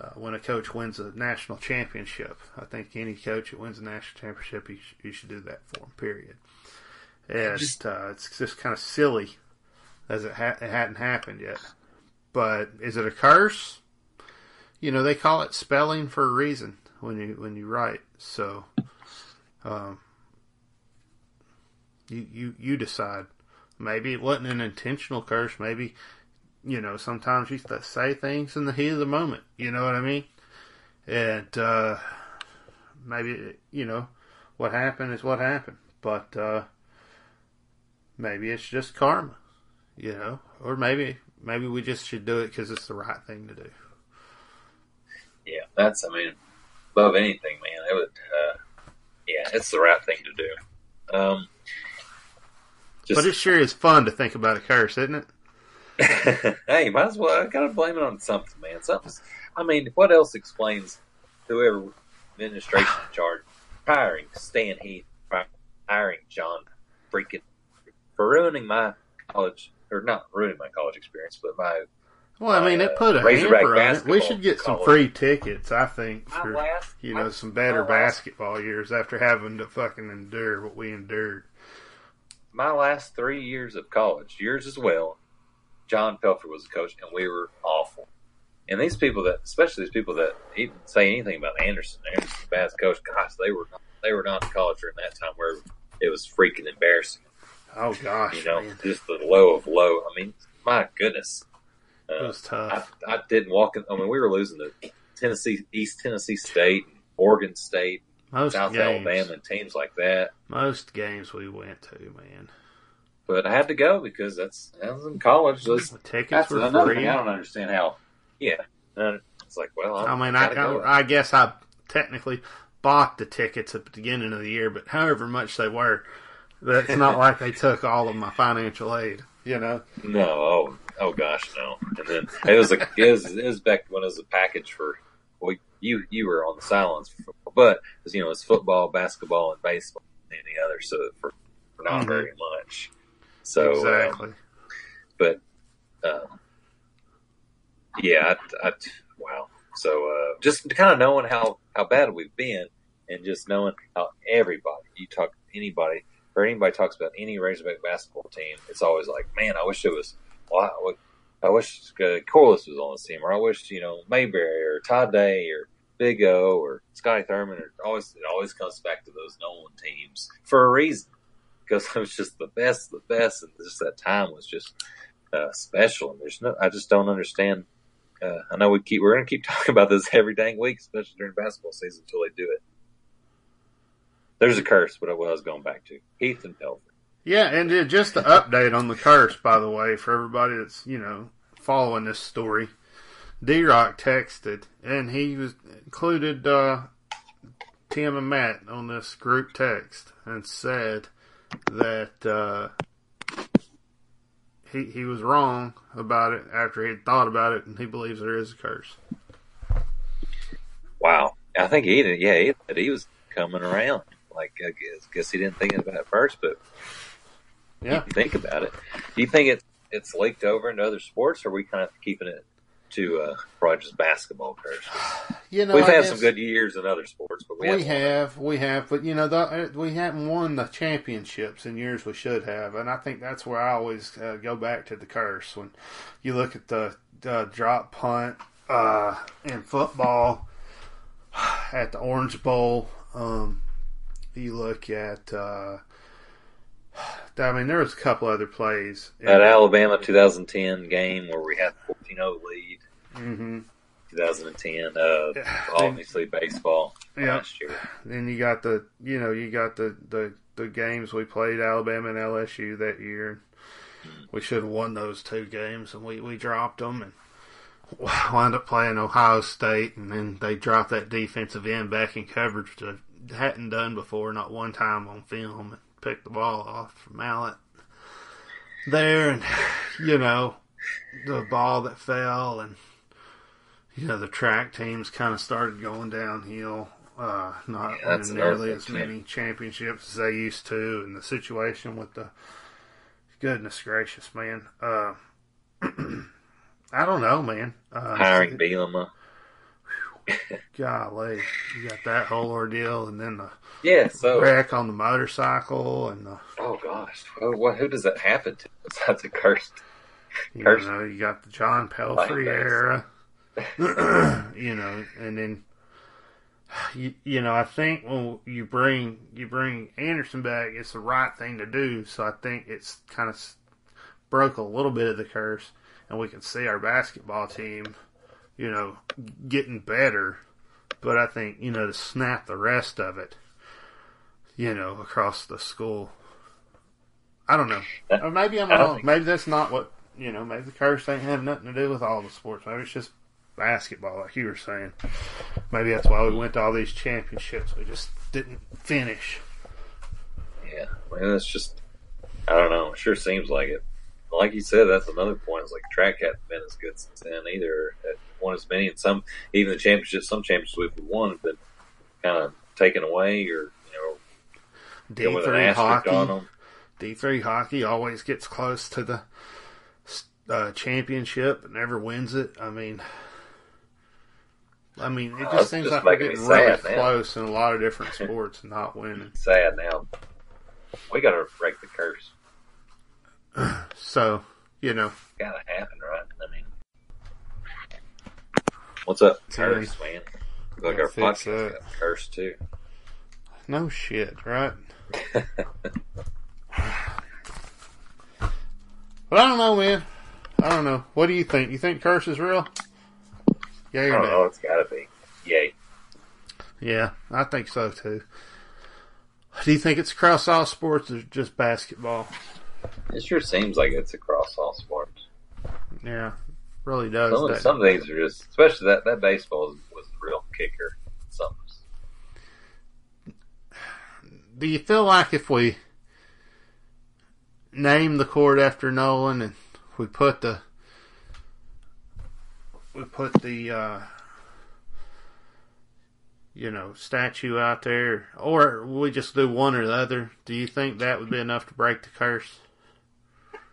uh, when a coach wins a national championship. I think any coach that wins a national championship, you, sh- you should do that for him. Period. And Just- uh, it's just kind of silly as it, ha- it hadn't happened yet. But is it a curse? You know, they call it spelling for a reason when you when you write. So, um, you you you decide. Maybe it wasn't an intentional curse. Maybe you know sometimes you say things in the heat of the moment. You know what I mean? And uh, maybe you know what happened is what happened. But uh, maybe it's just karma. You know, or maybe maybe we just should do it because it's the right thing to do. Yeah, that's I mean, above anything, man, it would. Uh, yeah, it's the right thing to do. Um, Just, But it sure is fun to think about a curse, isn't it? *laughs* hey, might as well. I gotta blame it on something, man. Something. I mean, what else explains whoever administration in charge hiring Stan Heath, hiring John freaking for ruining my college or not ruining my college experience, but my Well, I mean, Uh, it put a hamper on it. We should get some free tickets, I think, for last, you know my- some better basketball years after having to fucking endure what we endured. My last three years of college, yours as well, John Pelphrey was the coach, and we were awful. And these people that, especially these people that even say anything about Anderson, Anderson's bad coach. Gosh, they were not, they were not in college during that time where it was freaking embarrassing. Oh gosh, You know, man, just the low of low. I mean, my goodness, it uh, was I, tough. I didn't walk in. I mean, we were losing to Tennessee, East Tennessee State, Oregon State, Most South games, Alabama, and teams like that. most games we went to, man. But I had to go because that's I was in college. Those The tickets That's were free. thing. I don't understand how. Yeah, Uh, it's like, well, I I'm, mean, I, go. I, I guess I technically bought the tickets at the beginning of the year, but however much they were, that's not like they took all of my financial aid. You know, no, oh, oh gosh, no. And then it was a it was, it was back when it was a package for. You you were on the silence, for football, but was, you know it's football, basketball, and baseball, and any other. So for, for not Mhm. very much. So um, exactly. but um, yeah, I, I, wow. So uh, just kind of knowing how how bad we've been, and just knowing how everybody you talk anybody or anybody talks about any Razorback basketball team, it's always like, man, I wish it was. Well, I, I wish uh, Corliss was on this team, or I wish you know Mayberry or Todd Day or Big O or Scotty Thurman. Or always it always comes back to those Nolan teams for a reason because it was just the best, the best, and just that time was just uh, special. And there's no, I just don't understand. Uh, I know we keep we're gonna keep *laughs* talking about this every dang week, especially during basketball season until they do it. There's a curse, but I was going back to Heath and. Yeah, and just to update on the curse, by the way, for everybody that's you know following this story, D Rock texted, and he was included uh, Tim and Matt on this group text, and said that uh, he he was wrong about it after he had thought about it, and he believes there is a curse. Wow, I think he did. Yeah, he, he was coming around. Like I guess, guess he didn't think about it first, but Yeah, think about it. Do you think it it's leaked over into other sports, or are we kind of keeping it to uh, just basketball curse? *sighs* you know We've I had some good years in other sports, but we, We haven't we have, but you know, the, uh, we haven't won the championships in years we should have, and I think that's where I always uh, go back to the curse when you look at the uh, drop punt uh, in football *sighs* at the Orange Bowl. Um, you look at, uh, *sighs* I mean, there was a couple other plays. That Alabama 2010 game where we had 14-0 lead, hmm 2010. Uh, obviously baseball Yeah. last year. Then you got the, you know, you got the the the games we played Alabama and LSU that year. We should have won those two games, and we we dropped them and *laughs* wound up playing Ohio State, and then they dropped that defensive end back in coverage that hadn't done before, not one time on film, and picked the ball off from Mallett there, and *sighs* you know the ball that fell and you know the track teams kind of started going downhill uh not Yeah, nearly as many championships as they used to and the situation with the goodness gracious man uh *clears throat* i don't know man uh Hiring Bielema. golly you got that whole ordeal and then the Yeah, so wreck on the motorcycle and the oh gosh, well, what who does that happen to besides a cursed? You Curse. know, you got the John Pelphrey era. *clears throat* you know, and then you, you know, I think when you bring you bring Anderson back, it's the right thing to do. So I think it's kind of broke a little bit of the curse, and we can see our basketball team, you know, getting better. But I think you know to snap the rest of it, you know, across the school. I don't know. Or maybe I'm wrong. Maybe that's not what you know. Maybe the curse ain't have nothing to do with all the sports. Maybe it's just basketball, like you were saying. Maybe that's why we went to all these championships. We just didn't finish. Yeah, well, it's just I don't know. It sure seems like it. Like you said, that's another point. It's like track hasn't been as good since then either. It won as many, and some even the championships, some championships we've won have been kind of taken away, or you know, D go with an three on hockey. them. D three hockey always gets close to the uh, championship and never wins it. I mean, I mean, it just it's seems just like we're getting really now. close in a lot of different *laughs* sports and not winning. Sad now. We got to break the curse. *sighs* So, you know, Got to happen, right? I mean, what's up, curse, man? Look, Gotta our podcast got cursed too. no shit, right? *laughs* But I don't know, man. I don't know. What do you think? You think curse is real? Yeah, or no? know. It's got to be. Yay. Yeah, I think so too. Do you think it's across all sports or just basketball? It sure seems like it's across all sports. Yeah, really does. Some, that. some things are just, especially that that baseball was, was a real kicker. Some Do you feel like if we name the court after Nolan and we put the we put the uh, you know statue out there, or we just do one or the other? Do you think that would be enough to break the curse?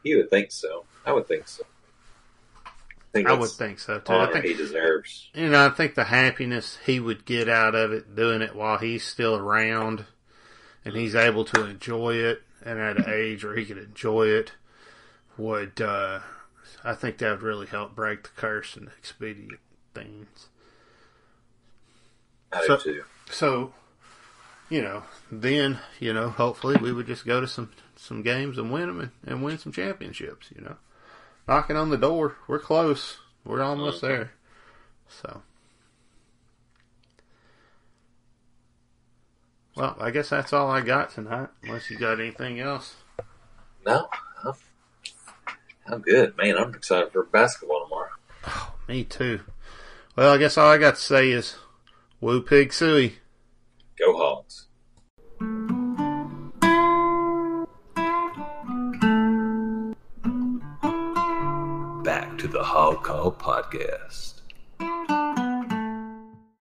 you would think so. I would think so. I think I would think so too. I think he deserves. you know, I think the happiness he would get out of it, doing it while he's still around, and he's able to enjoy it, and at an age where he could enjoy it, would uh, I think that would really help break the curse and expedite things. I So- do too. So, you know, then you know, hopefully we would just go to some some games and win them and, and win some championships. You know, knocking on the door, we're close, we're almost Mhm. there. So. Well, I guess that's all I got tonight. Unless you got anything else. No, I'm, I'm good, man. I'm excited for basketball tomorrow. Oh, Me too. Well, I guess all I got to say is, woo pig sooie. Go Hogs. Back to the Hog Call Podcast.